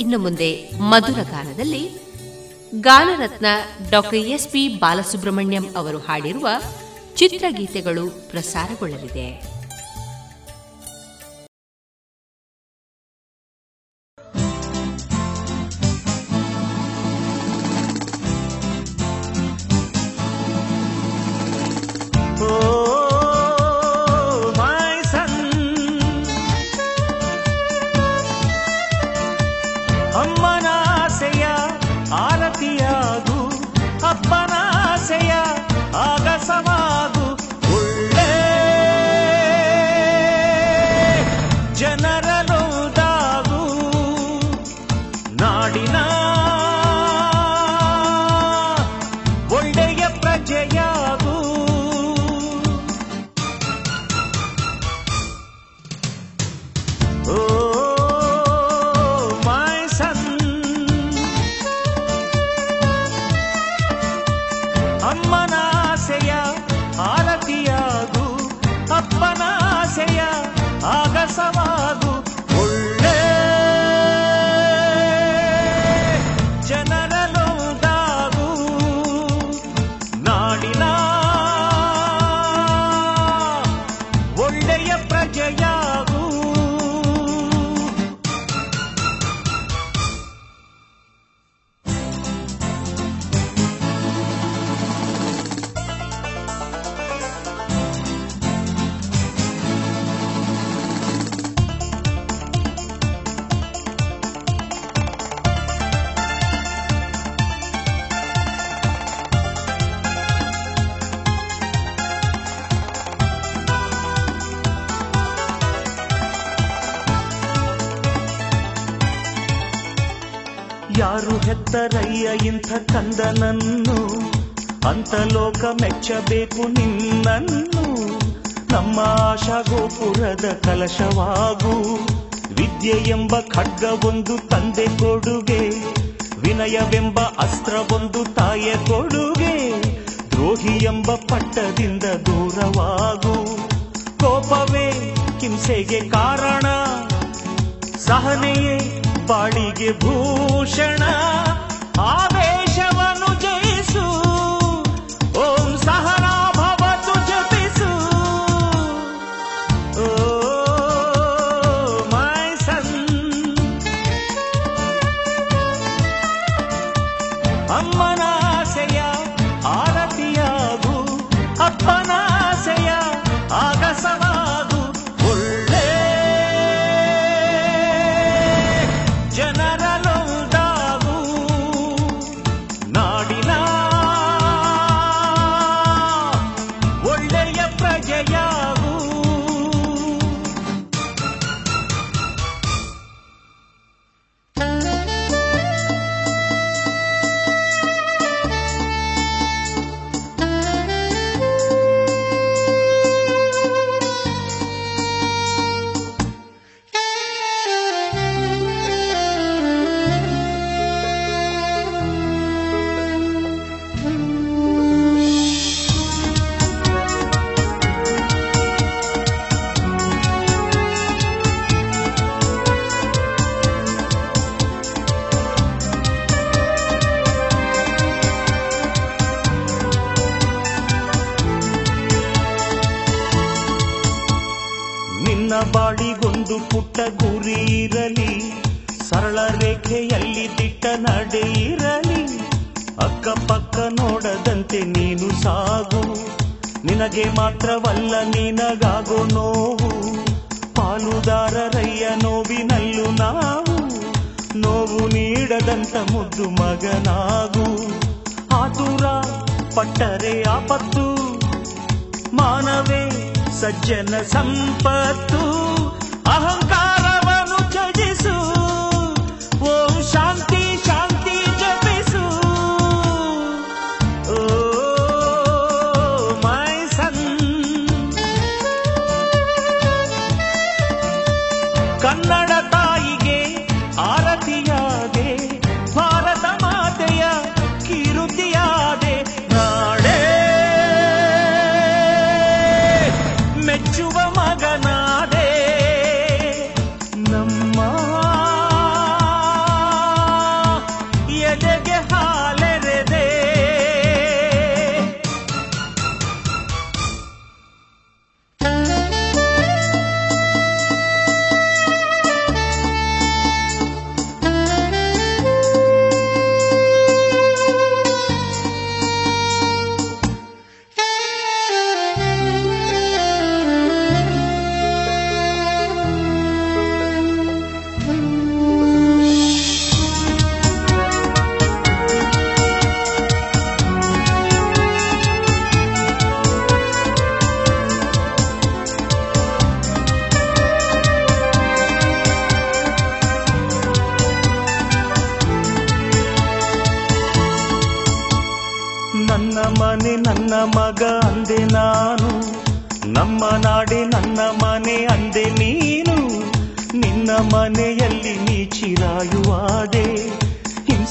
ಇನ್ನು ಮುಂದೆ ಮಧುರ ಗಾನದಲ್ಲಿ ಗಾನರತ್ನ ಡಾಕ್ಟರ್ ಎಸ್ ಪಿ ಬಾಲಸುಬ್ರಹ್ಮಣ್ಯಂ ಅವರು ಹಾಡಿರುವ ಚಿತ್ರಗೀತೆಗಳು ಪ್ರಸಾರಗೊಳ್ಳಲಿದೆ. ಅಂತ ಲೋಕ ಮೆಚ್ಚಬೇಕು ನಿನ್ನನ್ನು? ನಮ್ಮ ಆಶಾ ಗೋಪುರದ ಕಲಶವಾಗು. ವಿದ್ಯೆ ಎಂಬ ಖಡ್ಗವೊಂದು ತಂದೆ ಕೊಡುಗೆ. ವಿನಯವೆಂಬ ಅಸ್ತ್ರವೊಂದು ತಾಯ ಕೊಡುಗೆ. ದ್ರೋಹಿ ಎಂಬ ಪಟ್ಟದಿಂದ ದೂರವಾಗು. ಕೋಪವೇ ಹಿಂಸೆಗೆ ಕಾರಣ. ಸಹನೆಯೇ ಬಾಳಿಗೆ ಭೂಷಣ. ಆವೇಶವನ್ನು ನಿನಗೆ ಮಾತ್ರವಲ್ಲ ನಿನಗಾಗೋ ನೋವು ಪಾಲುದಾರರಯ್ಯ ನೋವಿನಲ್ಲೂ ನಾವು ನೋವು ನೀಡದಂತ ಮುದ್ದು ಮಗನಾಗು ಆತುರ ಪಟ್ಟರೆ ಆಪತ್ತು ಮಾನವೇ ಸಜ್ಜನ ಸಂಪತ್ತು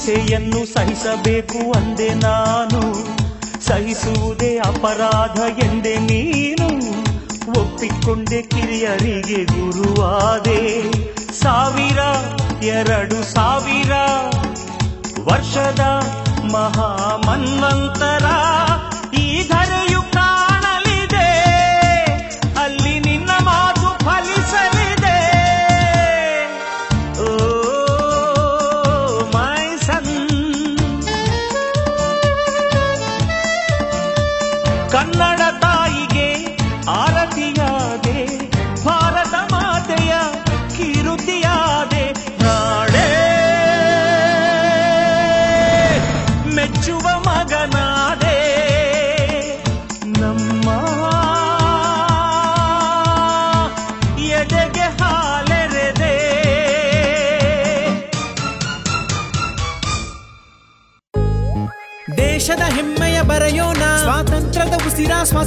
ಹಿಂಸೆಯನ್ನು ಸಹಿಸಬೇಕು ಅಂದೆ ನಾನು. ಸಹಿಸುವುದೇ ಅಪರಾಧ ಎಂದೆ ನೀನು. ಒಪ್ಪಿಕೊಂಡೆ ಕಿರಿಯರಿಗೆ ಗುರುವಾದೆ. ಸಾವಿರ, ಎರಡು ಸಾವಿರ ವರ್ಷದ ಮಹಾಮನ್ವಂತರ. கர்நாடக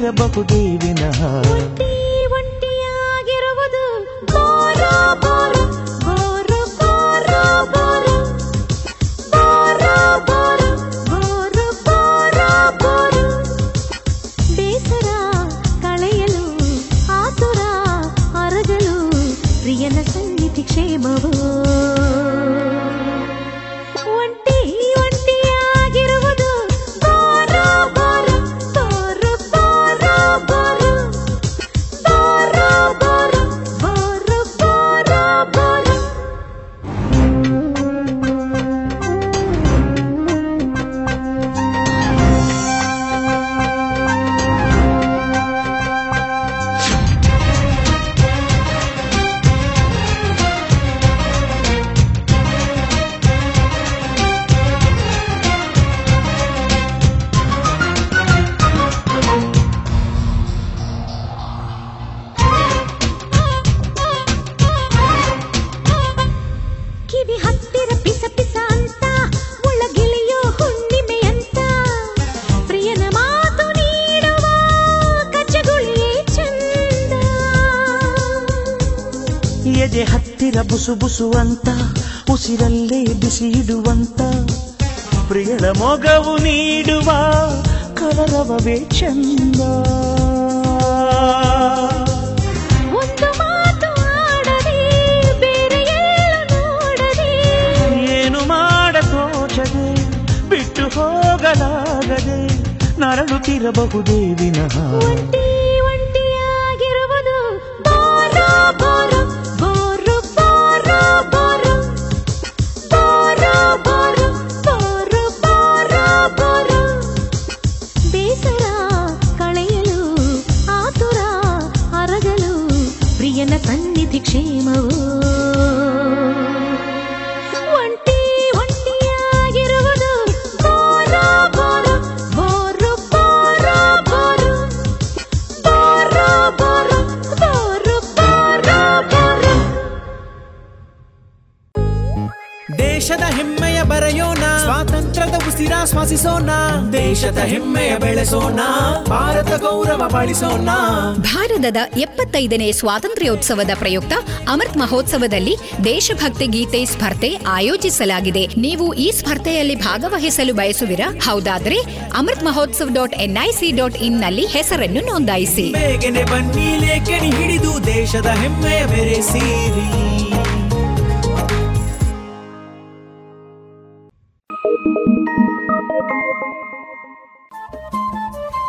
ಇರಬಹುದೇ ವಿನಃ ಹತ್ತಿರ ಬುಸು ಬುಸು ಅಂತ ಉಸಿರಲ್ಲೇ ಬಿಸಿ ಇಡುವಂತ ಪ್ರಿಯಳ ಮೊಗವು ನೀಡುವ ಕಲರವವೇ ಚಂದ ಒಂದು ಮಾತು ಆಡದೆ ಬೇರೆ ಎಲ್ಲ ನೋಡದೆ ಏನು ಮಾಡ ತೋಚದೆ ಬಿಟ್ಟು ಹೋಗಲಾಗದೆ ನರಳುತ್ತಿರಬಹುದೇ ವಿನಃ ಬಾಳಿಸೋಣ ಭಾರತದ ಎಪ್ಪತ್ತೈದನೇ ಸ್ವಾತಂತ್ರ್ಯೋತ್ಸವದ ಪ್ರಯುಕ್ತ ಅಮೃತ್ ಮಹೋತ್ಸವದಲ್ಲಿ ದೇಶಭಕ್ತಿ ಗೀತೆ ಸ್ಪರ್ಧೆ ಆಯೋಜಿಸಲಾಗಿದೆ. ನೀವು ಈ ಸ್ಪರ್ಧೆಯಲ್ಲಿ ಭಾಗವಹಿಸಲು ಬಯಸುವಿರಾ? ಹೌದಾದ್ರೆ Amrit Mahotsav dot NIC dot ಇನ್ನಲ್ಲಿ ಹೆಸರನ್ನು ನೋಂದಾಯಿಸಿ. ಬೇಗನೆ ಬನ್ನಿ ಲೇಖನಿ ಹಿಡಿದು ದೇಶದ ಬೆರೆಸಿರಿ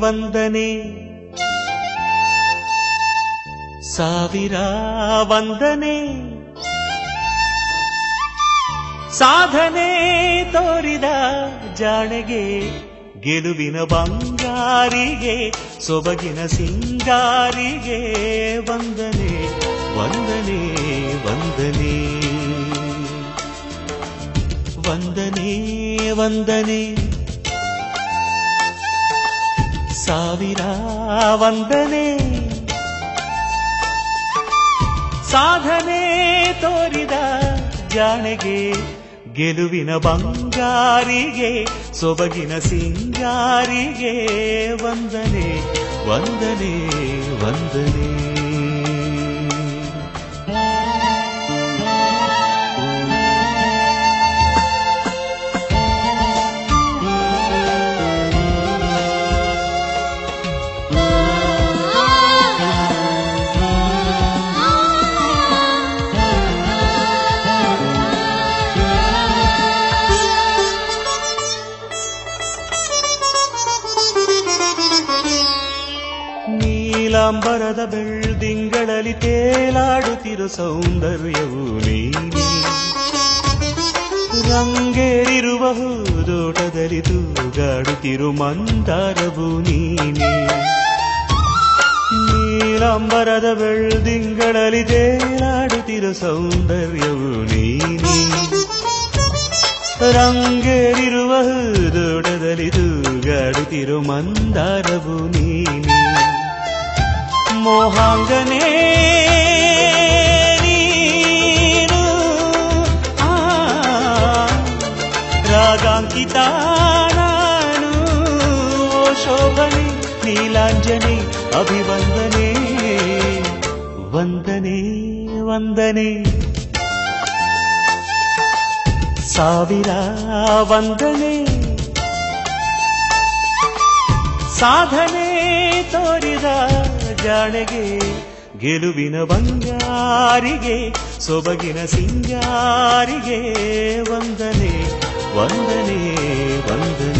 ವಂದನೆ. ಸಾವಿರ ವಂದನೆ ಸಾಧನೆ ತೋರಿದ ಜಾಣೆಗೆ, ಗೆಲುವಿನ ಬಂಗಾರಿಗೆ, ಸೊಬಗಿನ ಸಿಂಗಾರಿಗೆ ವಂದನೆ ವಂದನೆ ವಂದನೆ. ವಂದನೆ ವಂದನೆ. ಸಾವಿರ ವಂದನೆ. ಸಾಧನೆ ತೋರಿದ ಜಾಣೆಗೆ ಗೆಲುವಿನ ಬಂಗಾರಿಗೆ ಸೊಬಗಿನ ಸಿಂಗಾರಿಗೆ ವಂದನೆ ವಂದನೆ ವಂದನೆ. ನೀಲಾಂಬರದ ಬೆಳ್ದಿಂಗಳಲ್ಲಿ ತೇಲಾಡುತ್ತಿರು ಸೌಂದರ್ಯವು ನೀನೆ ರಂಗೇರಿರುವ ಹೂದೋಟದಲ್ಲಿ ತೂಗಾಡುತ್ತಿರು ಮಂದಾರವು ನೀನೆ ನೀಲಾಂಬರದ ಬೆಳ್ದಿಂಗಳಲ್ಲಿ ತೇಲಾಡುತ್ತಿರು ಸೌಂದರ್ಯವು ನೀನೆ ರಂಗೇರಿರುವ ಹೂದೋಟದಲ್ಲಿ ತೂಗಾಡುತ್ತಿರು ಮಂದಾರವು ನೀನೆ ಮೋಹಾಂಗನೇ ನೀನು. ರಾಗಾಂಕಿತ ನಾನು. ಓ ಶೋಭನೆ ನೀಲಾಂಜನೆ ಅಭಿವಂದನೆ. ವಂದನೆ ವಂದನೆ. ಸಾವಿರ ವಂದನೆ. ಸಾಧನೆ ತೋರಿದ ಜಾಣೆಗೆ ಗೆಲುವಿನ ಬಂಗಾರಿಗೆ ಸೊಬಗಿನ ಸಿಂಗಾರಿಗೆ ವಂದನೆ ವಂದನೆ ವಂದನೆ.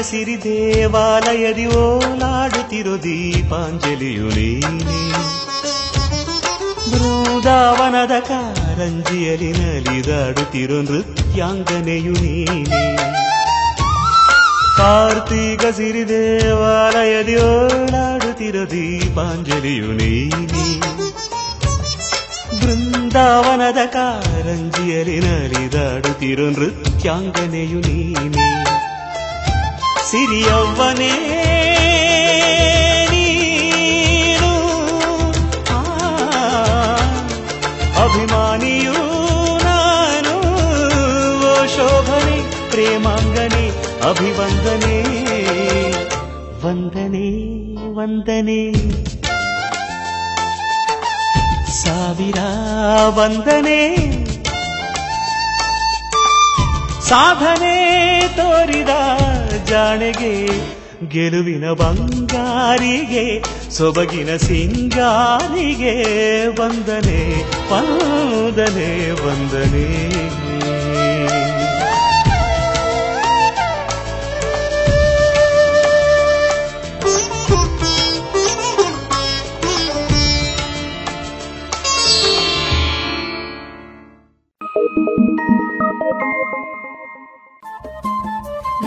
ಸಿರಿ ದೇವಾಲಯದಿ ಓಲಾಡುತ್ತಿರೋ ದೀಪಾಂಜಲಿಯು ನೀನೆ ಬೃಂದಾವನದ ಕಾರಂಜಿಯಲ್ಲಿ ನಲಿದಾಡುತ್ತಿರೋ ನೃತ್ಯಾಂಗನೆಯು ನೀನೆ ಕಾರ್ತೀಕ ಸಿರಿ ದೇವಾಲಯದಿ ಓಲಾಡುತ್ತಿರೋ ದೀಪಾಂಜಲಿಯು ನೀನೆ ಬೃಂದಾವನದ ಕಾರಂಜಿಯಲ್ಲಿ ನಲಿದಾಡುತ್ತಿರೋ ನೃತ್ಯಾಂಗನೆಯು ನೀನೆ ಸಿರಿಯವ್ವನೇ ನೀನು ಅಭಿಮಾನಿಯೂ ನಾನು ಓ ಶೋಭನೆ ಪ್ರೇಮಾಂಗನೆ ಅಭಿವಂದನೆ ವಂದನೆ ವಂದನೆ. ಸಾವಿರ ವಂದನೆ ಸಾಧನೆ ತೋರಿದ ಜಾಣೆಗೆ ಗೆಲುವಿನ ಬಂಗಾರಿಗೆ ಸೊಬಗಿನ ಸಿಂಗಾರಿಗೆ ವಂದನೆ ವಂದನೆ ವಂದನೆ.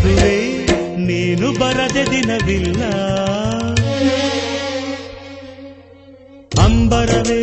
ಮದುವೆ ನೀನು ಬರದ ದಿನವಿಲ್ಲ ಅಂಬರವೇ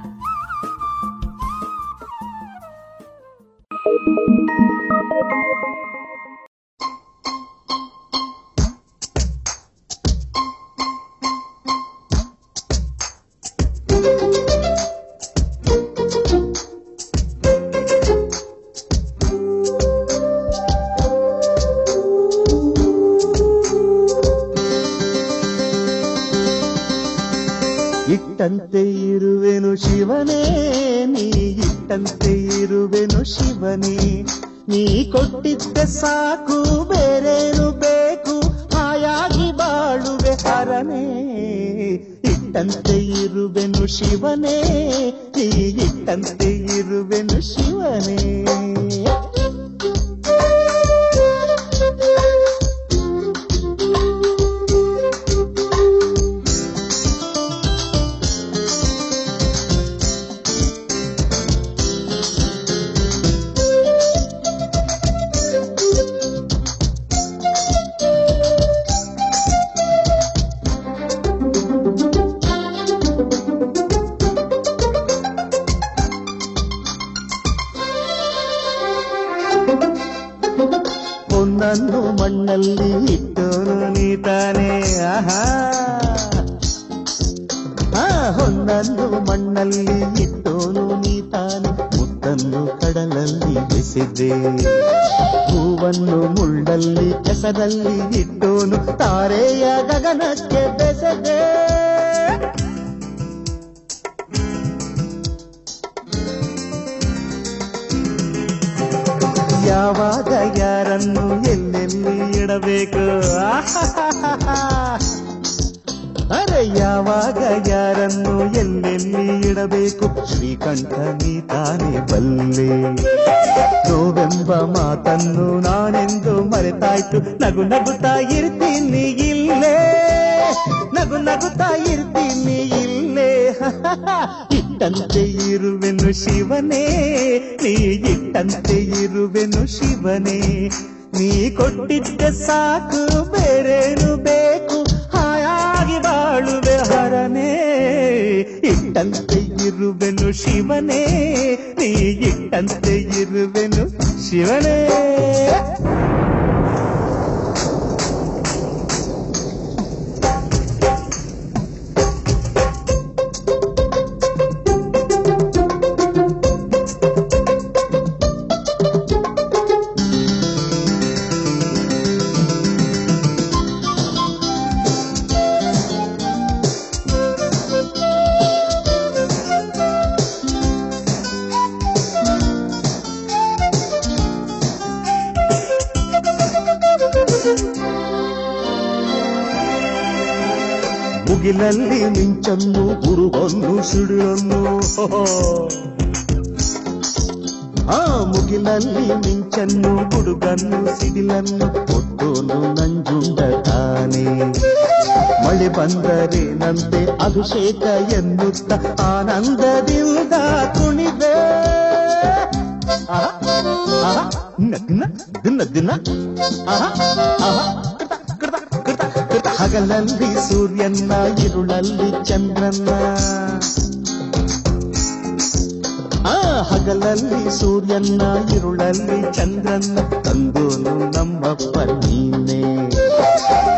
ಹಗಲಲ್ಲಿ ಸೂರ್ಯನ ಇರುಳಲ್ಲಿ ಚಂದ್ರನ್ನ ತಂದೋನು ನಮ್ಮಪ್ಪ ನೀನೆ.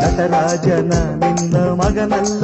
ನಟರಾಜನ ನಿನ್ನ ಮಗನಲ್ಲವೇನಯ್ಯ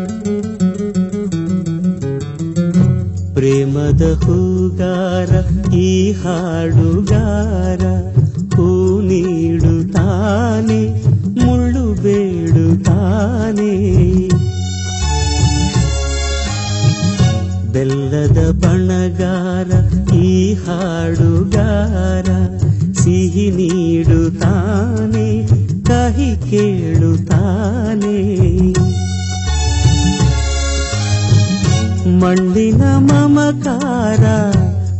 ಪ್ರೇಮದ ಹೂಗಾರ, ಈ ಹಾಡುಗಾರ ಹೂ ನೀಡುತ್ತಾನೆ, ಮುಳ್ಳು ಬೇಡುತ್ತಾನೆ. ಬೆಲ್ಲದ ಬಣಗಾರ, ಈ ಹಾಡುಗಾರ ಸಿಹಿ ನೀಡುತ್ತಾನೆ, ಕಹಿ ಕೇಳುತ್ತಾನೆ. ಮಣ್ಣಿನ ಮಮಕಾರ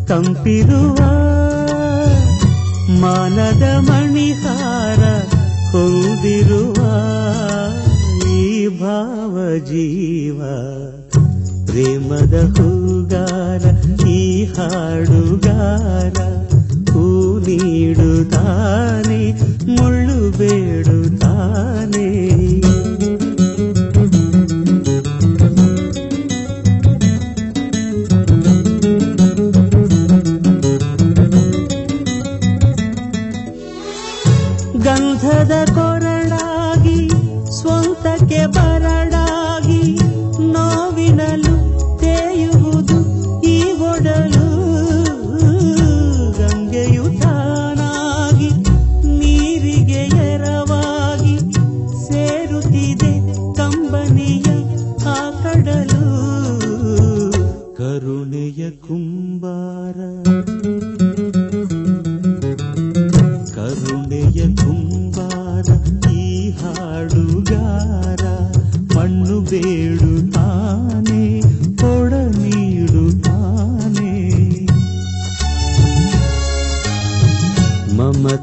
ತಂಪಿರುವ ಮಾನದ ಮಣಿಹಾರ ಹೊಂದಿರುವ ಈ ಭಾವ ಜೀವ. ಪ್ರೇಮದ ಹೂಗಾರ ಈ ಹಾಡುಗಾರ, ಹೂ ನೀಡುತ್ತಾನೆ, ಮುಳ್ಳು ಬೇಡುತ್ತಾನೆ. cada corazón.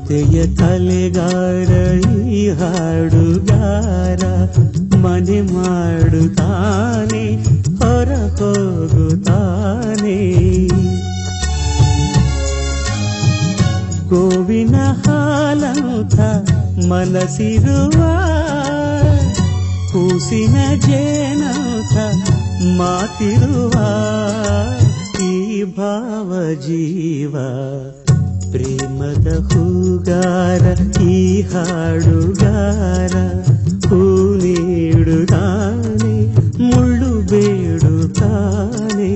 ಮಮತೆಯ ಕಲೆಗಾರ ಈ ಹಾಡುಗಾರ ಮನೆ ಮಾಡುತ್ತಾನೆ ಹೊರ ಹೋಗುತ್ತಾನೆ ಗೋವಿನ ಹಾಲಂತ ಮನಸಿರುವ ಕೂಸಿನ ಜೇನಂತ ಮಾತಿರುವ ಈ ಭಾವ ಜೀವ ಪ್ರೇಮದ ಹೂಗಾರ ಈ ಹಾಡುಗಾರ ಹೂ ನೀಡುತ್ತಾನೆ ಮುಳ್ಳು ಬೇಡುತ್ತಾನೆ.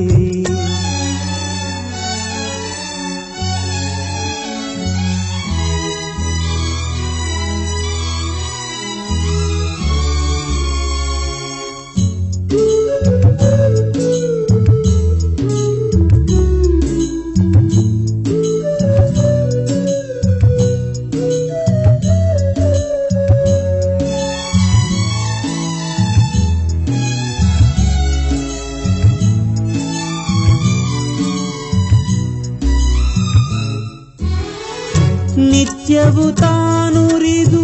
ನಿತ್ಯವು ತಾನುರಿದು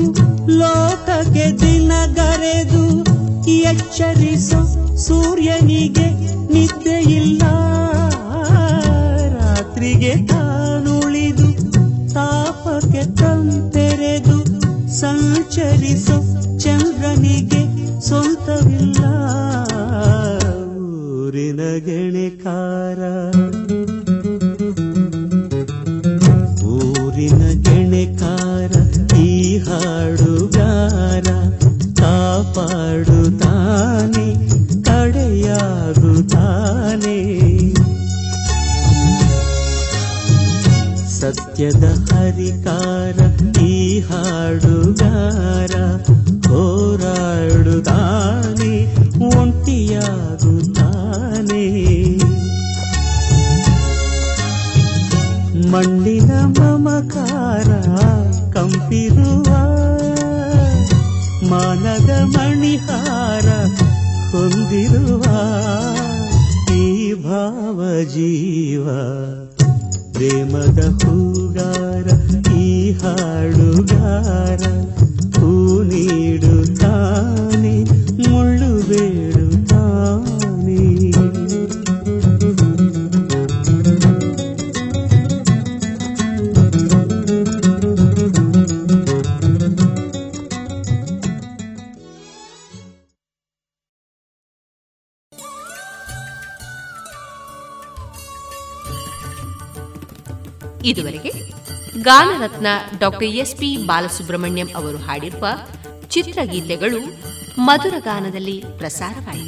ಲೋಕಕ್ಕೆ ದಿನಗರೆದು ಎಚ್ಚರಿಸು ಸೂರ್ಯನಿಗೆ ನಿದ್ದೆಯಿಲ್ಲ. ರಾತ್ರಿಗೆ ತಾನುಳಿದು ತಾಪಕ್ಕೆ ತಂತೆರೆದು, ಸಂಚರಿಸು ಚಂದ್ರನಿಗೆ ಸ್ವಂತವಿಲ್ಲ. ಊರಿನ ಗೆಣೆಕಾರ ಗಾನರತ್ನ ಡಾಕ್ಟರ್ ಎಸ್ ಪಿ ಬಾಲಸುಬ್ರಹ್ಮಣ್ಯಂ ಅವರು ಹಾಡಿರುವ ಚಿತ್ರಗೀತೆಗಳು ಮಧುರಗಾನದಲ್ಲಿ ಪ್ರಸಾರವಾಯಿತು.